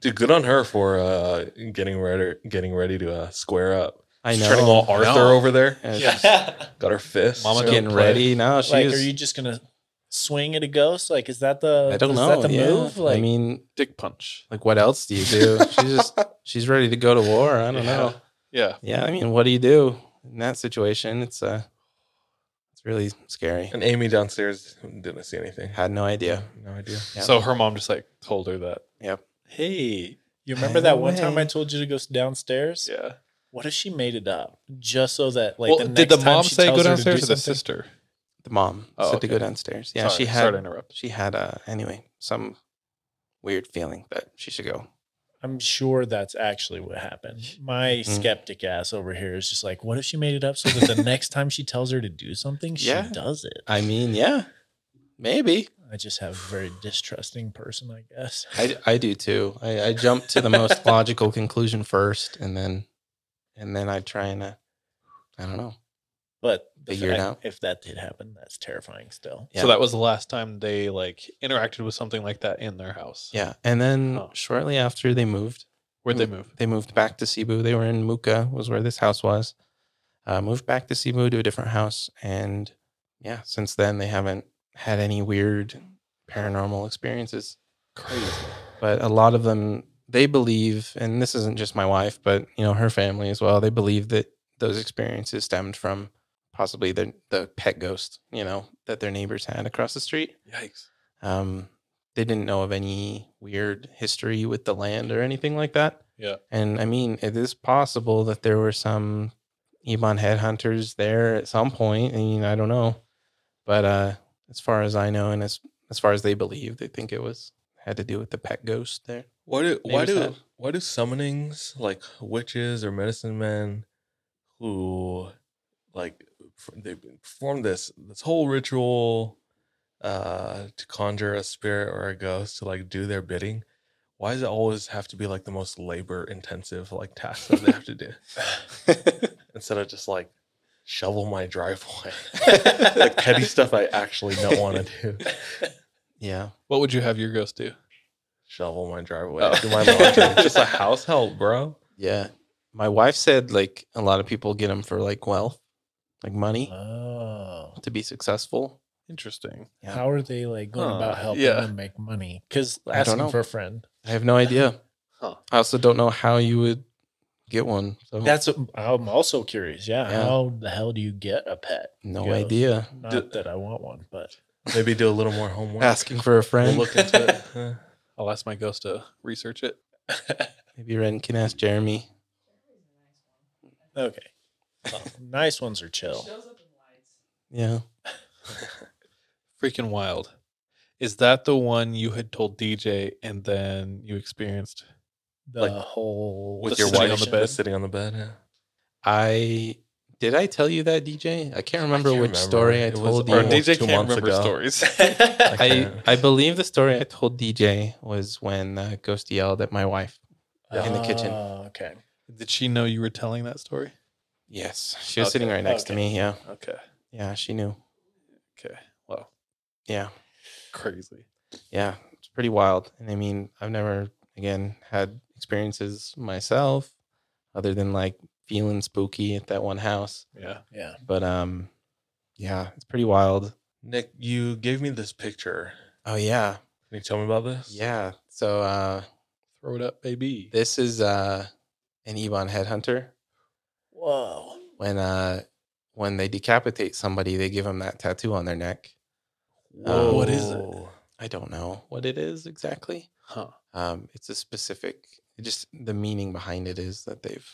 Dude, good on her for uh getting ready getting ready to uh, square up. I She's know. Turning all Arthur know. over there. Yeah, Yeah. <laughs> Got her fist. Mama getting play. ready now. She like, was, are you just gonna swing at a ghost? Like, is that the? I don't is know. That the yeah. move? Like, I mean, Dick punch. like what else do you do? <laughs> she's just she's ready to go to war. I don't Yeah. know. Yeah. Yeah, I mean, what do you do in that situation? It's uh it's really scary. And Amy downstairs didn't see anything. Had no idea. No idea. Yeah. So her mom just like told her that. Yep. Hey. you remember By that the one time I told you to go downstairs? Yeah. What if she made it up just so that like well, the did the time mom say go to downstairs do or the sister? The mom Oh, said to go downstairs. Yeah, Sorry, she sorry had to interrupt. she had uh anyway, some weird feeling that she should go. I'm sure that's actually what happened. My Mm. skeptic ass over here is just like, what if she made it up so that the <laughs> next time she tells her to do something, she Yeah. does it? I mean, yeah. Maybe. I just have a very distrusting person, I guess. I, I do too. I, I jump to the most <laughs> logical conclusion first and then and then I try and uh, I don't know. But the Figure it out. If that did happen, that's terrifying still. Yeah. So that was the last time they like interacted with something like that in their house. Yeah. And then Oh. shortly after they moved, Where'd they move? They moved back to Sibu. They were in Mukah, was where this house was. Uh, moved back to Sibu to a different house, and yeah, since then they haven't had any weird paranormal experiences. Crazy. But a lot of them, they believe, and this isn't just my wife, but you know her family as well. They believe that those experiences stemmed from possibly the the pet ghost, you know, that their neighbors had across the street. Yikes. Um, they didn't know of any weird history with the land or anything like that. Yeah. And I mean, it is possible that there were some Iban headhunters there at some point. I mean, I don't know. But uh, as far as I know, and as as far as they believe, they think it was had to do with the pet ghost there. Why do why do had. why do summonings like witches or medicine men who like f- they perform this this whole ritual uh to conjure a spirit or a ghost to like do their bidding? Why does it always have to be like the most labor intensive like task that they have to do <laughs> instead of just like shovel my driveway <laughs> like petty stuff I actually don't want to do. <laughs> Yeah. What would you have your ghost do? Shovel my driveway, Oh. do my laundry, <laughs> just a house help, bro. Yeah. My wife said like a lot of people get them for like wealth, like money Oh. to be successful. Interesting. How are they like going Huh, about helping yeah. them make money? Because I don't asking know. for a friend. I have no idea. Huh. I also don't know how you would get one. So That's what, I'm also curious. Yeah, Yeah. how the hell do you get a pet? no Goes, idea. Not that I want one, but Maybe do a little more homework. Asking for a friend. We'll look into it. <laughs> I'll ask my ghost to research it. <laughs> Maybe Ren can ask Jeremy. okay. Well, <laughs> nice ones are chill. Yeah. <laughs> Freaking wild. Is that the one you had told DJ and then you experienced? The Like, whole with The your wife on the bed? sitting on the bed. Yeah. I did I tell you that DJ? I can't remember can't which remember. story I It told Or you. almost DJ two can't months remember ago. stories. <laughs> I can't. I believe the story I told DJ was when uh, Ghost yelled at my wife in the kitchen. Oh, okay. Did she know you were telling that story? Yes, she was Okay, sitting right next to me. Yeah, Okay. yeah, she knew. Okay. Wow. Yeah, Crazy. yeah, it's pretty wild. And I mean, I've never again had experiences myself, other than like feeling spooky at that one house. Yeah. Yeah. But um, yeah, it's pretty wild. Nick, you gave me this picture. Oh yeah, Can you tell me about this? yeah. So uh, Throw it up, baby. this is uh an Iban headhunter. Whoa. when uh when they decapitate somebody, they give them that tattoo on their neck. Whoa, what is it? I don't know what it is exactly. Huh. Um, it's a specific. Just the meaning behind it is that they've.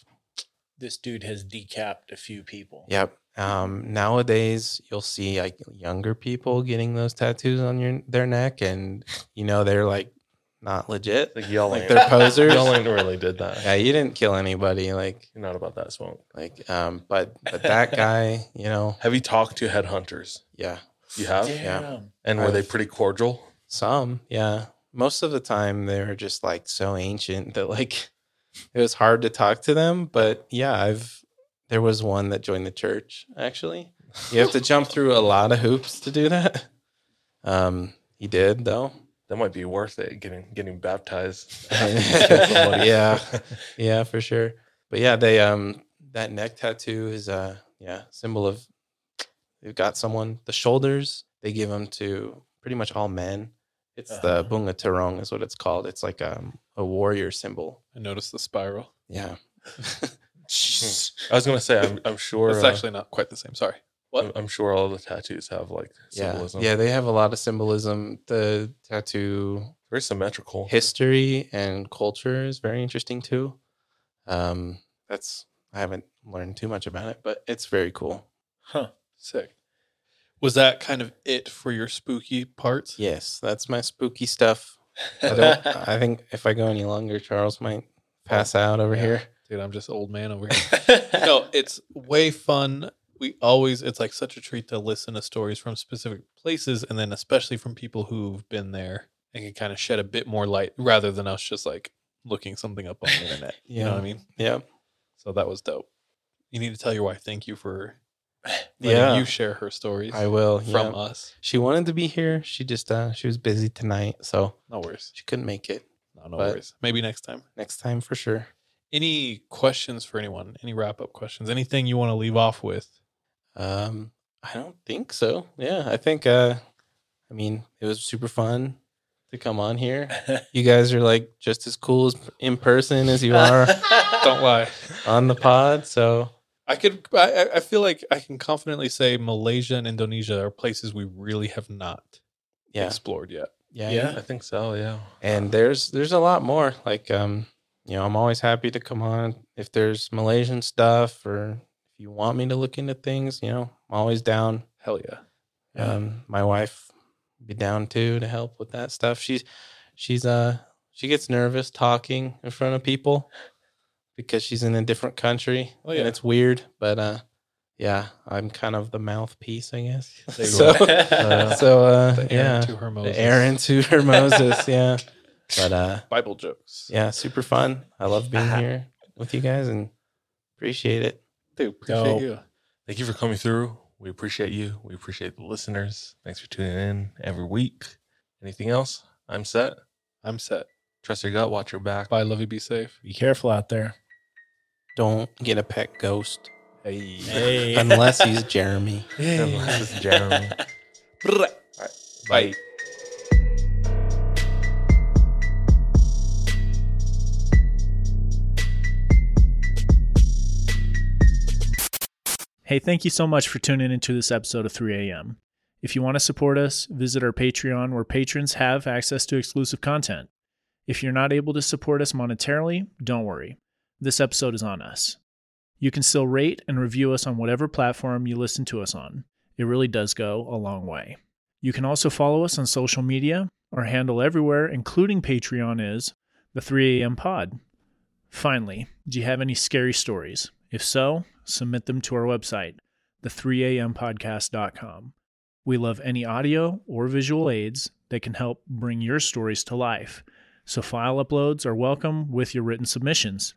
This dude has decapped a few people. Yep. Um, nowadays, you'll see like younger people getting those tattoos on your their neck, and you know they're like not legit. Like y'all Like they're posers. <laughs> y'all ain't really did that. Yeah, you didn't kill anybody. Like You're not about that smoke. like um, but but that guy, you know, Have you talked to headhunters? yeah. You have? Damn. And were they I've- pretty cordial? Some, yeah. Most of the time, they're just like so ancient that like it was hard to talk to them. But yeah, I've there was one that joined the church. Actually, you have to jump <laughs> through a lot of hoops to do that. Um, he did though. That might be worth it getting getting baptized. <laughs> <laughs> yeah, yeah, for sure. But yeah, they um that neck tattoo is uh yeah symbol of they've got someone. The shoulders they give them to pretty much all men. It's the Uh-huh. bunga terong is what it's called. It's like um, a warrior symbol. I noticed the spiral. Yeah. <laughs> I was gonna say I'm I'm sure It's uh, actually not quite the same. Sorry. What? I'm, I'm sure all the tattoos have like yeah. symbolism. Yeah, they have a lot of symbolism. The tattoo very symmetrical. history and culture is very interesting too. Um, that's I haven't learned too much about it, but it's very cool. Huh. Sick. Was that kind of it for your spooky parts? Yes, that's my spooky stuff. I don't. I think if I go any longer, Charles might pass out over Yeah. here. Dude, I'm just old man over <laughs> here. no, it's way fun. We always, it's like such a treat to listen to stories from specific places and then especially from people who've been there and can kind of shed a bit more light rather than us just like looking something up on the internet. You know what I mean? Yeah. So that was dope. You need to tell your wife thank you for <sighs> Yeah. you share her stories I will from yeah. us. She wanted to be here. She just uh she was busy tonight, so No worries. she couldn't make it. No, no But- worries. Maybe next time. Next time for sure. Any questions for anyone? Any wrap up questions? Anything you want to leave off with? Um, I don't think so. Yeah, I think. Uh, I mean, it was super fun to come on here. <laughs> You guys are like just as cool as in person as you are <laughs> Don't lie. on the pod. So I could. I, I- I feel like I can confidently say Malaysia and Indonesia are places we really have not yeah, explored yet. yeah, Yeah. I think so. Yeah. And there's there's a lot more. Like um, you know, I'm always happy to come on if there's Malaysian stuff or if you want me to look into things. You know, I'm always down. Hell yeah. Um, my wife be down too to help with that stuff. She's she's uh she gets nervous talking in front of people because she's in a different country. Oh, yeah. And it's weird, but uh yeah, I'm kind of the mouthpiece, I guess. <laughs> So, uh, <laughs> so uh The yeah. to her Moses. The Aaron to her Moses, <laughs> yeah. But uh Bible jokes. yeah, super fun. I love being here with you guys and appreciate it. Dude, appreciate Dope. you. Thank you for coming through. We appreciate you. We appreciate the listeners. Thanks for tuning in every week. Anything else? I'm set. I'm set. Trust your gut. Watch your back. Bye. Love you. Be safe. Be careful out there. Don't get a pet ghost Hey. Hey. unless he's <laughs> Jeremy. Unless it's Jeremy. <laughs> Bye. Hey, thank you so much for tuning into this episode of 3 a.m. If you want to support us, visit our Patreon where patrons have access to exclusive content. If you're not able to support us monetarily, don't worry. This episode is on us. You can still rate and review us on whatever platform you listen to us on. It really does go a long way. You can also follow us on social media. Our handle everywhere, including Patreon, is the 3 a.m. pod. Finally, do you have any scary stories? If so, submit them to our website, the3ampodcast.com. We love any audio or visual aids that can help bring your stories to life. So file uploads are welcome with your written submissions.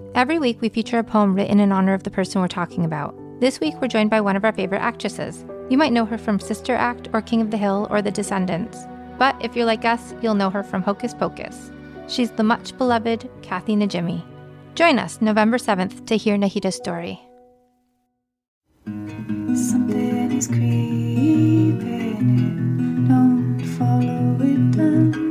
Every week, we feature a poem written in honor of the person we're talking about. This week, we're joined by one of our favorite actresses. You might know her from Sister Act or King of the Hill or The Descendants. But if you're like us, you'll know her from Hocus Pocus. She's the much beloved Kathy Najimy. Join us November 7th to hear Nahida's story. Something is creeping. Don't follow it down.